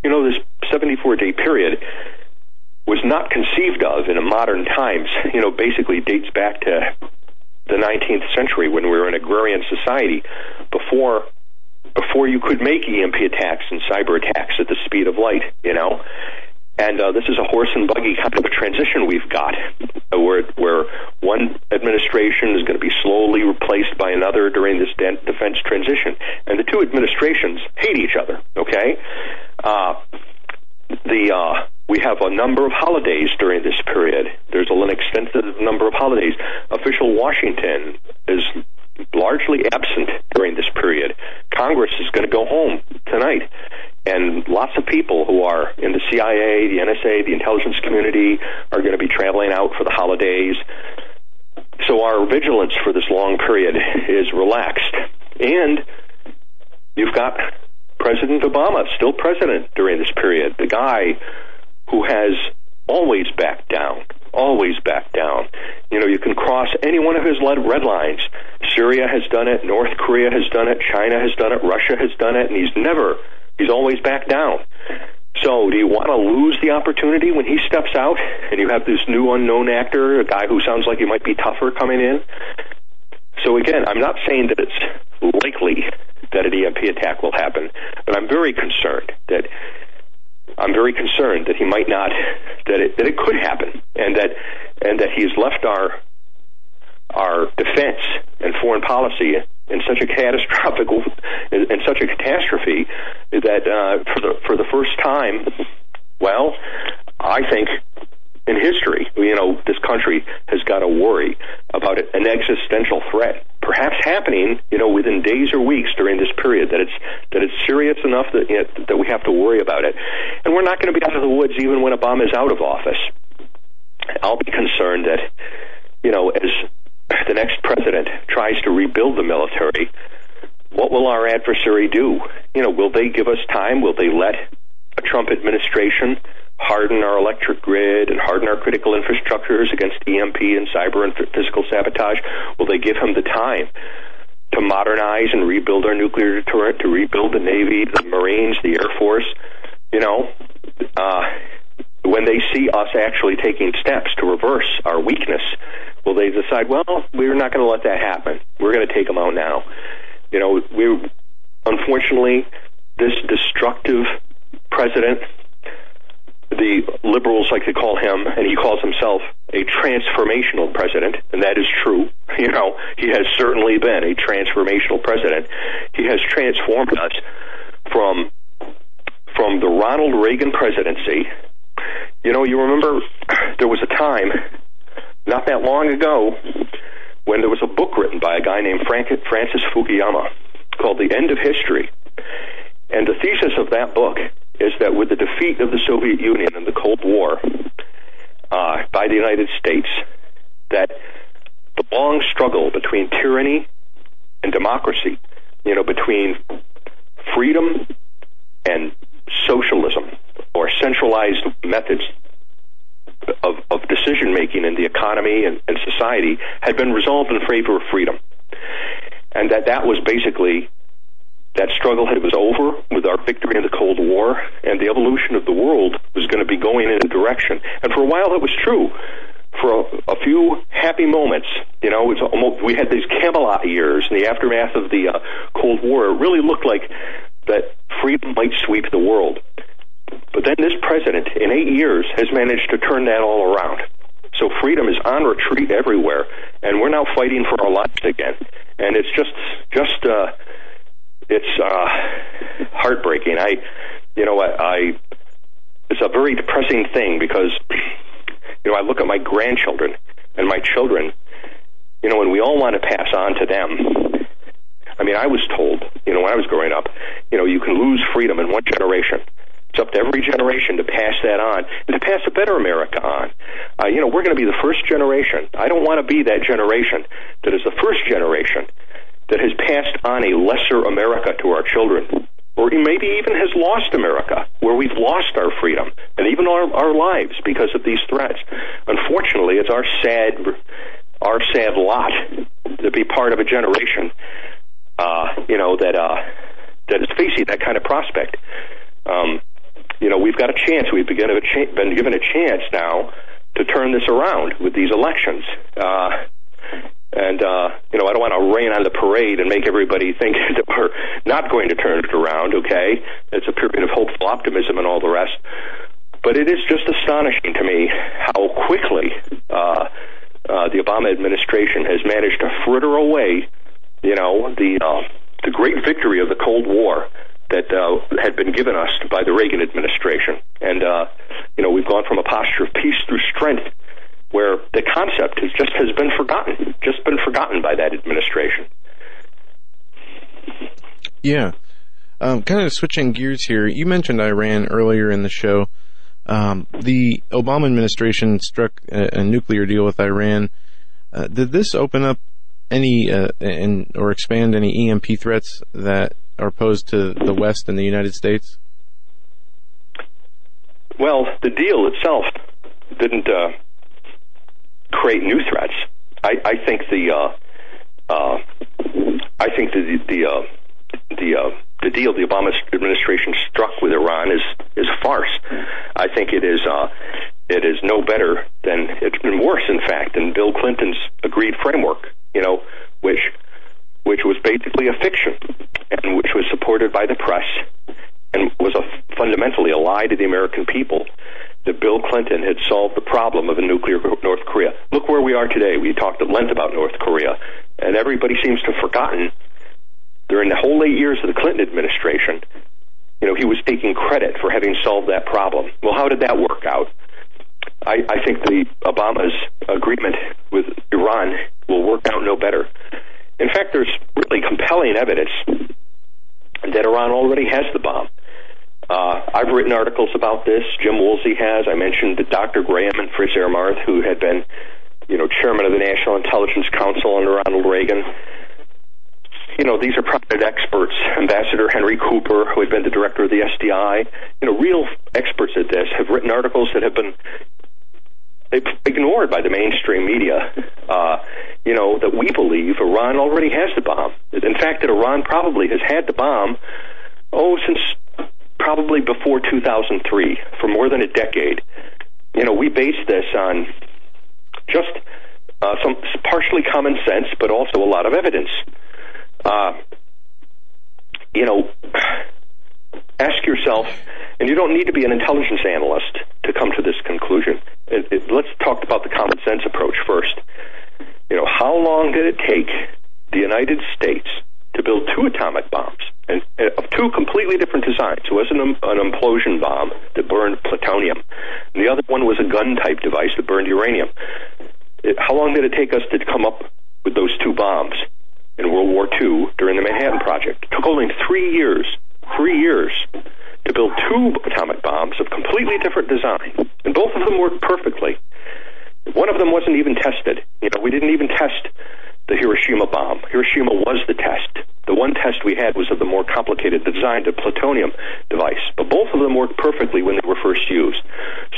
you know, this 74 day period was not conceived of in modern times. (laughs) You know, basically dates back to the 19th century when we were an agrarian society before before you could make EMP attacks and cyber attacks at the speed of light, you know. And uh, this is a horse and buggy kind of a transition we've got, uh, where where one administration is going to be slowly replaced by another during this de- defense transition, and the two administrations hate each other. Okay, uh, the uh, we have a number of holidays during this period. There's an extensive number of holidays. Official Washington is largely absent during this period. Congress is going to go home tonight. And lots of people who are in the CIA, the NSA, the intelligence community are going to be traveling out for the holidays. So our vigilance for this long period is relaxed. And you've got President Obama, still president during this period, the guy who has always backed down, always back down. You know, you can cross any one of his red lines. Syria has done it, North Korea has done it, China has done it, Russia has done it, and he's never, he's always back down. So, do you want to lose the opportunity when he steps out and you have this new unknown actor, a guy who sounds like he might be tougher coming in? So, again, I'm not saying that it's likely that an EMP attack will happen, but I'm very concerned that I'm very concerned that he might not that it that it could happen and that and that he's left our our defense and foreign policy in such a catastrophic in, in such a catastrophe that uh, for the for the first time, well, I think in history, you know, this country has got to worry about an existential threat, perhaps happening, you know, within days or weeks during this period. That it's that it's serious enough that you know, that we have to worry about it, and we're not going to be out of the woods even when Obama is out of office. I'll be concerned that, you know, as the next president tries to rebuild the military, what will our adversary do? You know, will they give us time? Will they let a Trump administration harden our electric grid and harden our critical infrastructures against EMP and cyber and physical sabotage? Will they give him the time to modernize and rebuild our nuclear deterrent, to rebuild the Navy, the Marines, the Air Force? You know, uh, when they see us actually taking steps to reverse our weakness, will they decide, well, we're not going to let that happen. We're going to take them out now. You know, we unfortunately this destructive president the liberals like to call him, and he calls himself a transformational president, and that is true. (laughs) You know, he has certainly been a transformational president. He has transformed us from from the Ronald Reagan presidency. You know, you remember (clears throat) there was a time not that long ago when there was a book written by a guy named Frank, Francis Fukuyama called The End of History. And the thesis of that book is that with the defeat of the Soviet Union in the Cold War uh, by the United States, that the long struggle between tyranny and democracy, you know, between freedom and socialism or centralized methods of, of decision making in the economy and, and society had been resolved in favor of freedom. And that that was basically that struggle had, was over with our victory in the Cold War, and the evolution of the world was going to be going in a direction. And for a while, that was true. For a, a few happy moments, you know, it's almost, we had these Camelot years in the aftermath of the uh, Cold War. It really looked like that freedom might sweep the world. But then this president, in eight years, has managed to turn that all around. So freedom is on retreat everywhere, and we're now fighting for our lives again. And it's just, just, uh, it's uh, heartbreaking. I, you know, I, I it's a very depressing thing because, you know, I look at my grandchildren and my children, you know, and we all want to pass on to them. I mean, I was told, you know, when I was growing up, you know, you can lose freedom in one generation. It's up to every generation to pass that on and to pass a better America on. Uh, you know, we're going to be the first generation. I don't want to be that generation that is the first generation that has passed on a lesser America to our children, or maybe even has lost America, where we've lost our freedom and even our, our lives because of these threats. Unfortunately, it's our sad, our sad lot to be part of a generation, uh, you know, that uh, that is facing that kind of prospect. Um, you know, we've got a chance. We've been given a, cha- been given a chance now to turn this around with these elections. Uh, and, uh, you know, I don't want to rain on the parade and make everybody think (laughs) that we're not going to turn it around, okay? It's a period of hopeful optimism and all the rest. But it is just astonishing to me how quickly uh, uh, the Obama administration has managed to fritter away, you know, the, uh, the great victory of the Cold War that uh, had been given us by the Reagan administration. And, uh, you know, we've gone from a posture of peace through strength where the concept has just has been forgotten, just been forgotten by that administration. Yeah. Um, kind of switching gears here. You mentioned Iran earlier in the show. Um, the Obama administration struck a, a, nuclear deal with Iran. Uh, did this open up any uh, and or expand any EMP threats that are posed to the West and the United States? Well, the deal itself didn't uh, create new threats. I, I think the uh, uh, I think the the uh, the uh, the deal the Obama administration struck with Iran is is a farce. I think it is uh, it is no better than it's been worse, in fact, than Bill Clinton's agreed framework. You know, which which was basically a fiction and which was supported by the press and was a, fundamentally a lie to the American people that Bill Clinton had solved the problem of a nuclear North Korea. Look where we are today. We talked at length about North Korea, and everybody seems to have forgotten during the whole eight years of the Clinton administration, you know, he was taking credit for having solved that problem. Well, how did that work out? I, I think the Obama's agreement with Iran will work out no better. In fact, there's really compelling evidence that Iran already has the bomb. Uh, I've written articles about this. Jim Woolsey has. I mentioned that Dr. Graham and Fritz Ermarth, who had been, you know, chairman of the National Intelligence Council under Ronald Reagan you know, these are prominent experts. Ambassador Henry Cooper, who had been the director of the SDI, you know, real experts at this, have written articles that have been ignored by the mainstream media. Uh, you know, that we believe Iran already has the bomb. In fact, that Iran probably has had the bomb, oh, since probably before 2003, for more than a decade. You know, we base this on just uh, some partially common sense, but also a lot of evidence. Uh, you know, ask yourself, and you don't need to be an intelligence analyst to come to this conclusion. It, it, let's talk about the common sense approach first. You know, how long did it take the United States to build two atomic bombs and uh, of two completely different designs? It was an, an implosion bomb that burned plutonium, and the other one was a gun type device that burned uranium. It, how long did it take us to come up with those two bombs? in World War II during the Manhattan Project. It took only three years, three years, to build two atomic bombs of completely different design, and both of them worked perfectly. One of them wasn't even tested. You know, we didn't even test the Hiroshima bomb. Hiroshima was the test. The one test we had was of the more complicated design, the plutonium device. But both of them worked perfectly when they were first used.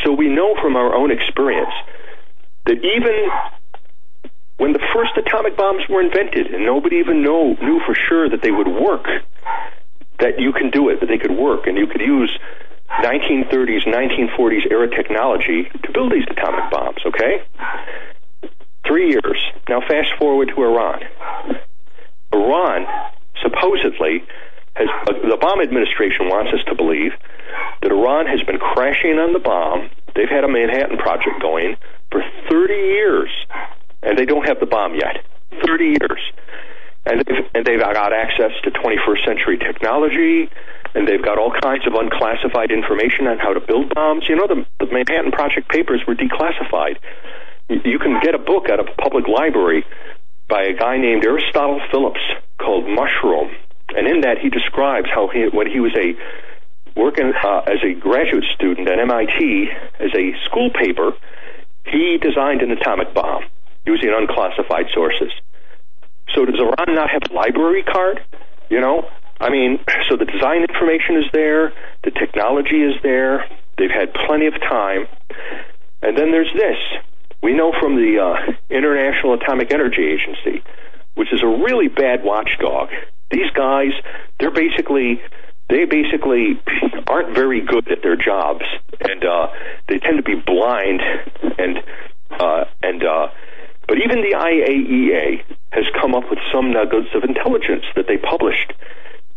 So we know from our own experience that even when the first atomic bombs were invented and nobody even know, knew for sure that they would work, that you can do it, that they could work, and you could use 1930s, 1940s era technology to build these atomic bombs, okay? Three years. Now fast forward to Iran. Iran supposedly has, uh, the Obama administration wants us to believe that Iran has been crashing on the bomb. They've had a Manhattan Project going for 30 years and they don't have the bomb yet. 30 years. And they've, and they've got access to 21st century technology, and they've got all kinds of unclassified information on how to build bombs. You know, the, the Manhattan Project papers were declassified. You, can get a book at a public library by a guy named Aristotle Phillips called Mushroom, and in that he describes how he, when he was a working uh, as a graduate student at MIT as a school paper, he designed an atomic bomb using unclassified sources. So does Iran not have a library card? You know, I mean, so the design information is there, the technology is there, they've had plenty of time. And then there's this. We know from the uh, International Atomic Energy Agency, which is a really bad watchdog. These guys, they're basically they basically aren't very good at their jobs, and uh, they tend to be blind and uh, and uh, but even the IAEA has come up with some nuggets of intelligence that they published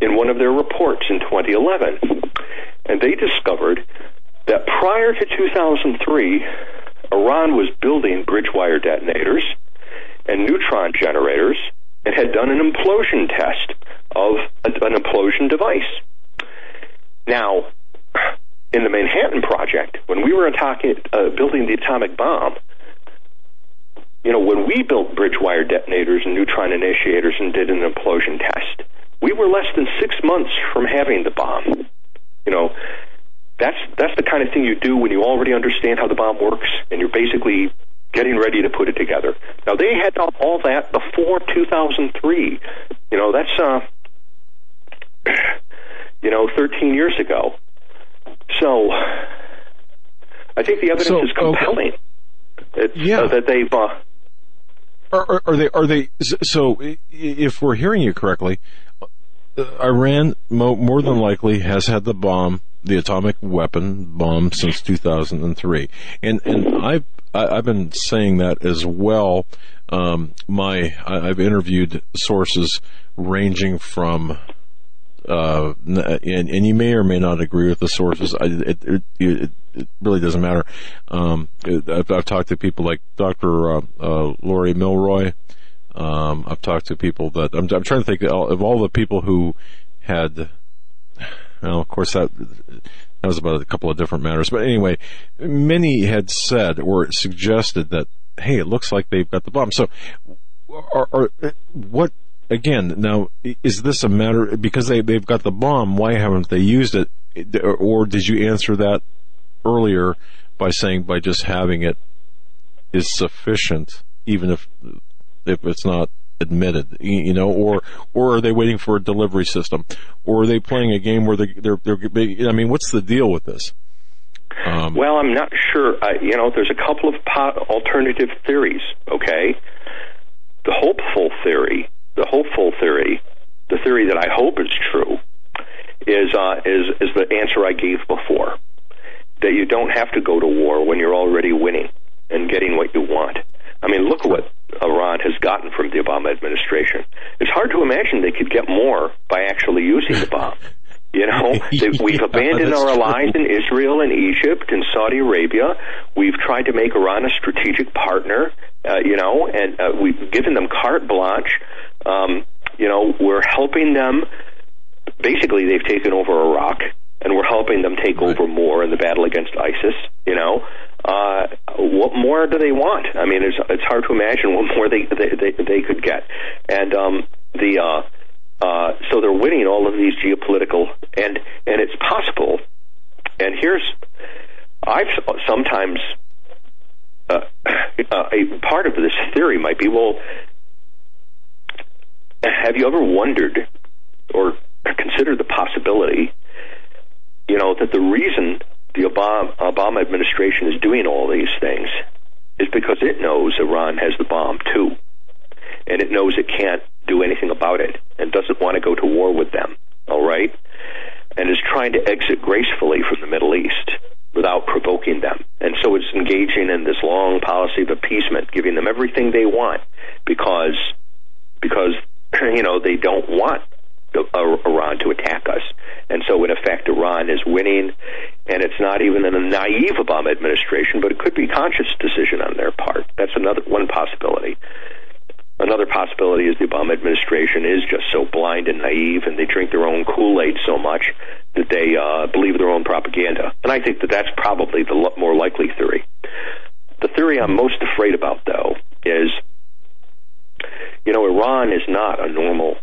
in one of their reports in 2011. And they discovered that prior to 2003, Iran was building bridge wire detonators and neutron generators and had done an implosion test of an implosion device. Now, in the Manhattan Project, when we were talking, uh, building the atomic bomb, you know, when we built bridge wire detonators and neutron initiators and did an implosion test, we were less than six months from having the bomb. You know, that's that's the kind of thing you do when you already understand how the bomb works and you're basically getting ready to put it together. Now they had all that before 2003. You know, that's uh (clears throat) you know, 13 years ago. So I think the evidence So, is compelling. It's, Yeah. uh, that they've uh, Are, are, are they? Are they? So, if we're hearing you correctly, uh, Iran mo- more than likely has had the bomb, the atomic weapon bomb, since 2003, and and I've I've been saying that as well. Um, my I've interviewed sources ranging from uh, and, and you may or may not agree with the sources. I, it, it, it, it really doesn't matter. Um, I've, I've talked to people like Dr. Uh, uh, Laurie Mylroie. Um, I've talked to people that I'm, I'm trying to think of all the people who had. Well, of course that that was about a couple of different matters, but anyway, many had said or suggested that hey, it looks like they've got the bomb. So, are, are what again? Now, is this a matter because they they've got the bomb? Why haven't they used it? Or did you answer that earlier by saying by just having it is sufficient, even if if it's not admitted, you know, or or are they waiting for a delivery system, or are they playing a game where they're they're they're? I mean, what's the deal with this? Um, Well, I'm not sure. I, you know, there's a couple of po- alternative theories. Okay, the hopeful theory, the hopeful theory, the theory that I hope is true, is uh, is is the answer I gave before that you don't have to go to war when you're already winning and getting what you want. I mean, look what Iran has gotten from the Obama administration. It's hard to imagine they could get more by actually using the bomb. (laughs) You know, we've Yeah, abandoned our true. allies in Israel and Egypt and Saudi Arabia. We've tried to make Iran a strategic partner, uh, you know, and uh, we've given them carte blanche. Um, you know, we're helping them. Basically, they've taken over Iraq, and we're helping them take over more in the battle against ISIS. You know, uh, what more do they want? I mean, it's it's hard to imagine what more they they they, they could get, and um, the. Uh, uh, so they're winning all of these geopolitical, and and it's possible. And here's, I've sometimes uh, (clears throat) uh, a part of this theory might be, well, have you ever wondered or considered the possibility, you know, that the reason the Obama, Obama administration is doing all these things is because it knows Iran has the bomb too, and it knows it can't do anything about it and doesn't want to go to war with them. All right, and is trying to exit gracefully from the Middle East without provoking them. And so it's engaging in this long policy of appeasement, giving them everything they want because because (clears throat) you know they don't want the, uh, Iran to attack us. And so in effect Iran is winning and it's not even a naive Obama administration, but it could be conscious decision on their part. That's another one possibility. Another possibility is the Obama administration is just so blind and naive, and they drink their own Kool Aid so much that they uh, believe their own propaganda. And I think that that's probably the more likely theory. The theory I'm most afraid about, though, is you know, Iran is not a normal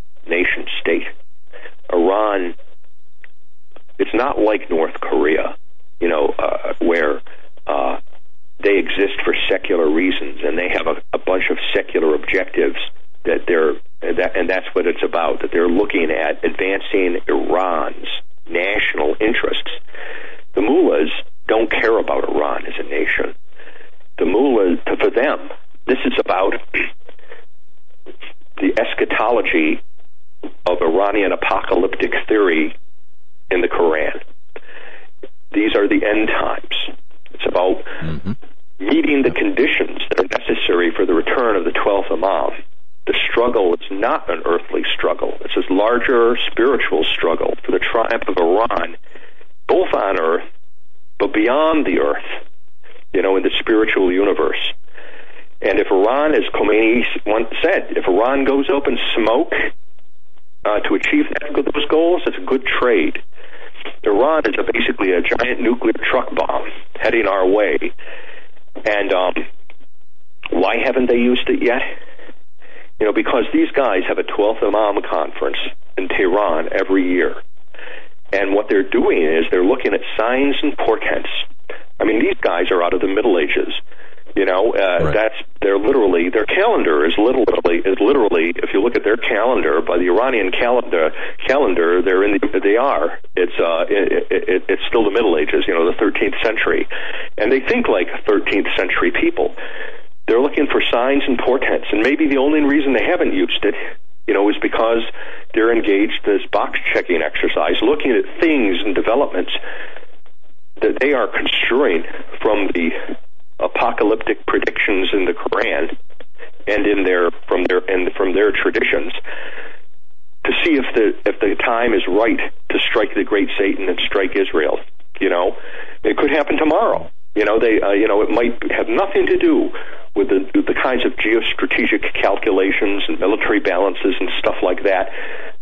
nothing to do with the the kinds of geostrategic calculations and military balances and stuff like that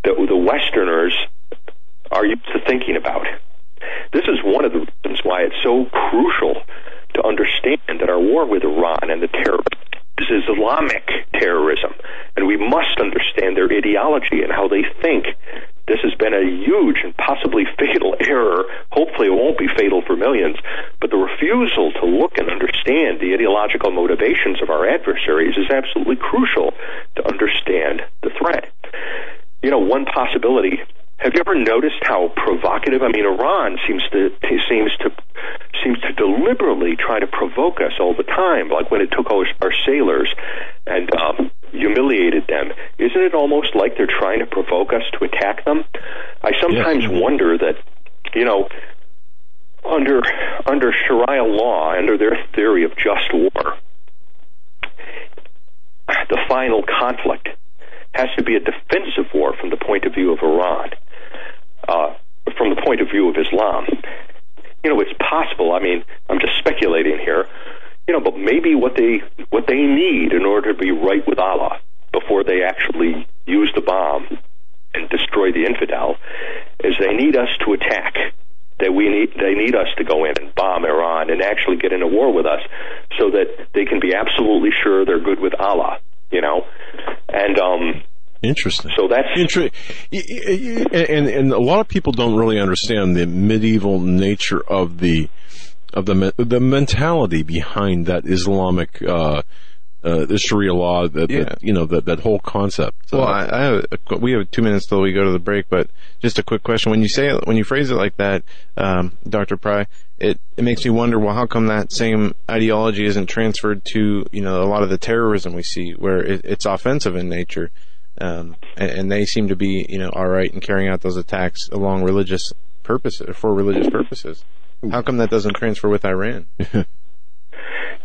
that the Westerners are used to thinking about. This is one of the reasons why it's so crucial to understand that our war with Iran and the terror is Islamic terrorism, and we must understand their ideology and how they think. This has been a huge and possibly fatal error. Hopefully, it won't be fatal for millions. But the refusal to look and understand the ideological motivations of our adversaries is absolutely crucial to understand the threat. You know, one possibility have you ever noticed how provocative? I mean, Iran seems to seems to seems to deliberately try to provoke us all the time. Like when it took our, our sailors and um, humiliated them. Isn't it almost like they're trying to provoke us to attack them? I sometimes wonder that, you know, under under Sharia law, under their theory of just war, the final conflict has to be a defensive war from the point of view of Iran, uh, from the point of view of Islam. You know, it's possible. I mean, I'm just speculating here. You know, but maybe what they what they need in order to be right with Allah before they actually use the bomb and destroy the infidel is they need us to attack. That we need they need us to go in and bomb Iran and actually get in a war with us, so that they can be absolutely sure they're good with Allah. You know, and um, Interesting. so that's Inter- y- y- y- and and a lot of people don't really understand the medieval nature of the of the the mentality behind that Islamic uh, uh, the Sharia law that, Yeah. that you know that that whole concept. Well, Uh, I, I have a, we have two minutes till we go to the break, but just a quick question: when you say it, when you phrase it like that, um, Doctor Pry, it it makes me wonder. Well, how come that same ideology isn't transferred to you know a lot of the terrorism we see, where it, it's offensive in nature, um, and, and they seem to be you know all right in carrying out those attacks along religious purposes for religious purposes. How come that doesn't transfer with Iran? (laughs)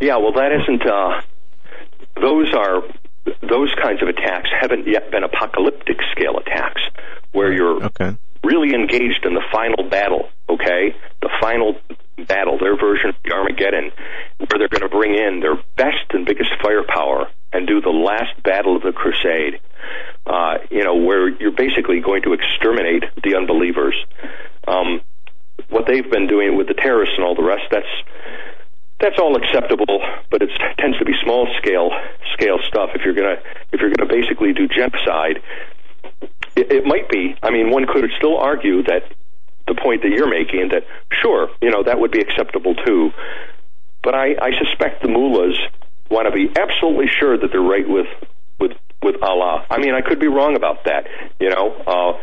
Yeah, well, that isn't. Uh, those are those kinds of attacks haven't yet been apocalyptic scale attacks where you're Okay. really engaged in the final battle. Okay, the final battle, their version of the Armageddon, where they're going to bring in their best and biggest firepower and do the last battle of the crusade. You know, where you're basically going to exterminate the unbelievers. Um, what they've been doing with the terrorists and all the rest, that's that's all acceptable, but it tends to be small scale scale stuff. If you're gonna if you're gonna basically do genocide, it, it might be. I mean, one could still argue that the point that you're making that sure, you know, that would be acceptable too. But I, I suspect the mullahs want to be absolutely sure that they're right with with with Allah. I mean, I could be wrong about that. You know, uh,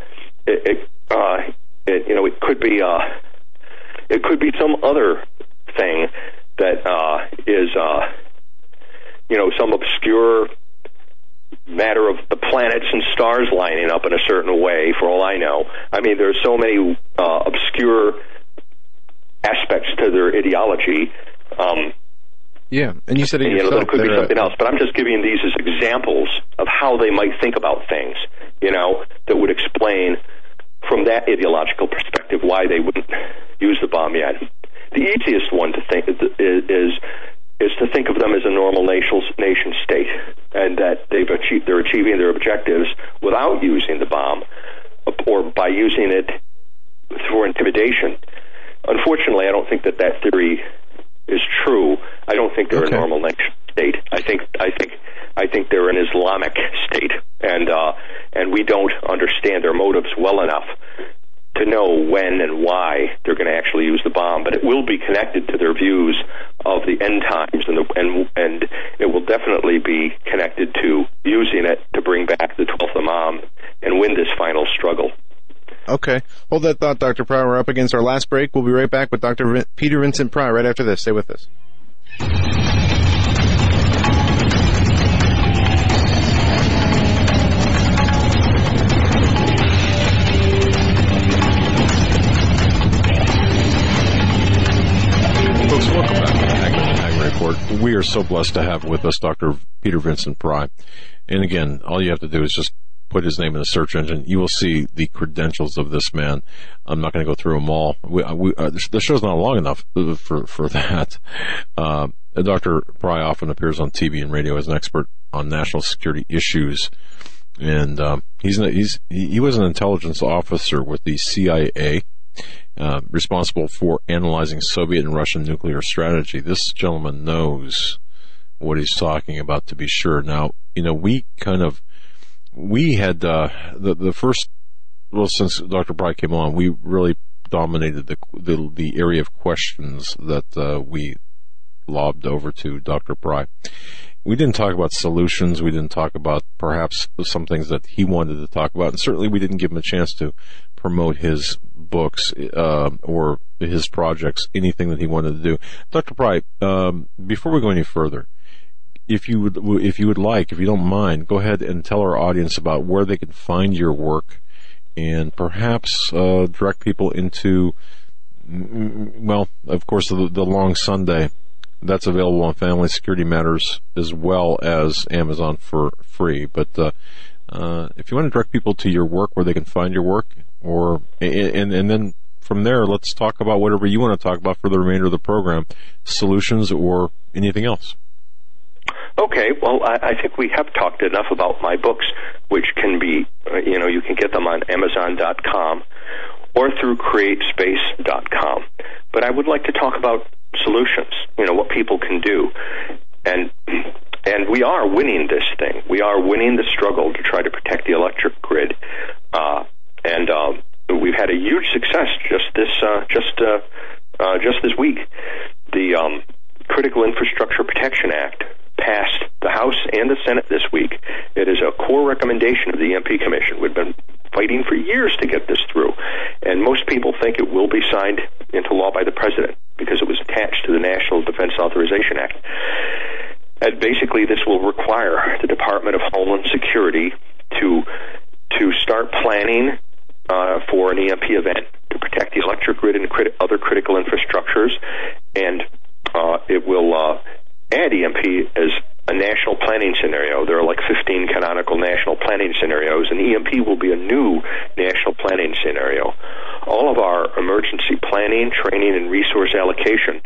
it, it, uh, it you know it could be uh, it could be some other thing that uh, is uh, you know some obscure matter of the planets and stars lining up in a certain way. For all I know, I mean, there's so many uh, obscure aspects to their ideology. Um, Yeah, and you said it you know, that could be uh, something else. But I'm just giving these as examples of how they might think about things, you know, that would explain from that ideological perspective why they wouldn't use the bomb yet. The easiest one to think is is, is to think of them as a normal nation nation state, and that they've achieved they're achieving their objectives without using the bomb, or by using it for intimidation. Unfortunately, I don't think that that theory is true. I don't think they're Okay. a normal nation state. I think I think I think they're an Islamic state, and uh, and we don't understand their motives well enough to know when and why they're going to actually use the bomb. But it will be connected to their views of the end times, and the, and and it will definitely be connected to using it to bring back the 12th Imam and win this final struggle. Okay. Hold that thought, Dr. Pry. We're up against our last break. We'll be right back with Dr. Vin- Peter Vincent Pry right after this. Stay with us. Folks, welcome back to the Report. We are so blessed to have with us Dr. Peter Vincent Pry. And again, all you have to do is just put his name in the search engine. You will see the credentials of this man. I'm not going to go through them all. We, uh, we, uh, the show's not long enough for, for (laughs) that. Uh, Dr. Pry often appears on TV and radio as an expert on national security issues. And, um, he's, he's, he was an intelligence officer with the CIA uh, responsible for analyzing Soviet and Russian nuclear strategy. This gentleman knows what he's talking about to be sure. Now, you know, we kind of, we had, uh, the, the first, well, since Dr. Pry came on, we really dominated the, the, the area of questions that, uh, we lobbed over to Dr. Pry. We didn't talk about solutions. We didn't talk about perhaps some things that he wanted to talk about. And certainly we didn't give him a chance to promote his books uh, or his projects, anything that he wanted to do. Dr. Pry, um, before we go any further, if you would, if you would like, if you don't mind, go ahead and tell our audience about where they can find your work, and perhaps uh, direct people into, well, of course, the, the Long Sunday. That's available on Family Security Matters as well as Amazon for free. But uh, uh, if you want to direct people to your work, where they can find your work, or and and then from there, let's talk about whatever you want to talk about for the remainder of the program, solutions or anything else. Okay, well, I, I think we have talked enough about my books, which can be, uh, you know, you can get them on Amazon.com or through CreateSpace.com. But I would like to talk about solutions, you know, what people can do, and and we are winning this thing. We are winning the struggle to try to protect the electric grid. Uh, and um, we've had a huge success just this uh, just uh, uh, just this week. The um, Critical Infrastructure Protection Act passed the House and the Senate this week. It is a core recommendation of the EMP Commission. We've been fighting for years to get this through, and most people think it will be signed into law by the president because it was attached to the National Defense Authorization Act. And basically, this will require the Department of Homeland Security to to start planning uh, for an EMP event to protect the electric grid and crit- other critical infrastructures, and uh, it will uh, add EMP as a national planning scenario. There are like 15 canonical national planning scenarios, and EMP will be a new national planning scenario. All of our emergency planning, training, and resource allocation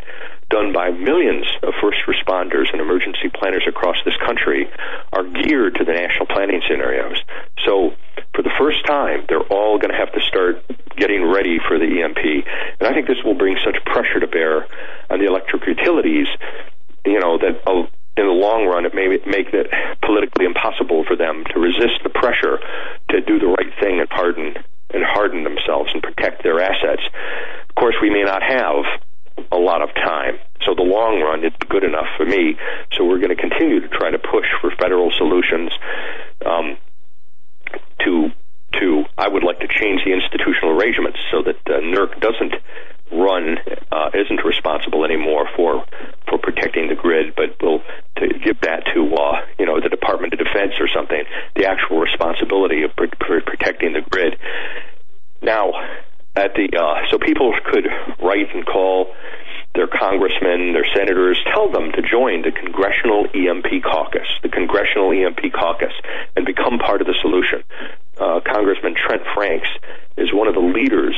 done by millions of first responders and emergency planners across this country are geared to the national planning scenarios. So, for the first time, they're all going to have to start getting ready for the EMP. And I think this will bring such pressure to bear on the electric utilities, you know, that uh, in the long run, it may make it politically impossible for them to resist the pressure to do the right thing and pardon and harden themselves and protect their assets. Of course, we may not have a lot of time. So the long run is good enough for me. So we're going to continue to try to push for federal solutions um, to to. I would like to change the institutional arrangements so that uh, NERC doesn't run uh, isn't responsible anymore for for protecting the grid, but will to give that to uh, you know the Department of Defense or something. The actual responsibility of pr- protecting the grid. Now, at the uh, so people could write and call their congressmen, their senators, tell them to join the Congressional EMP Caucus, the Congressional EMP Caucus, and become part of the solution. Uh, Congressman Trent Franks is one of the leaders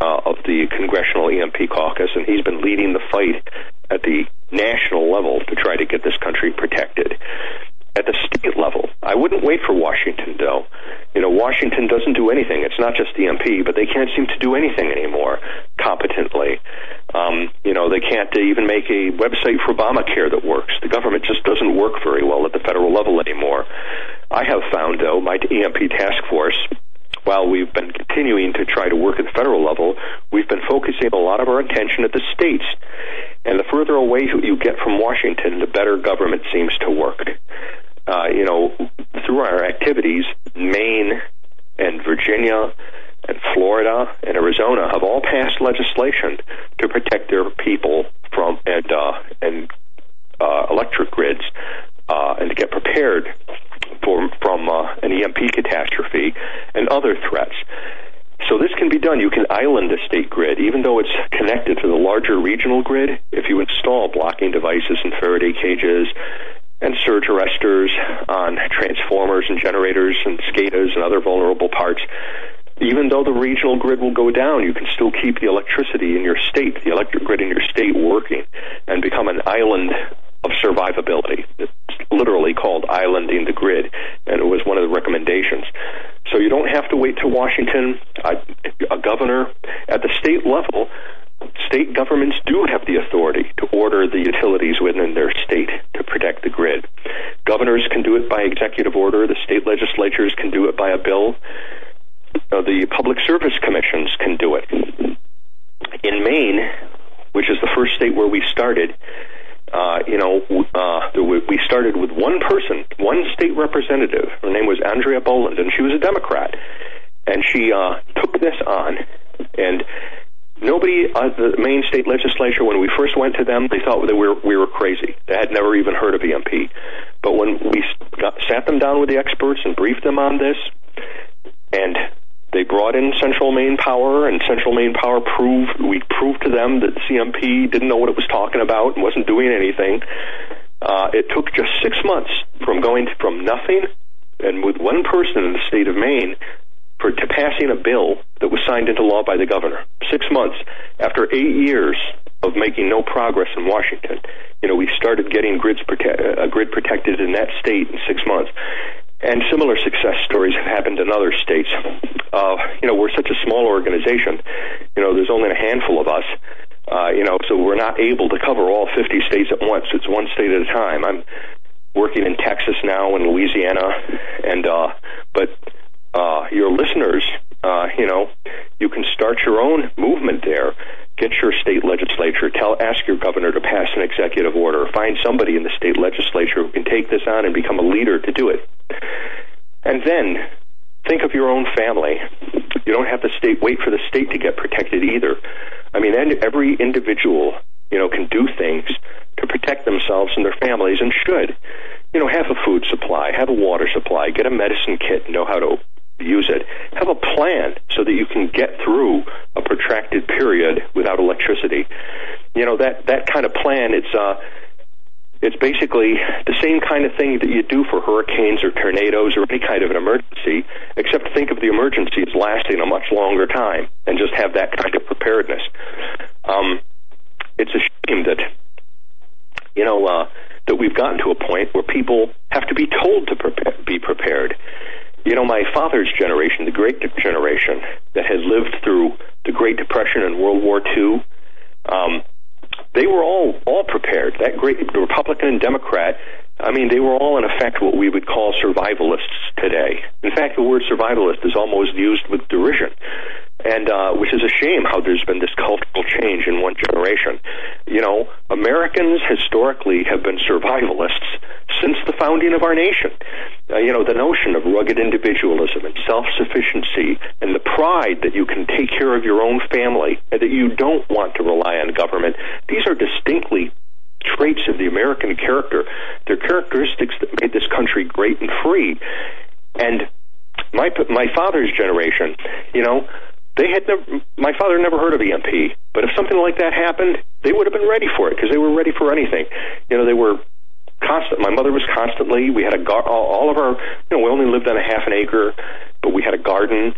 uh, of the Congressional EMP Caucus, and he's been leading the fight at the national level to try to get this country protected at the state level. I wouldn't wait for Washington, though. You know, Washington doesn't do anything. It's not just EMP, but they can't seem to do anything anymore competently. Um, you know, they can't even make a website for Obamacare that works. The government just doesn't work very well at the federal level anymore. I have found, though, my EMP task force, while we've been continuing to try to work at the federal level, we've been focusing a lot of our attention at the states. And the further away you get from Washington, the better government seems to work. Uh, you know, through our activities, Maine and Virginia and Florida and Arizona have all passed legislation to protect their people from and uh, and uh, electric grids uh, and to get prepared for from uh, an EMP catastrophe and other threats. So this can be done. You can island a state grid, even though it's connected to the larger regional grid. If you install blocking devices and Faraday cages and surge arresters on transformers and generators and SCADAs and other vulnerable parts, even though the regional grid will go down, you can still keep the electricity in your state, the electric grid in your state working, and become an island of survivability. It's literally called islanding the grid, and it was one of the recommendations. So you don't have to wait to Washington. A, a governor at the state level, state governments do have the authority to order the utilities within their state to protect the grid. Governors can do it by executive order. The state legislatures can do it by a bill uh, the public service commissions can do it. In Maine, which is the first state where we started, uh, you know, uh, we started with one person, one state representative. Her name was Andrea Boland, and she was a Democrat. And she uh, took this on, and nobody, uh, the Maine state legislature, when we first went to them, they thought that we were, we were crazy. They had never even heard of EMP. But when we got, sat them down with the experts and briefed them on this, and they brought in Central Maine Power, and Central Maine Power proved we proved to them that CMP didn't know what it was talking about and wasn't doing anything. Uh, it took just six months from going to, from nothing, and with one person in the state of Maine, for to passing a bill that was signed into law by the governor. Six months after eight years of making no progress in Washington, you know, we started getting grids prote- uh, grid protected in that state in six months. And similar success stories have happened in other states. Uh, you know, we're such a small organization. You know, there's only a handful of us. Uh, you know, so we're not able to cover all 50 states at once. It's one state at a time. I'm working in Texas now and Louisiana, and uh, but uh, your listeners, uh, you know, you can start your own movement there. Get your state legislature. Tell, ask your governor to pass an executive order. Find somebody in the state legislature who can take this on and become a leader to do it. And then think of your own family. You don't have to state wait for the state to get protected either. I mean, every individual, you know, can do things to protect themselves and their families, and should. You know, have a food supply, have a water supply, get a medicine kit, know how to use it. Have a plan so that you can get through a protracted period without electricity. You know that that kind of plan. It's uh, it's basically the same kind of thing that you do for hurricanes or tornadoes or any kind of an emergency, except think of the emergency as lasting a much longer time and just have that kind of preparedness. Um, it's a shame that, you know, uh, that we've gotten to a point where people have to be told to prepare, be prepared. You know, my father's generation, the Great Generation, that had lived through the Great Depression and World War II, um, they were all all prepared. That great Republican and Democrat. I mean, they were all in effect what we would call survivalists today. In fact, the word survivalist is almost used with derision and uh, which is a shame how there's been this cultural change in one generation. You know, Americans historically have been survivalists since the founding of our nation. Uh, you know, the notion of rugged individualism and self-sufficiency and the pride that you can take care of your own family and that you don't want to rely on government. These are distinctly traits of the American character. They're characteristics that made this country great and free. And my my father's generation, you know, they had never, my father never heard of EMP, but if something like that happened, they would have been ready for it because they were ready for anything. You know, they were constant. My mother was constantly. We had a gar- all of our. You know, we only lived on a half an acre, but we had a garden.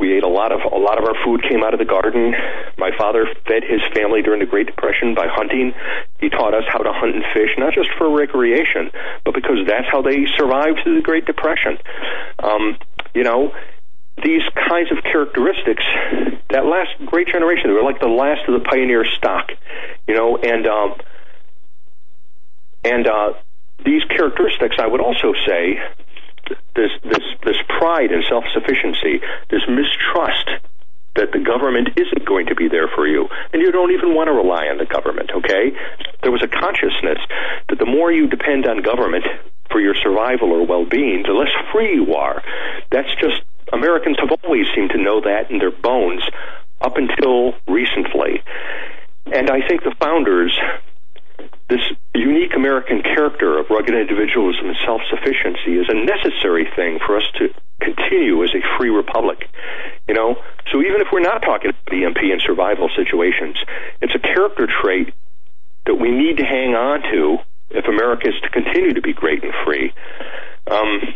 We ate a lot of a lot of our food came out of the garden. My father fed his family during the Great Depression by hunting. He taught us how to hunt and fish, not just for recreation, but because that's how they survived through the Great Depression. Um, you know, these kinds of characteristics, that last great generation, they were like the last of the pioneer stock, you know, and um, and uh, these characteristics, I would also say, this this this pride and self sufficiency, this mistrust that the government isn't going to be there for you, and you don't even want to rely on the government. Okay, there was a consciousness that the more you depend on government for your survival or well being, the less free you are. That's just Americans have always seemed to know that in their bones up until recently. And I think the founders, this unique American character of rugged individualism and self sufficiency, is a necessary thing for us to continue as a free republic. You know, so even if we're not talking about EMP and survival situations, it's a character trait that we need to hang on to if America is to continue to be great and free. Um,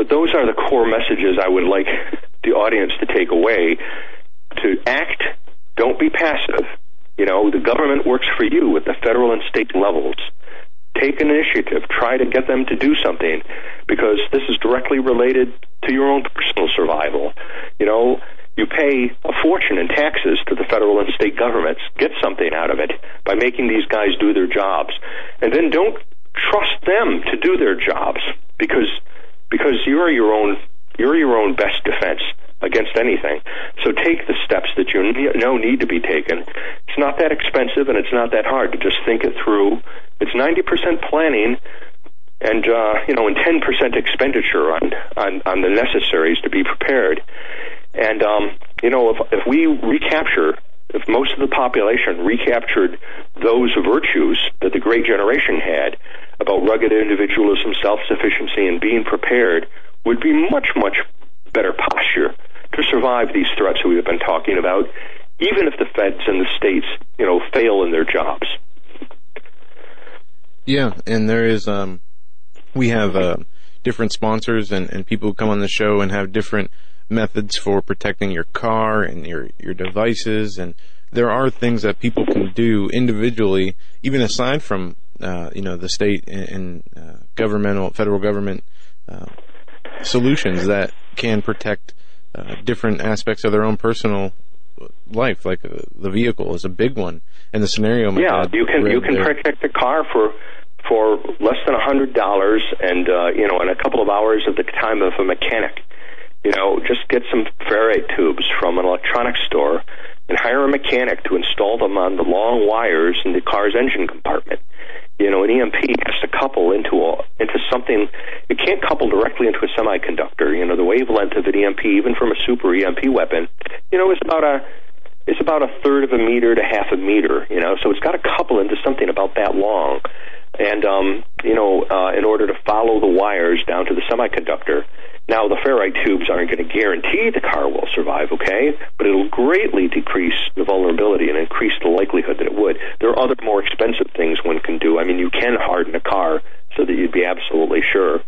but those are the core messages I would like the audience to take away. To act, don't be passive. You know, the government works for you at the federal and state levels. Take an initiative. Try to get them to do something because this is directly related to your own personal survival. You know, you pay a fortune in taxes to the federal and state governments. Get something out of it by making these guys do their jobs. And then don't trust them to do their jobs because because you're your own you're your own best defense against anything. So take the steps that you know need to be taken. It's not that expensive and it's not that hard to just think it through. It's 90% planning and uh, you know, and 10% expenditure on, on on the necessaries to be prepared. And um, you know, if if we recapture if most of the population recaptured those virtues that the great generation had about rugged individualism, self sufficiency, and being prepared, would be much, much better posture to survive these threats that we've been talking about, even if the feds and the states, you know, fail in their jobs. Yeah, and there is, um, we have uh, different sponsors and, and people who come on the show and have different methods for protecting your car and your, your devices. And there are things that people can do individually, even aside from, uh, you know, the state and, and uh, governmental, federal government uh, solutions that can protect uh, different aspects of their own personal life. Like the vehicle is a big one, and the scenario. yeah, you can you can there. protect the car for for less than a hundred dollars, and uh, you know, in a couple of hours of the time of a mechanic. You know, just get some ferrite tubes from an electronics store and hire a mechanic to install them on the long wires in the car's engine compartment. You know, an EMP has to couple into a into something. It can't couple directly into a semiconductor. You know, the wavelength of an EMP, even from a super EMP weapon, you know, is about a it's about a third of a meter to half a meter. You know, so it's got to couple into something about that long. And um, you know, uh, in order to follow the wires down to the semiconductor, now, the ferrite tubes aren't going to guarantee the car will survive, okay? But it'll greatly decrease the vulnerability and increase the likelihood that it would. There are other more expensive things one can do. I mean, you can harden a car so that you'd be absolutely sure.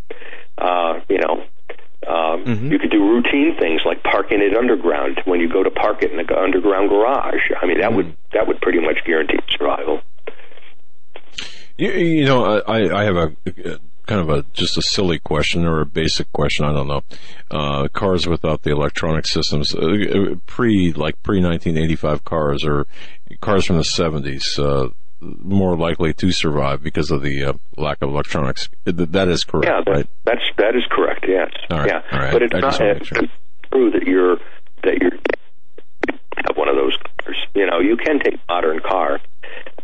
Uh, you know, um, mm-hmm. You could do routine things like parking it underground when you go to park it in an underground garage. I mean, that mm-hmm. would that would pretty much guarantee survival. You, you know, I, I have a, kind of a just a silly question or a basic question. I don't know. Uh, cars without the electronic systems, uh, pre like pre 1985 cars or cars from the 70s, uh, more likely to survive because of the uh, lack of electronics. That is correct, yeah, that, right? That's that is correct. Yes. All right. Yeah, but it's not it's sure. true that you're that you're have one of those cars. You know, you can take modern car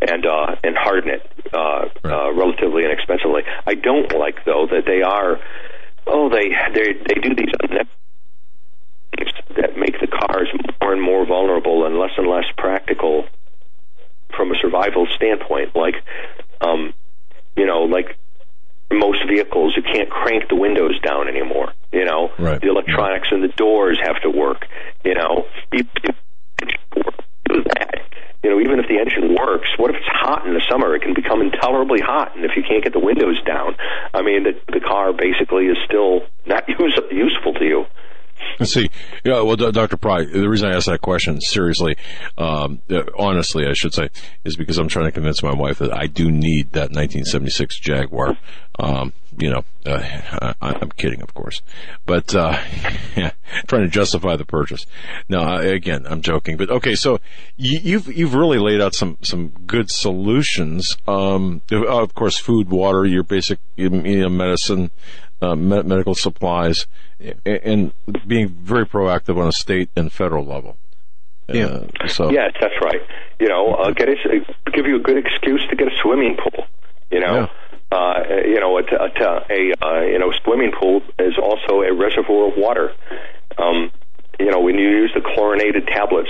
and uh, and harden it uh, right. uh, relatively inexpensively. I don't like though that they are oh they they they do these that make the cars more and more vulnerable and less and less practical from a survival standpoint. Like um, you know like most vehicles you can't crank the windows down anymore. You know right. the electronics and the doors have to work. You know you, you do that you even if the engine works, what if it's hot in the summer? It can become intolerably hot, and if you can't get the windows down, I mean, the, the car basically is still not (laughs) use, useful to you. See. Yeah, well, Dr. Pry, the reason I asked that question seriously, um, uh, honestly, I should say, is because I'm trying to convince my wife that I do need that 1976 Jaguar. Um, you know, uh, I, am kidding, of course, but uh, yeah, (laughs) trying to justify the purchase. No, again, I'm joking. But okay, so you, have you've really laid out some some good solutions. Um, of course, food, water, your basic you know, medicine, uh, medical supplies, and being very proactive on a state and federal level. Yeah. Uh, so yes, that's right. You know, uh, get a, give you a good excuse to get a swimming pool. You know. Uh, you know, a, a, a uh, you know swimming pool is also a reservoir of water. Um, you know, when you use the chlorinated tablets,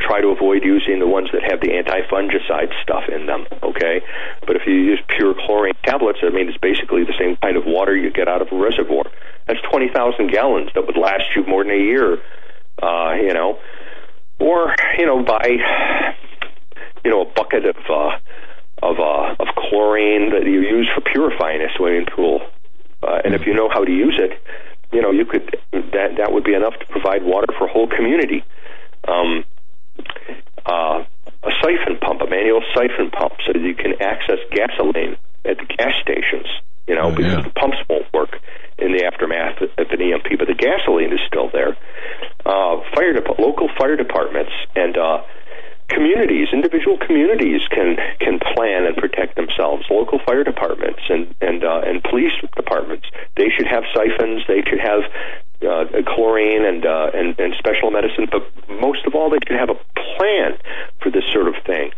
try to avoid using the ones that have the anti-fungicide stuff in them. Okay, but if you use pure chlorine tablets, I mean, it's basically the same kind of water you get out of a reservoir. That's twenty thousand gallons that would last you more than a year. Uh, you know, or you know, buy you know a bucket of. Uh, of uh, of chlorine that you use for purifying a swimming pool. Uh, and if you know how to use it, you know you could that that would be enough to provide water for a whole community. Um, uh, a siphon pump, a manual siphon pump, so that you can access gasoline at the gas stations. You know, oh, because yeah. the pumps won't work in the aftermath of an EMP, but the gasoline is still there. Uh, fire de- local fire departments and uh, communities, individual communities can can plan and protect themselves. Local fire departments and and uh, and police departments they should have siphons. They should have uh, chlorine and, uh, and and special medicine. But most of all, they should have a plan for this sort of thing.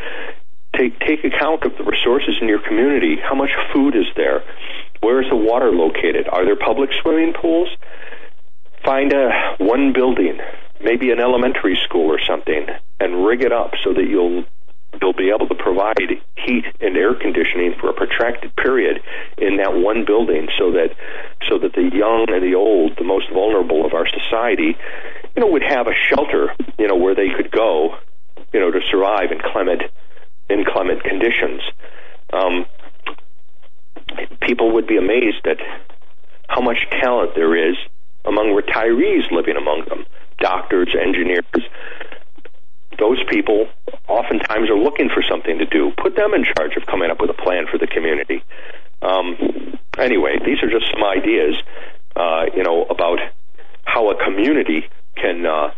Take take account of the resources in your community. How much food is there? Where is the water located? Are there public swimming pools? Find a one building maybe an elementary school or something, and rig it up so that you'll you'll be able to provide heat and air conditioning for a protracted period in that one building so that so that the young and the old, the most vulnerable of our society, you know, would have a shelter, you know, where they could go, you know, to survive inclement inclement conditions. Um, people would be amazed at how much talent there is among retirees living among them doctors, engineers. Those people oftentimes are looking for something to do. Put them in charge of coming up with a plan for the community. Um, anyway, these are just some ideas, uh, you know, about how a community can uh,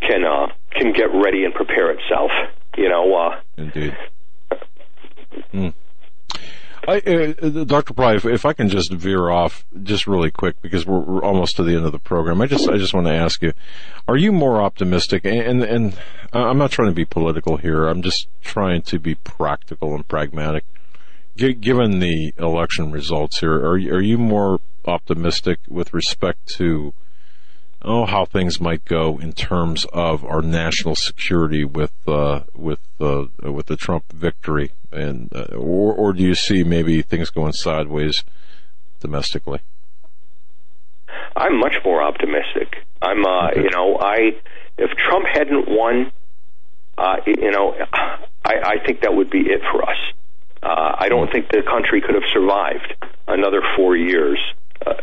can uh, can get ready and prepare itself. You know. Uh, Indeed. Mm. I, uh, Dr. Pry, if, if, I can just veer off just really quick because we're, we're, almost to the end of the program. I just I just want to ask you, are you more optimistic? And and I'm not trying to be political here. I'm just trying to be practical and pragmatic. G- given the election results here, are are you more optimistic with respect to oh how things might go in terms of our national security with uh, with uh, with the Trump victory? and uh, or or do you see maybe things going sideways domestically? I'm much more optimistic. I'm, uh, okay. you know, I if Trump hadn't won, uh, you know, I, I think that would be it for us. Uh, I don't think the country could have survived another four years uh,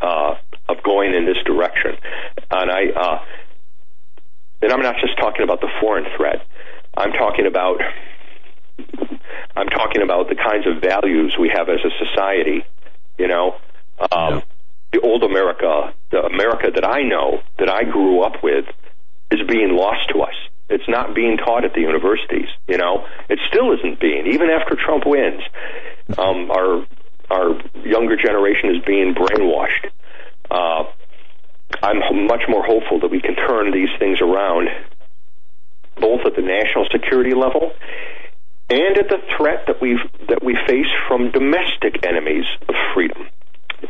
uh, of going in this direction. And I, uh, and I'm not just talking about the foreign threat. I'm talking about I'm talking about the kinds of values we have as a society. You know, um, yeah. the old America, the America that I know, that I grew up with, is being lost to us. It's not being taught at the universities. You know, it still isn't being, even after Trump wins. Um, our our younger generation is being brainwashed. Uh, I'm much more hopeful that we can turn these things around, both at the national security level and at the threat that we that we face from domestic enemies of freedom,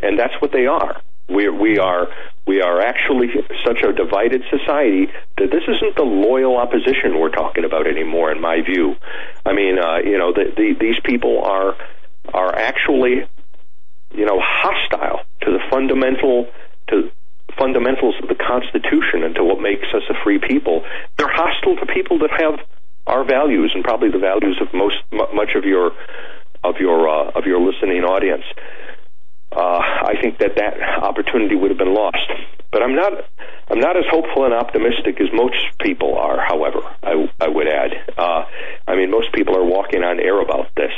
and that's what they are. We we are we are actually such a divided society that this isn't the loyal opposition we're talking about anymore. In my view, I mean, uh, you know, the, the, these people are are actually, you know, fundamental to fundamentals of the Constitution and to what makes us a free people. They're hostile to people that have our values and probably the values of most much of your of your uh, of your listening audience. uh, I think that that opportunity would have been lost. But I'm not I'm not as hopeful and optimistic as most people are. However, I, I would add, uh, I mean, most people are walking on air about this.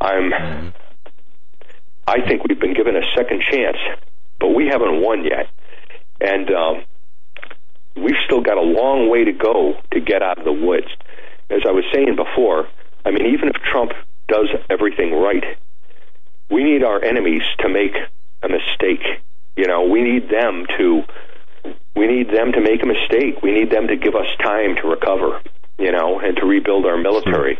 I'm. I think we've been given a second chance, but we haven't won yet, and um, we've still got a long way to go to get out of the woods. As I was saying before, I mean, even if Trump does everything right, we need our enemies to make a mistake. You know, we need them to we need them to make a mistake. We need them to give us time to recover, you know, and to rebuild our military.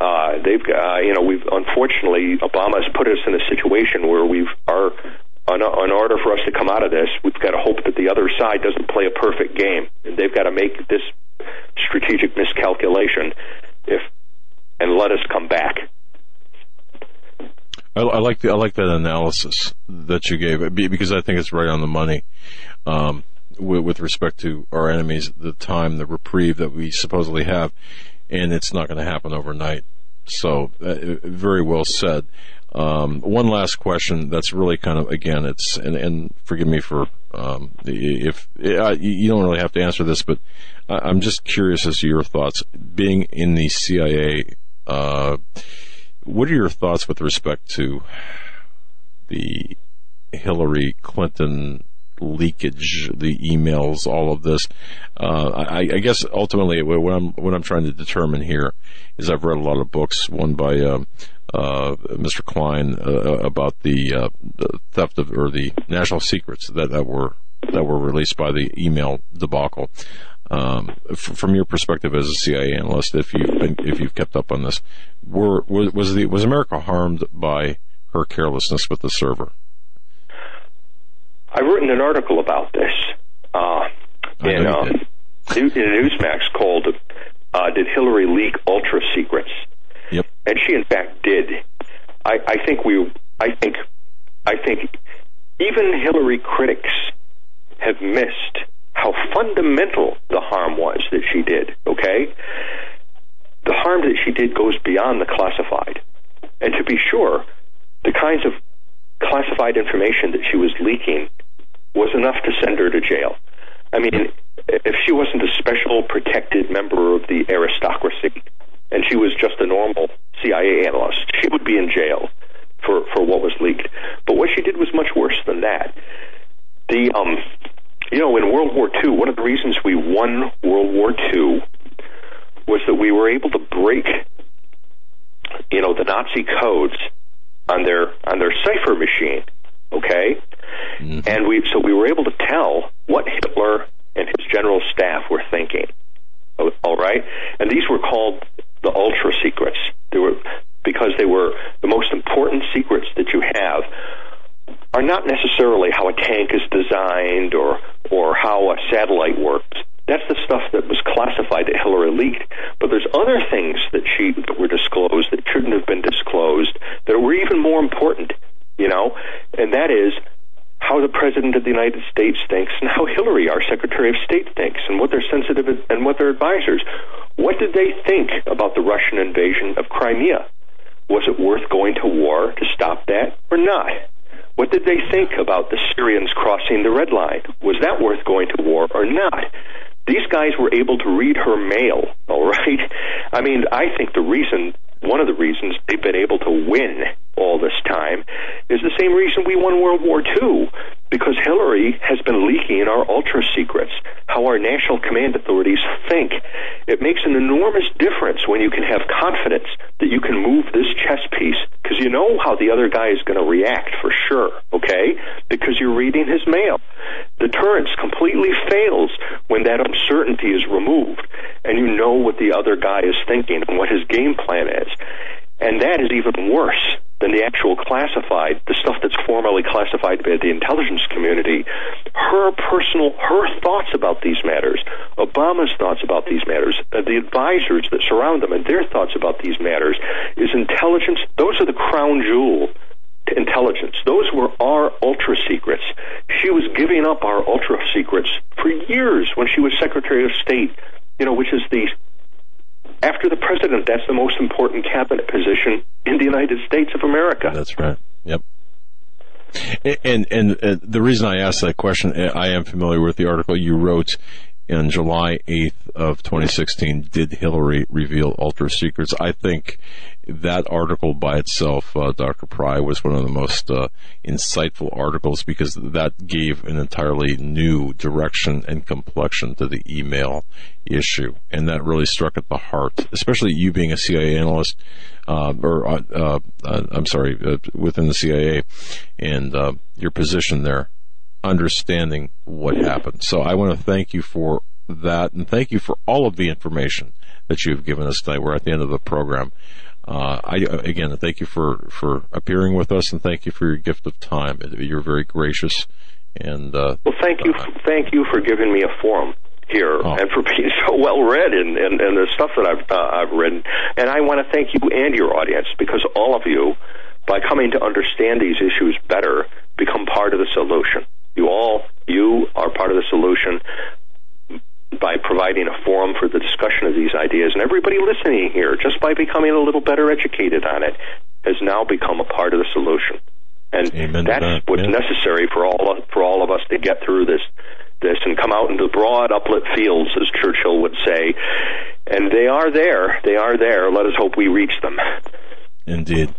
Uh, they've, uh, you know, we've unfortunately Obama's put us in a situation where we've are in order for us to come out of this, we've got to hope that the other side doesn't play a perfect game. and They've got to make this strategic miscalculation if and let us come back. I, I, like the I like that analysis that you gave because I think it's right on the money. Um, with, with, respect to our enemies, the time, the reprieve that we supposedly have, and it's not going to happen overnight. So, uh, very well said. Um, one last question. That's really kind of again, it's and, and forgive me for um, if you don't really have to answer this, but I'm just curious as to your thoughts. Being in the CIA, uh, what are your thoughts with respect to the Hillary Clinton leakage, the emails, all of this? Uh, I, I, guess ultimately what I'm what I'm trying to determine here is I've read a lot of books, one by um, uh, Mr. Klein uh, about the, uh, the, theft of or the national secrets that, that were that were released by the email debacle. Um, f- from your perspective as a CIA analyst, if you've been, if you've kept up on this, were, was the was America harmed by her carelessness with the server? I've written an article about this uh, in, uh, (laughs) in Newsmax called uh, "Did Hillary Leak Ultra Secrets?" Yep. And she, in fact, did. I, I think we. I think. I think even Hillary critics have missed how fundamental the harm was that she did, okay? The harm that she did goes beyond the classified. And to be sure, the kinds of classified information that she was leaking was enough to send her to jail. I mean, if she wasn't a special protected member of the aristocracy and she was just a normal CIA analyst, she would be in jail for, for what was leaked. But what she did was much worse than that. The um, you know, in World War II, one of the reasons we won World War II was that we were able to break, you know, the Nazi codes on their on their cipher machine. Okay, mm-hmm. and we so we were able to tell what Hitler and his general staff were thinking. All right, and these were called the ultra secrets. They were because they were the most important secrets that you have are not necessarily how a tank is designed or or how a satellite works. That's the stuff that was classified that Hillary leaked. But there's other things that she that were disclosed that shouldn't have been disclosed that were even more important, you know, and that is how the president of the United States thinks and how Hillary, our Secretary of State, thinks and what their sensitive and what their advisors. What did they think about the Russian invasion of Crimea? Was it worth going to war to stop that or not? What did they think about the Syrians crossing the red line? Was that worth going to war or not? These guys were able to read her mail, (laughs) all right? I mean, I think the reason, one of the reasons they've been able to win all this time is the same reason we won World War II, because Hillary has been leaking our ultra secrets, how our national command authorities think. It makes an enormous difference when you can have confidence that you can move this chess piece because you know how the other guy is going to react for sure, okay? Because you're reading his mail. Deterrence completely fails when that uncertainty is removed and you know what the other guy is thinking and what his game plan is. And that is even worse than the actual classified, the stuff that's formally classified by the intelligence community. Her personal, her thoughts about these matters, Obama's thoughts about these matters, uh, the advisors that surround them and their thoughts about these matters is intelligence. Those are the crown jewel to intelligence. Those were our ultra secrets. She was giving up our ultra secrets for years when she was Secretary of State, you know, which is the after the president, that's the most important cabinet position in the United States of America. That's right. Yep. And, and, and the reason I asked that question, uh, I am familiar with the article you wrote in July 8th of 2016, did Hillary reveal ultra secrets? I think that article by itself, uh, Dr. Pry, was one of the most uh, insightful articles because that gave an entirely new direction and complexion to the email issue. And that really struck at the heart, especially you being a CIA analyst, uh, or, uh, uh, uh, I'm sorry, within the CIA and your position there understanding what happened. So I want to thank you for that and thank you for all of the information that you've given us tonight. We're at the end of the program. Uh, I, again, thank you for, for appearing with us and thank you for your gift of time. You're very gracious and, uh, well, thank you, uh, thank you for giving me a forum here oh. and for being so well read and, and, and the stuff that I've, uh, I've read. And I want to thank you and your audience because all of you, by coming to understand these issues better, become part of the solution. You all, you are part of the solution by providing a forum for the discussion of these ideas. And everybody listening here, just by becoming a little better educated on it, has now become a part of the solution. And Amen that's that. what's yeah. necessary for all of, for all of us to get through this this and come out into broad uplit fields, as Churchill would say. And they are there. They are there. Let us hope we reach them. Indeed.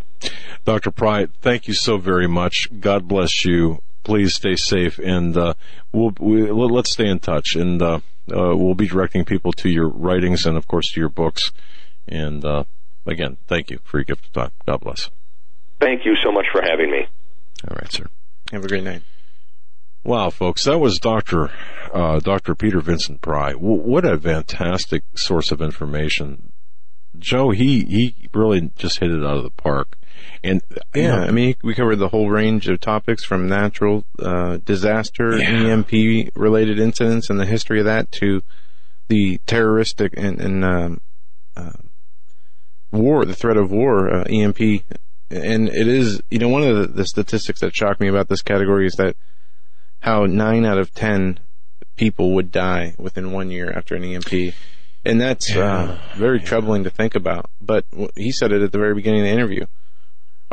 Dr. Pry, thank you so very much. God bless you please stay safe and uh, we'll we, will let us stay in touch and uh, uh, we'll be directing people to your writings and of course to your books and uh, again thank you for your gift of time god bless thank you so much for having me all right sir have a great night Wow, folks, that was Dr. Uh, Dr. Peter Vincent Pry. W- what a fantastic source of information. Joe, he, he really just hit it out of the park. And yeah, know, I mean, we covered the whole range of topics from natural uh, disaster, yeah. EMP related incidents, and the history of that to the terroristic and, and um, uh, war, the threat of war, uh, EMP. And it is, you know, one of the, the statistics that shocked me about this category is that how nine out of ten people would die within one year after an EMP. And that's yeah. uh, very yeah. troubling to think about. But he said it at the very beginning of the interview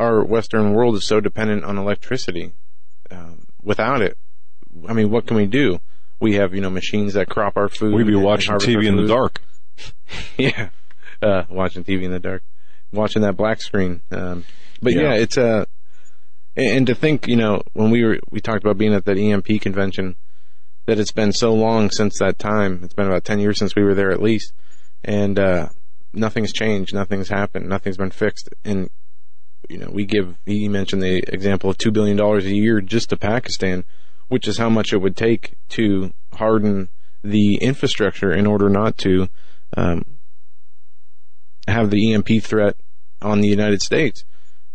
our Western world is so dependent on electricity. Um, without it, I mean, what can we do? We have, you know, machines that crop our food. We'd be watching TV in the dark. (laughs) yeah. Uh, watching TV in the dark. Watching that black screen. Um, but yeah, yeah it's, uh, and to think, you know, when we were, we talked about being at that EMP convention, that it's been so long since that time. It's been about 10 years since we were there at least. And, uh, nothing's changed. Nothing's happened. Nothing's been fixed. And you know, we give, he mentioned the example of $2 billion a year just to Pakistan, which is how much it would take to harden the infrastructure in order not to um, have the EMP threat on the United States.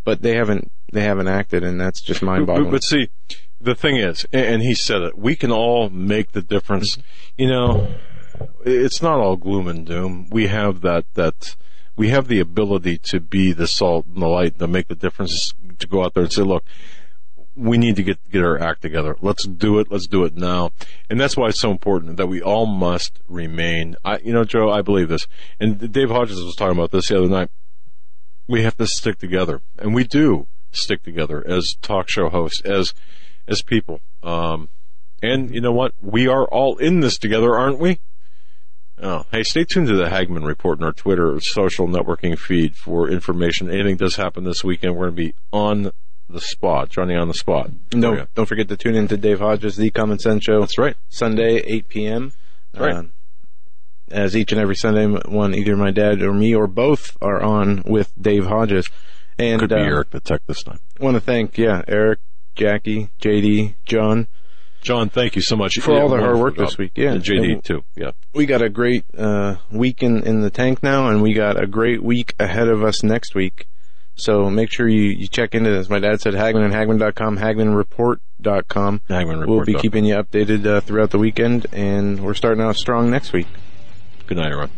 But they haven't, they haven't acted, and that's just mind-boggling. But, but see, the thing is, and he said it, we can all make the difference. You know, it's not all gloom and doom. We have that, that, we have the ability to be the salt and the light to make the difference to go out there and say, look, we need to get get our act together. Let's do it. Let's do it now. And that's why it's so important that we all must remain. I, you know, Joe, I believe this. And Dave Hodges was talking about this the other night. We have to stick together, and we do stick together as talk show hosts, as as people. Um, and you know what? We are all in this together, aren't we? Oh, hey, stay tuned to the Hagmann Report in our Twitter social networking feed for information. Anything does happen this weekend, we're going to be on the spot, Johnny on the spot. No, don't forget to tune in to Dave Hodges, The Common Sense Show. That's right. Sunday, 8 p.m. Right. Uh, as each and every Sunday, one either my dad or me or both are on with Dave Hodges. And could be uh, Eric the Tech this time. Want to thank, yeah, Eric, Jackie, JD, John John, thank you so much for yeah, all the hard work this week. Yeah, and JD too. Yeah, we got a great uh, week in, in the tank now, and we got a great week ahead of us next week. So make sure you, you check into this. My dad said Hagmann and Hagmann.com, HagmannReport.com. Hagmann Report. We'll be keeping you updated uh, throughout the weekend, and we're starting out strong next week. Good night, everyone.